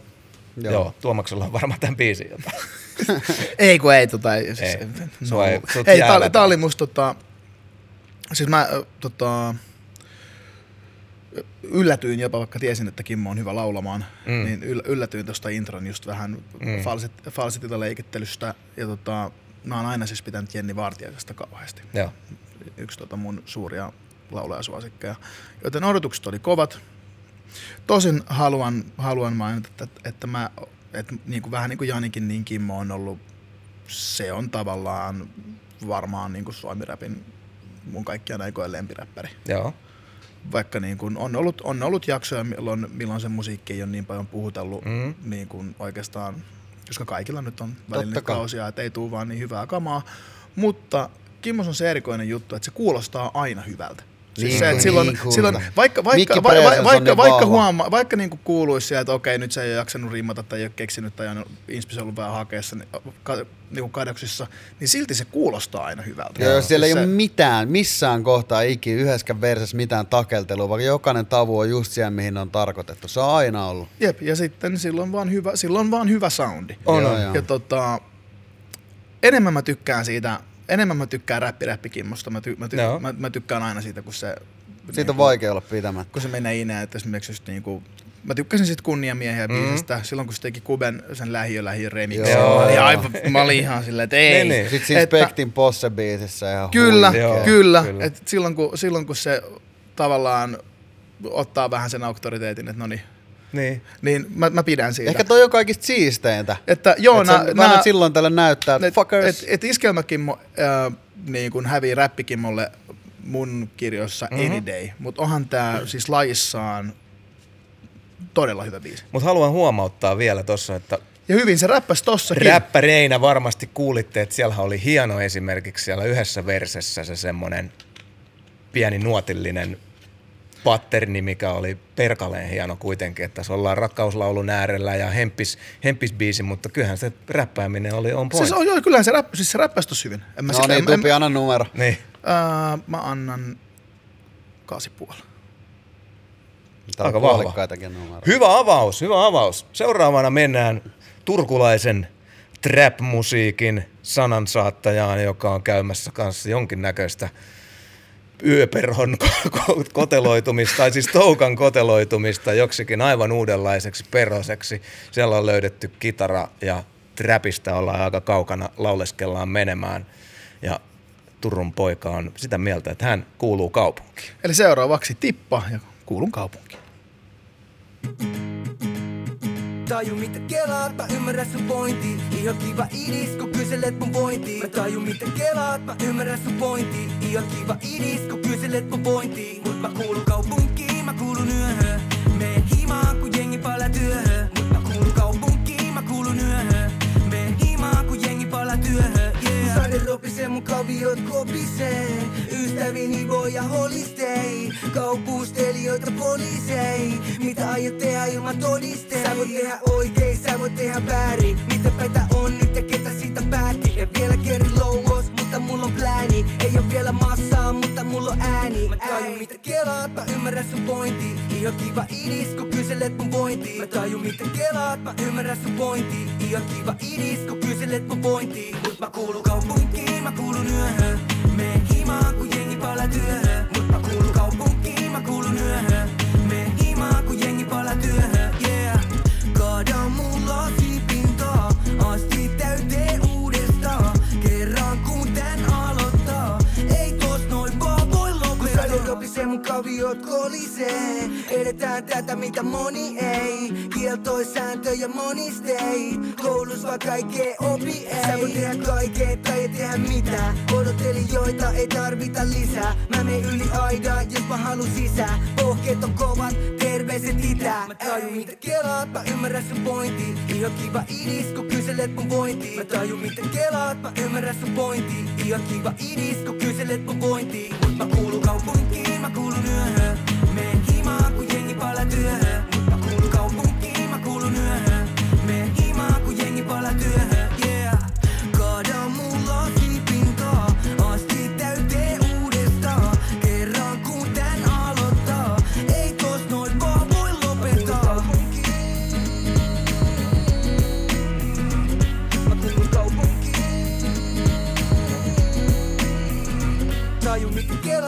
Speaker 5: Joo.
Speaker 3: Joo, Tuomaksella on varmaan tämän biisin jotain.
Speaker 4: Ei kun ei tota, ei,
Speaker 3: Ei.
Speaker 4: siis,
Speaker 3: ei- sut
Speaker 4: ei tää, oli, tää oli musta tota, siis mä tota, yllätyin jopa, vaikka tiesin, että Kimmo on hyvä laulamaan,
Speaker 3: Mm.
Speaker 4: niin yl, yllätyin tuosta intron just vähän
Speaker 3: Mm.
Speaker 4: falsit, leikittelystä ja tota, mä oon aina siis pitänyt Jenni Vartiaisesta kauheasti.
Speaker 3: Joo.
Speaker 4: Yksi tota mun suuria laulajasuosikkeja. Joten odotukset oli kovat. Tosin haluan, haluan mainita, että, että mä, että niin kuin, vähän niin kuin Janikin, niin Kimmo on ollut, se on tavallaan varmaan niin kuin Suomi-räpin mun kaikkien aikojen lempiräppäri.
Speaker 3: Joo.
Speaker 4: Vaikka niin kuin on, ollut, on ollut jaksoja, milloin, milloin se musiikki ei ole niin paljon puhutellut
Speaker 3: Mm.
Speaker 4: niin kuin oikeastaan, koska kaikilla nyt on välillä kausia, että ei tule vaan niin hyvää kamaa. Mutta Kimmos on se erikoinen juttu, että se kuulostaa aina hyvältä. Siis
Speaker 5: Niin
Speaker 4: se, että
Speaker 5: kuin-
Speaker 4: silloin,
Speaker 5: niin
Speaker 4: silloin, vaikka, vaikka, va, va, vaikka, vaikka, huoma, vaikka niin kuin kuuluisi sieltä, että okei, nyt se ei ole jaksanut riimata tai ei ole keksinyt tai on inspisoinut vähän hakeessa niin, ka, niin kuin kadoksissa, niin silti se kuulostaa aina hyvältä.
Speaker 5: Jos siellä ei
Speaker 4: se,
Speaker 5: ole mitään, missään kohtaa ikinä yhdessäkään versessä mitään takeltelua, vaikka jokainen tavu on just siellä, mihin on tarkoitettu. Se on aina ollut.
Speaker 4: Jep, ja sitten silloin vaan hyvä, silloin vaan hyvä soundi.
Speaker 3: On,
Speaker 5: Joo, joo.
Speaker 4: Ja tota, enemmän mä tykkään siitä, enemmän mä tykkään räppiräppikimmosta. Mä, ty, mä, ty, mä, mä, tykkään aina siitä, kun se...
Speaker 5: Siitä on
Speaker 4: niinku-
Speaker 5: vaikea olla pitämättä.
Speaker 4: Kun se menee ineen, että esimerkiksi just niinku, Mä tykkäsin sit kunniamiehiä mm. biisistä silloin, kun se teki Kuben sen lähiö lähiö remixin.
Speaker 5: Joo.
Speaker 4: Mä olin, aivan, mä olin ihan silleen, että ei.
Speaker 3: Niin, niin.
Speaker 5: Sitten siinä
Speaker 4: Että-
Speaker 5: Spektin Posse-biisissä ihan
Speaker 4: Kyllä,
Speaker 5: huikea.
Speaker 3: Joo,
Speaker 4: kyllä.
Speaker 3: kyllä.
Speaker 4: Et silloin, kun, silloin kun se tavallaan ottaa vähän sen auktoriteetin, että no niin,
Speaker 3: Niin.
Speaker 4: niin mä, mä pidän siitä.
Speaker 5: Ehkä toi on kaikista siisteintä.
Speaker 4: että joo,
Speaker 5: Et
Speaker 4: nää, nää,
Speaker 5: silloin tällä näyttää, että
Speaker 4: et,
Speaker 5: fuckers.
Speaker 4: et, et iskelmäkimmo äh, niin kun hävii räppikimmolle mun kirjoissa
Speaker 3: Mhm.
Speaker 4: mm-hmm. Any Day, mutta onhan tää siis lajissaan todella hyvä biisi.
Speaker 3: Mutta haluan huomauttaa vielä tuossa, että
Speaker 4: Ja hyvin se räppäsi tossakin.
Speaker 3: räppäreinä varmasti kuulitte, että siellä oli hieno esimerkiksi siellä yhdessä versessä se semmonen pieni nuotillinen patterni, mikä oli perkaleen hieno kuitenkin, että tässä ollaan rakkauslaulun äärellä ja hempis, hempisbiisi, mutta kyllähän se räppääminen oli on point.
Speaker 4: Siis on, joo, kyllähän se, räpp, siis se räppäsi tossa hyvin. En mä
Speaker 5: No
Speaker 4: sitä-
Speaker 5: niin,
Speaker 4: en- en-
Speaker 5: Tupi, anna numero.
Speaker 3: Niin.
Speaker 4: Ää, mä annan kaasi puoli.
Speaker 5: Täällä
Speaker 3: Aika vahva. Hyvä avaus, hyvä avaus. Seuraavana mennään turkulaisen trap-musiikin sanansaattajaan, joka on käymässä kanssa jonkinnäköistä yöperhon ko- ko- koteloitumista, tai siis toukan koteloitumista joksikin aivan uudenlaiseksi perhoseksi. Siellä on löydetty kitara ja trapista ollaan aika kaukana, lauleskellaan menemään. Ja Turun poika on sitä mieltä, että hän kuuluu kaupunkiin.
Speaker 4: Eli seuraavaksi Tippa ja kuulun kaupunkiin.
Speaker 8: Taju mitä kelaat, mä ymmärrän sun pointti Ihan kiva idis, kun kyselet mun pointti Mä taju mitä kelaat, mä ymmärrän sun pointti Ihan kiva idis, kun kyselet mun pointti Mut mä kuulun kaupunkiin, mä kuulun yöhön ropisee mun kaviot kopisee Ystävini voi ja holistei. Kaupuustelijoita poliisei. Mitä aiot tehdä ilman todisteita? Sä voit tehdä oikein, sä voit tehdä väärin. Mitä päitä on nyt ja ketä siitä päätti? En vielä kerri lougos, mutta mulla on plääni. Ei oo vielä massaa, mutta mulla on ääni. Mä tajun mitä kelaat, mä ymmärrän sun pointti Ihan kiva idis, kun kyselet mun pointti Mä tajun mitä kelaat, mä ymmärrän sun pointti Ihan kiva idis, kun kyselet mun pointti Mut mä kuulun kaupunkiin, mä kuulun yöhön. Meen himaan, kun jengi palaa työhön. Mut mä kuulun kaupunkiin, mä kuulun yöhön. Meen himaan, kun jengi palaa työhön ropisee mun kaviot kolisee. Edetään tätä mitä moni ei. Kieltoi sääntöjä monistei Koulus vaan kaikkea opi ei. Sä voit tehdä kaikkea tai ei tehdä mitään. Odottelijoita ei tarvita lisää. Mä menen yli aidan jos mä halun sisään. Pohkeet on kovat, terveiset itää Mä tajun mitä kelaat, mä ymmärrän sun pointti Ihan kiva idis, kun kyselet mun pointti Mä tajun mitä kelaat, mä ymmärrän sun pointti Ihan kiva idis, kun kyselet mun pointti Mut mä kuulun kaupunkiin, mä kuulun yöhön. Meen himaan, kun jengi palaa työhön. Mä kuulun kaupunkiin, mä kuulun yöhön. Meen himaan, kun jengi työhön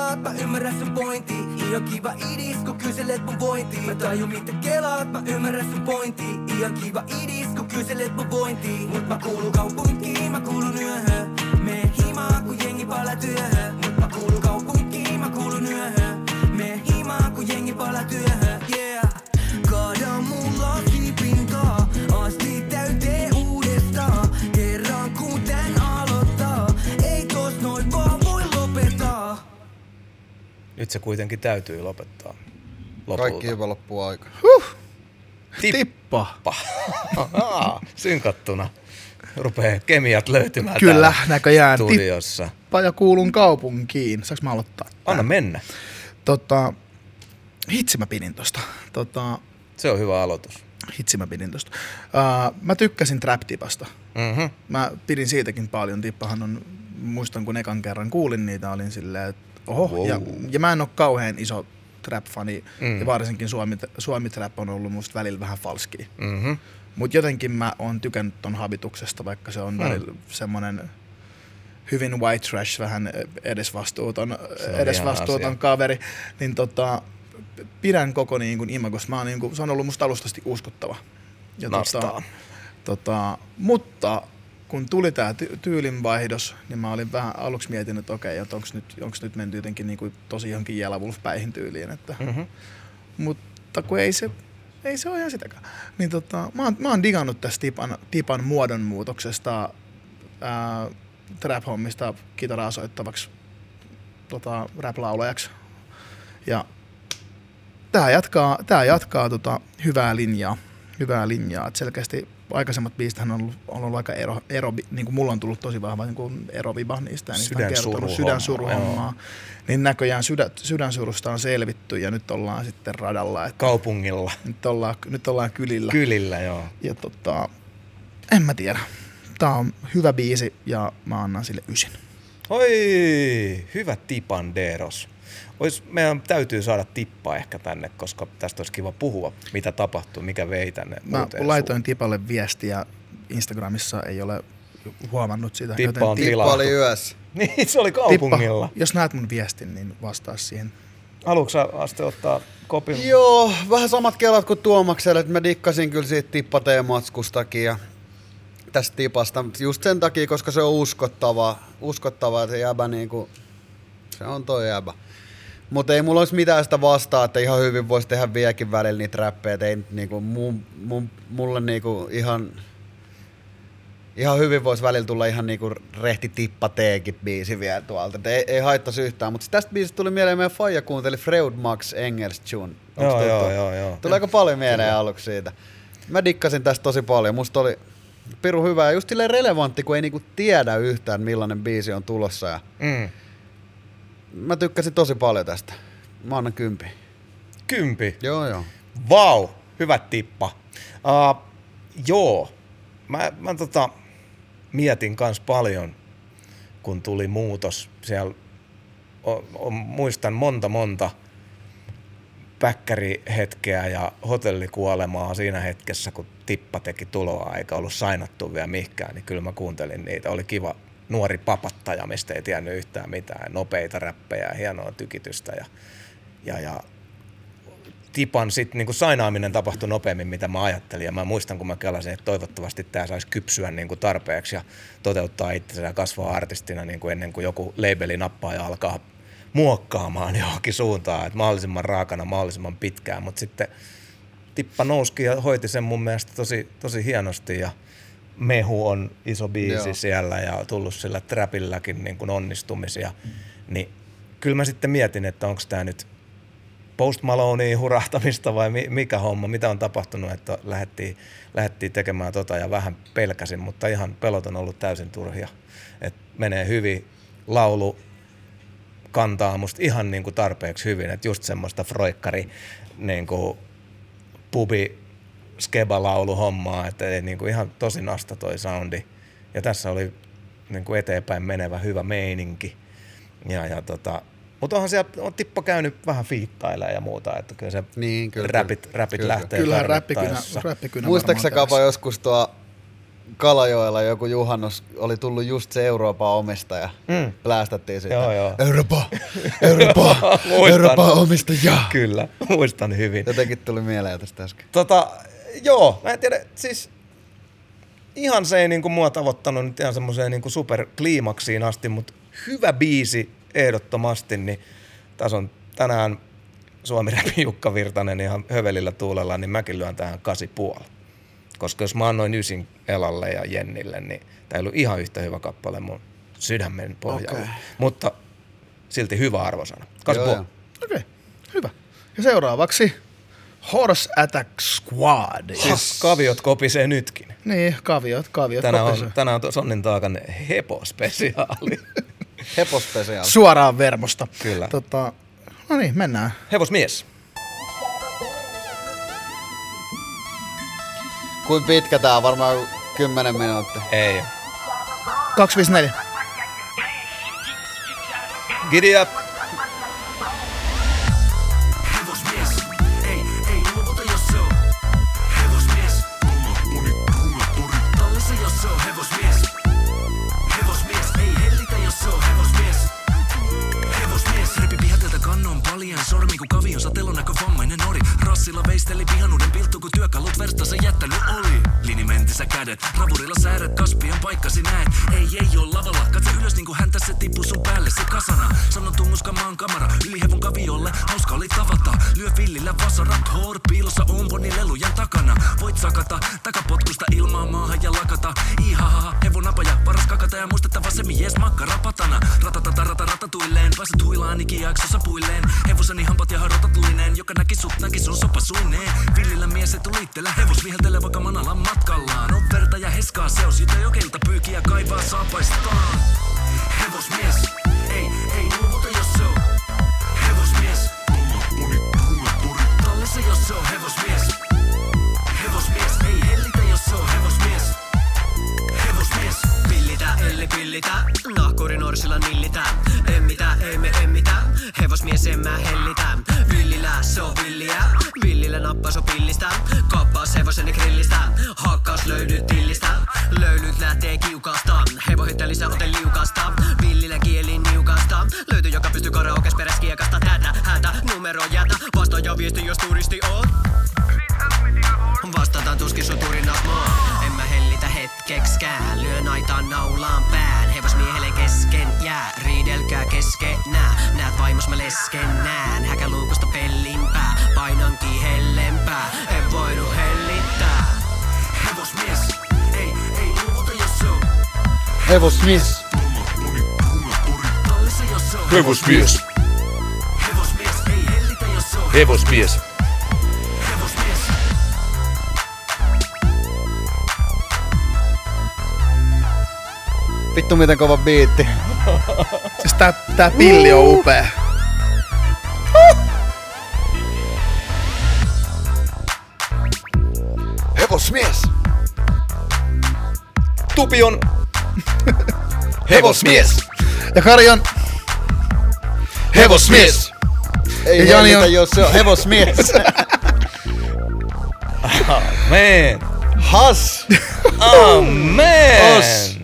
Speaker 8: kelaat, mä ymmärrän sun pointti. Ihan kiva idis, kun kyselet mun vointi Mä tajun mitä kelaat, mä ymmärrän sun pointti. Ihan kiva idis, kun kyselet mun vointi Mut mä kuulun kaupunkiin, mä kuulun yöhön. Meen himaan, kun jengi palaa työhön. Mut mä kuulun kaupunkiin, mä kuulun yöhön. Meen himaan, kun jengi palaa työhön. Yeah
Speaker 3: Nyt se kuitenkin täytyy lopettaa. Lopulta.
Speaker 5: Kaikki hyvä loppuu aika.
Speaker 4: Tippa.
Speaker 3: Ahaa, Synkattuna. Rupee kemiat löytymään
Speaker 4: Kyllä,
Speaker 3: täällä
Speaker 4: näköjään.
Speaker 3: studiossa.
Speaker 4: Tippa ja kuulun kaupunkiin. Saanko mä aloittaa?
Speaker 3: Anna mennä.
Speaker 4: Tota, hitsi mä pidin tosta. Tota,
Speaker 3: Se on hyvä aloitus.
Speaker 4: hitsi mä pidin tosta. Uh, mä tykkäsin Trap-tipasta.
Speaker 3: Mm-hmm.
Speaker 4: Mä pidin siitäkin paljon. Tippahan on, muistan kun ekan kerran kuulin niitä, olin silleen, että oho.
Speaker 3: Wow.
Speaker 4: Ja, ja mä en ole kauhean iso trap-fani.
Speaker 3: Mm.
Speaker 4: Ja varsinkin Suomi, Suomi trap on ollut musta välillä vähän falski.
Speaker 3: Mm-hmm.
Speaker 4: Mutta jotenkin mä oon tykännyt ton habituksesta, vaikka se on
Speaker 3: Mm.
Speaker 4: välillä semmonen hyvin white trash, vähän edesvastuuton,
Speaker 3: on
Speaker 4: edesvastuuton kaveri, niin tota, pidän koko niin kuin imagosta. Mä oon niin kuin, se on ollut musta alustasti uskottava. Ja
Speaker 3: Nastaa.
Speaker 4: tota, mutta kun tuli tää ty- tyylinvaihdos, niin mä olin vähän aluksi mietin, että okei, että onko nyt, onks nyt menty jotenkin niin kuin tosi johonkin Jella Wolf-päihin tyyliin. Että,
Speaker 3: Mm-hmm.
Speaker 4: mutta kun ei se, ei se ole ihan sitäkään. Niin tota, mä, oon, mä oon digannut tästä Tipan, Tipan muodonmuutoksesta ää, trap-hommista kitaraa soittavaksi tota, rap-laulajaksi. Ja tää jatkaa, tää jatkaa tota, hyvää linjaa. hyvää linjaa. Et selkeästi aikaisemmat biistähän on ollut, on ollut aika ero, ero niin kuin mulla on tullut tosi vahva niin kuin eroviba niistä. Ja niistä on
Speaker 3: Sydänsuru
Speaker 4: sydänsuruhommaa.
Speaker 3: hommaa,
Speaker 4: Niin näköjään sydä, sydänsurusta on selvitty ja nyt ollaan sitten radalla. Et
Speaker 3: Kaupungilla.
Speaker 4: nyt, ollaan, nyt ollaan kylillä.
Speaker 3: Kylillä, joo.
Speaker 4: Ja tota, en mä tiedä. Tää on hyvä biisi ja mä annan sille ysin.
Speaker 3: Oi, hyvä tipanderos. Ois, meidän täytyy saada tippa ehkä tänne, koska tästä olisi kiva puhua, mitä tapahtuu, mikä vei tänne
Speaker 4: Mä laitoin Tipalle viestiä Instagramissa, ei ole huomannut sitä.
Speaker 3: Tippa on
Speaker 4: Ti-
Speaker 5: Tippa oli yössä.
Speaker 3: suun. Niin, se oli kaupungilla.
Speaker 4: Tippa, jos näet mun viestin, niin vastaa siihen.
Speaker 3: Haluatko Aste ottaa kopin?
Speaker 5: Joo, vähän samat kelat kuin Tuomakselle, että mä dikkasin kyllä siitä tippateematskustakin ja tästä tipasta. Just sen takia, koska se on uskottava, uskottava että se jäbä niinku, se on toi jäbä. Mutta ei mulla olisi mitään sitä vastaa, että ihan hyvin voisi tehdä vieläkin välillä niitä räppejä, ei niinku, mun, mun, mulle niinku ihan, ihan hyvin voisi välillä tulla ihan niinku rehti tippa teekit biisi vielä tuolta. Et ei, ei haittaisi yhtään, mutta tästä biisistä tuli mieleen meidän faija kuunteli Freud Max Engels tune. Onks
Speaker 3: Joo,
Speaker 5: tuttu?
Speaker 3: joo, joo, joo.
Speaker 5: Tuli aika paljon mieleen aluksi siitä. Mä dikkasin tästä tosi paljon. Musta oli piru hyvä ja just relevantti, kun ei niinku tiedä yhtään millainen biisi on tulossa. Ja
Speaker 3: Mm.
Speaker 5: Mä tykkäsin tosi paljon tästä. Mä annan kympi.
Speaker 3: Kympi.
Speaker 5: Joo, joo.
Speaker 3: Vau, hyvä tippa. Uh, joo, mä, mä tota, mietin kans paljon, kun tuli muutos. Siellä o, o, muistan monta monta päkkärihetkeä ja hotellikuolemaa siinä hetkessä, kun Tippa teki tuloa eikä ollut sainattu vielä mihkään, niin kyllä mä kuuntelin niitä. Oli kiva nuori papattaja, mistä ei tiennyt yhtään mitään. Nopeita räppejä, hienoa tykitystä ja, ja, ja tipan sit, niin sainaaminen tapahtui nopeammin, mitä mä ajattelin. Ja mä muistan, kun mä kelasin, että toivottavasti tämä saisi kypsyä niin kuin tarpeeksi ja toteuttaa itsensä ja kasvaa artistina niin kuin ennen kuin joku labeli nappaa ja alkaa muokkaamaan johonkin suuntaan, että mahdollisimman raakana, mahdollisimman pitkään. Mutta sitten tippa nouski ja hoiti sen mun mielestä tosi, tosi hienosti ja Mehu on iso biisi
Speaker 5: Joo.
Speaker 3: Siellä ja tullut sillä trapilläkin niin kuin onnistumisia. Niin kyllä mä sitten mietin, että onko tämä nyt Post Maloneen hurahtamista vai mi- mikä homma, mitä on tapahtunut, että lähdettiin, lähdettiin tekemään tota ja vähän pelkäsin, mutta ihan pelot on ollut täysin turhia. Et menee hyvin, laulu kantaa musta ihan niin kuin tarpeeksi hyvin, että just semmoista froikkari niin kuin pubi skeba-laulu hommaa, että ei niin kuin ihan tosi nasta toi soundi. Ja tässä oli niin kuin eteenpäin menevä hyvä meininki. Ja, ja tota, mutta onhan siellä on tippa käynyt vähän fiittailemaan ja muuta, että kyllä se
Speaker 5: Niin, kyllä,
Speaker 3: räpit,
Speaker 5: kyllä.
Speaker 3: räpit
Speaker 5: Kyllä.
Speaker 3: lähtee
Speaker 4: Kyllähän räppikynä,
Speaker 5: Muistaaksä joskus tuo Kalajoella joku juhannus oli tullut just se Euroopan omistaja. Mm. Plästättiin sitä.
Speaker 3: Joo, joo.
Speaker 5: Eurooppa. Euroopan omistaja.
Speaker 3: Kyllä, muistan hyvin.
Speaker 5: Jotenkin tuli mieleen tästä äsken.
Speaker 3: Tota, joo, mä en tiedä, siis ihan se ei niinku mua tavoittanut nyt ihan semmoiseen niinku superkliimaksiin asti, mutta hyvä biisi ehdottomasti, niin tässä on tänään Suomi Räpi Jukka Virtanen ihan hövelillä tuulella, niin mäkin lyön tähän kasi puoli. Koska jos mä annoin ysin Elalle ja Jennille, niin tämä ei ollut ihan yhtä hyvä kappale mun sydämen pohjalla.
Speaker 5: Okei.
Speaker 3: Mutta silti hyvä arvosana. Kasi puoli.
Speaker 4: Okei, hyvä. Ja seuraavaksi Horse Attack Squad.
Speaker 3: Siis kaviot kopisee nytkin.
Speaker 4: Niin, kaviot, kaviot.
Speaker 3: Tänään
Speaker 4: kopisee.
Speaker 3: on, tänään on Sonnin taakan hepospesiaali.
Speaker 5: Hepospesiaali.
Speaker 4: Suoraan vermosta.
Speaker 3: Kyllä.
Speaker 4: Tota, no niin, mennään.
Speaker 3: Hevosmies.
Speaker 5: Kuinka pitkä tää on? Varmaan 10 minuuttia.
Speaker 3: Ei.
Speaker 4: 254.
Speaker 3: Giddy up.
Speaker 8: Rassilla veisteli pihanuuden pilttu Kun työkalut verstassa jättänyt oli Linimento
Speaker 9: irti sä kädet. Ravurilla säädät kaspian paikkasi näet. Ei, ei oo lavalla, katso ylös niinku häntä se tippuu sun päälle se kasana. Sanon tunnuska maan kamera, yli hevon kaviolle, hauska oli tavata. Lyö villillä vasara, hor piilossa omponi lelujen takana. Voit sakata, takapotkusta ilmaa maahan ja lakata. Ihahaha, hevon napaja, paras kakata ja muistettava se mies makkara patana. Ratatata rata ratatuilleen, pääset huilaan ikijaksossa puilleen. Hevoseni hampat ja rotatluineen, joka näki sut näki sun sopasuineen. Villillä mies tulittele, hevos viheltele vaikka manalan matkallaan. On verta ja heskaa seos, jota jokelta pyykiä kaivaa saapaistaan. Hevosmies, Hevosmies. Hevosmies. hevosmies.
Speaker 5: Vittu miten kova biitti.
Speaker 4: Siis tää, tää pilli on upea.
Speaker 10: Hevosmies.
Speaker 4: Ja Kari on
Speaker 10: Hevosmies.
Speaker 5: Ei
Speaker 4: Ja Jani on-
Speaker 5: jos se on hevosmies.
Speaker 3: man.
Speaker 5: Has.
Speaker 3: Amen.
Speaker 5: Os.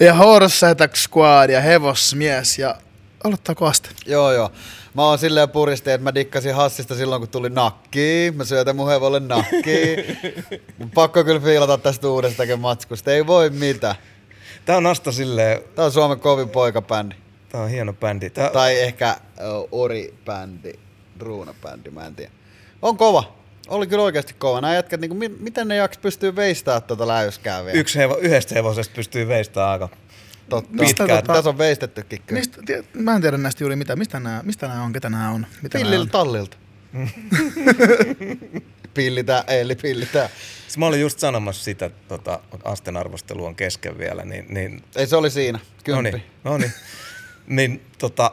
Speaker 4: ja Horse Attack Squad ja Hevosmies ja aloittaako aste?
Speaker 5: Joo joo. Mä oon silleen puristi, että mä dikkasin Hassista silloin, kun tuli nakki. Mä syötän mun hevolle nakki. Pakko kyllä fiilata tästä uudestakin matskusta. Ei voi mitään.
Speaker 3: Tää on Asta silleen,
Speaker 5: Tää on Suomen kovin poikabändi.
Speaker 3: tää on hieno bändi. Tää,
Speaker 5: Tai ehkä uh, Ori-bändi, Ruuna-bändi, mä en tiedä. On kova. Oli kyllä oikeasti kova. Nämä jätkät, niin kuin, miten ne jaks pystyy veistää tuota läyskää vielä?
Speaker 3: yksi hevo, yhdestä hevosesta pystyy veistämään aika
Speaker 5: Totta.
Speaker 4: Mistä
Speaker 3: pitkään.
Speaker 4: tota-
Speaker 5: Tässä on veistettykin kyllä.
Speaker 4: Mistä, mä en tiedä näistä juuri mitään. Mistä nämä, mistä nämä on, ketä nämä on? Mitä
Speaker 5: Pilliltä
Speaker 4: on?
Speaker 5: tallilta. pillitä, eli pillitä.
Speaker 3: Siis mä olin just sanomassa sitä, että tota, Asten arvostelu on kesken vielä, niin, niin
Speaker 5: Ei se oli siinä. Kymppi.
Speaker 3: no niin. niin tota,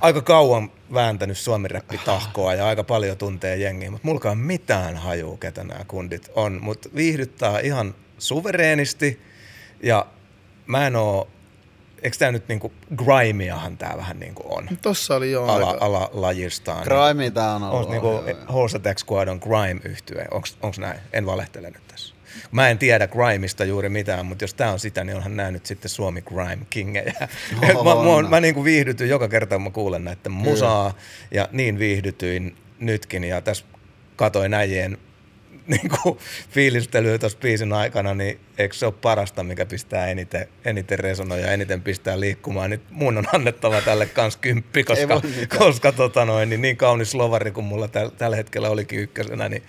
Speaker 3: aika kauan vääntänyt suomiräppi tahkoa ja aika paljon tuntee jengiä, mutta mulkaan mitään hajuu, ketä nämä kundit on, mutta viihdyttää ihan suvereenisti ja mä en oo, eikö tää nyt niinku grimiahan tää vähän niinku on
Speaker 4: Tossa oli jo
Speaker 3: ala,
Speaker 4: aika.
Speaker 3: alalajistaan.
Speaker 5: Crime tää on
Speaker 3: Onko
Speaker 5: ollut.
Speaker 3: niinku
Speaker 5: joo, joo.
Speaker 3: Horse Attack Squad on grime-yhtye? Onko näin? En valehtele nyt tässä. Mä en tiedä grimeista juuri mitään, mutta jos tää on sitä, niin onhan nää nyt sitten Suomi Grime Kingejä.
Speaker 5: Oho,
Speaker 3: mä, mä,
Speaker 5: on.
Speaker 3: mä niinku viihdytyn joka kerta, kun mä kuulen näiden musaa, ja niin viihdytyin nytkin, ja tässä katoin äijien niinku, fiilistelyä tuossa biisin aikana, niin eikö se ole parasta, mikä pistää eniten, eniten resonoja ja eniten pistää liikkumaan, niin mun on annettava tälle kans kymppi, koska, koska tota noin, niin, niin kaunis slovari kuin mulla täl, tällä hetkellä olikin ykkösenä, niin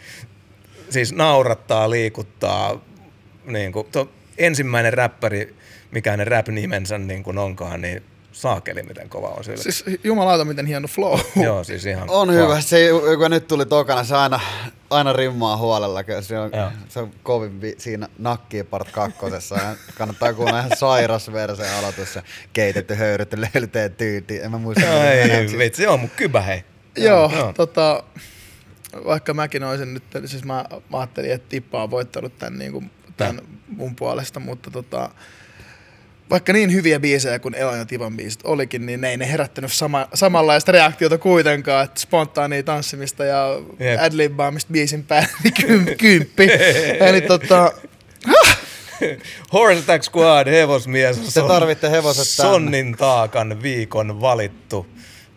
Speaker 3: siis naurattaa, liikuttaa, niin kuin, to, ensimmäinen räppäri, mikä hänen rap-nimensä niin kuin onkaan, niin saakeli miten kova on sillä.
Speaker 4: Siis jumalauta, miten hieno flow.
Speaker 3: Joo, siis ihan
Speaker 5: On
Speaker 3: wow.
Speaker 5: hyvä. Se, joka nyt tuli tokana, se aina, aina rimmaa huolella. kyllä Se on,
Speaker 3: Joo.
Speaker 5: se on kovin vi, siinä nakkiin part kakkosessa. Kannattaa kuunnella ihan sairas versio aloitus. Se keitetty, höyrytty, löyteen tyyti. En mä muista. menee,
Speaker 3: Ei, vitsi, joo, mun kybä hei.
Speaker 4: Joo,
Speaker 3: Joo.
Speaker 4: tota, vaikka mäkin olisin nyt, siis mä, mä ajattelin, että Tippa on voittanut tämän, niin kuin, tämän mun puolesta, mutta tota, vaikka niin hyviä biisejä kuin Elon ja Tivan biisit olikin, niin ne ei ne herättänyt sama, samanlaista reaktiota kuitenkaan, että spontaania tanssimista ja
Speaker 3: Jep.
Speaker 4: adlibbaamista biisin päälle, niin kym, kymppi. Eli tota,
Speaker 3: Horse Attack Squad, hevosmies.
Speaker 5: Te tarvitte hevoset tänne.
Speaker 3: Sonnin taakan viikon valittu.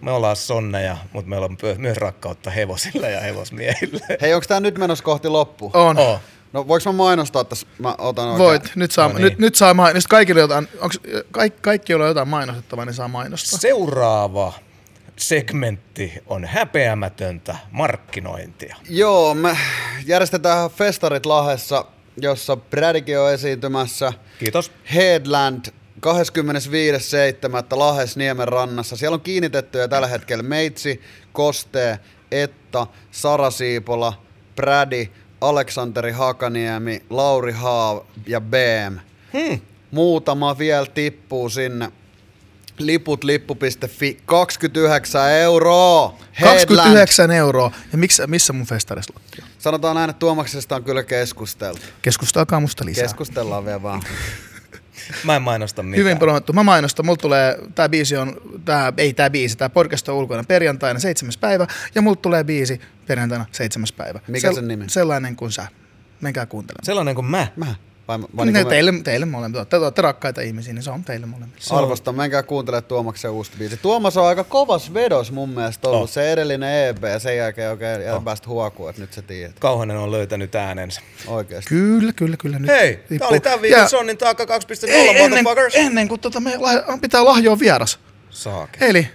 Speaker 3: Me ollaan sonneja, mutta meillä on myös rakkautta hevosille ja hevosmiehille.
Speaker 5: Hei, onko tää nyt menossa kohti loppu?
Speaker 4: on.
Speaker 3: Oh.
Speaker 5: No voiko mä mainostaa tässä? Mä otan oikein.
Speaker 4: Voit, nyt saa,
Speaker 3: No niin.
Speaker 4: nyt, nyt saa mainostaa. Kaikille jotain, onks, kaikki, kaikki, joilla on jotain mainostettavaa, niin saa mainostaa.
Speaker 3: Seuraava segmentti on häpeämätöntä markkinointia.
Speaker 5: Joo, me järjestetään festarit Lahessa, jossa Brädikin on esiintymässä.
Speaker 3: Kiitos.
Speaker 5: Headland 25.7. Lahes Niemen rannassa. Siellä on kiinnitettyjä tällä hetkellä Meitsi, Koste, Etta, Sara Siipola, Brädi, Aleksanteri Hakaniemi, Lauri Haav ja BM.
Speaker 3: Hmm.
Speaker 5: Muutama vielä tippuu sinne. Liput lippu.fi 29 euroa. Headland.
Speaker 4: 29 euroa. Ja miksi, missä mun festarislotti on?
Speaker 5: Sanotaan näin, että Tuomaksesta on kyllä keskusteltu.
Speaker 4: Keskustelkaa musta lisää.
Speaker 5: Keskustellaan vielä vaan.
Speaker 3: Mä en mainosta mitään.
Speaker 4: Hyvin promoottu. Mä mainostan. Mulla tulee, tää biisi on, tää, ei tää biisi, tää podcast on ulkona perjantaina seitsemäs päivä. Ja mulla tulee biisi perjantaina seitsemäs päivä.
Speaker 5: Mikä sen nimi?
Speaker 4: Sellainen kuin sä. Menkää kuuntelemaan.
Speaker 3: Sellainen kuin mä.
Speaker 5: Mä? Vai, vai niin kuin me-
Speaker 4: teille, teille molemmille. Te olette rakkaita ihmisiä, niin se on teille molemmille.
Speaker 5: Arvostan, menkää kuuntele Tuomaksen uusi biisi. Tuomas on aika kovas vedos mun mielestä ollut.
Speaker 3: Oh.
Speaker 5: Se edellinen EP ja sen jälkeen oikein oh. päästä huokua, että nyt sä tiedät.
Speaker 3: Kauhanen on löytänyt äänensä.
Speaker 5: Oikeesti.
Speaker 4: Kyllä, kyllä, kyllä. Nyt
Speaker 3: Hei, tää
Speaker 4: tippuu.
Speaker 3: oli tämän viikon
Speaker 4: Ja-
Speaker 3: Sonnin taakka 2.0,
Speaker 4: Ei, ennen,
Speaker 3: motherfuckers.
Speaker 4: ennen kuin tota, me lah- pitää lahjoa vieras.
Speaker 3: Saake.
Speaker 4: Eli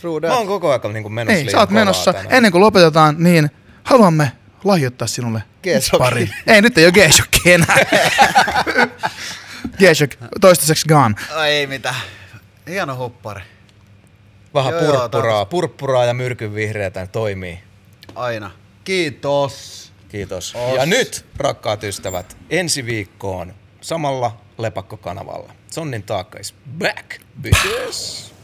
Speaker 5: True
Speaker 3: Mä oon koko ajan niin menossa
Speaker 4: ei, sä oot menossa.
Speaker 3: tänään.
Speaker 4: Ennen kuin lopetetaan, niin haluamme lahjoittaa sinulle pari. Ei, nyt ei ole G-Shocki enää. G-Shock, toistaiseksi gone.
Speaker 5: Ai ei mitään. Hieno huppari.
Speaker 3: Vähän
Speaker 5: Joo, joo,
Speaker 3: purppuraa, purppuraa ja myrkyn vihreätä toimii.
Speaker 5: Aina. Kiitos.
Speaker 3: Kiitos.
Speaker 5: Os.
Speaker 3: Ja nyt, rakkaat ystävät, ensi viikkoon samalla Lepakko-kanavalla. Sonnin taakka is back, bitches.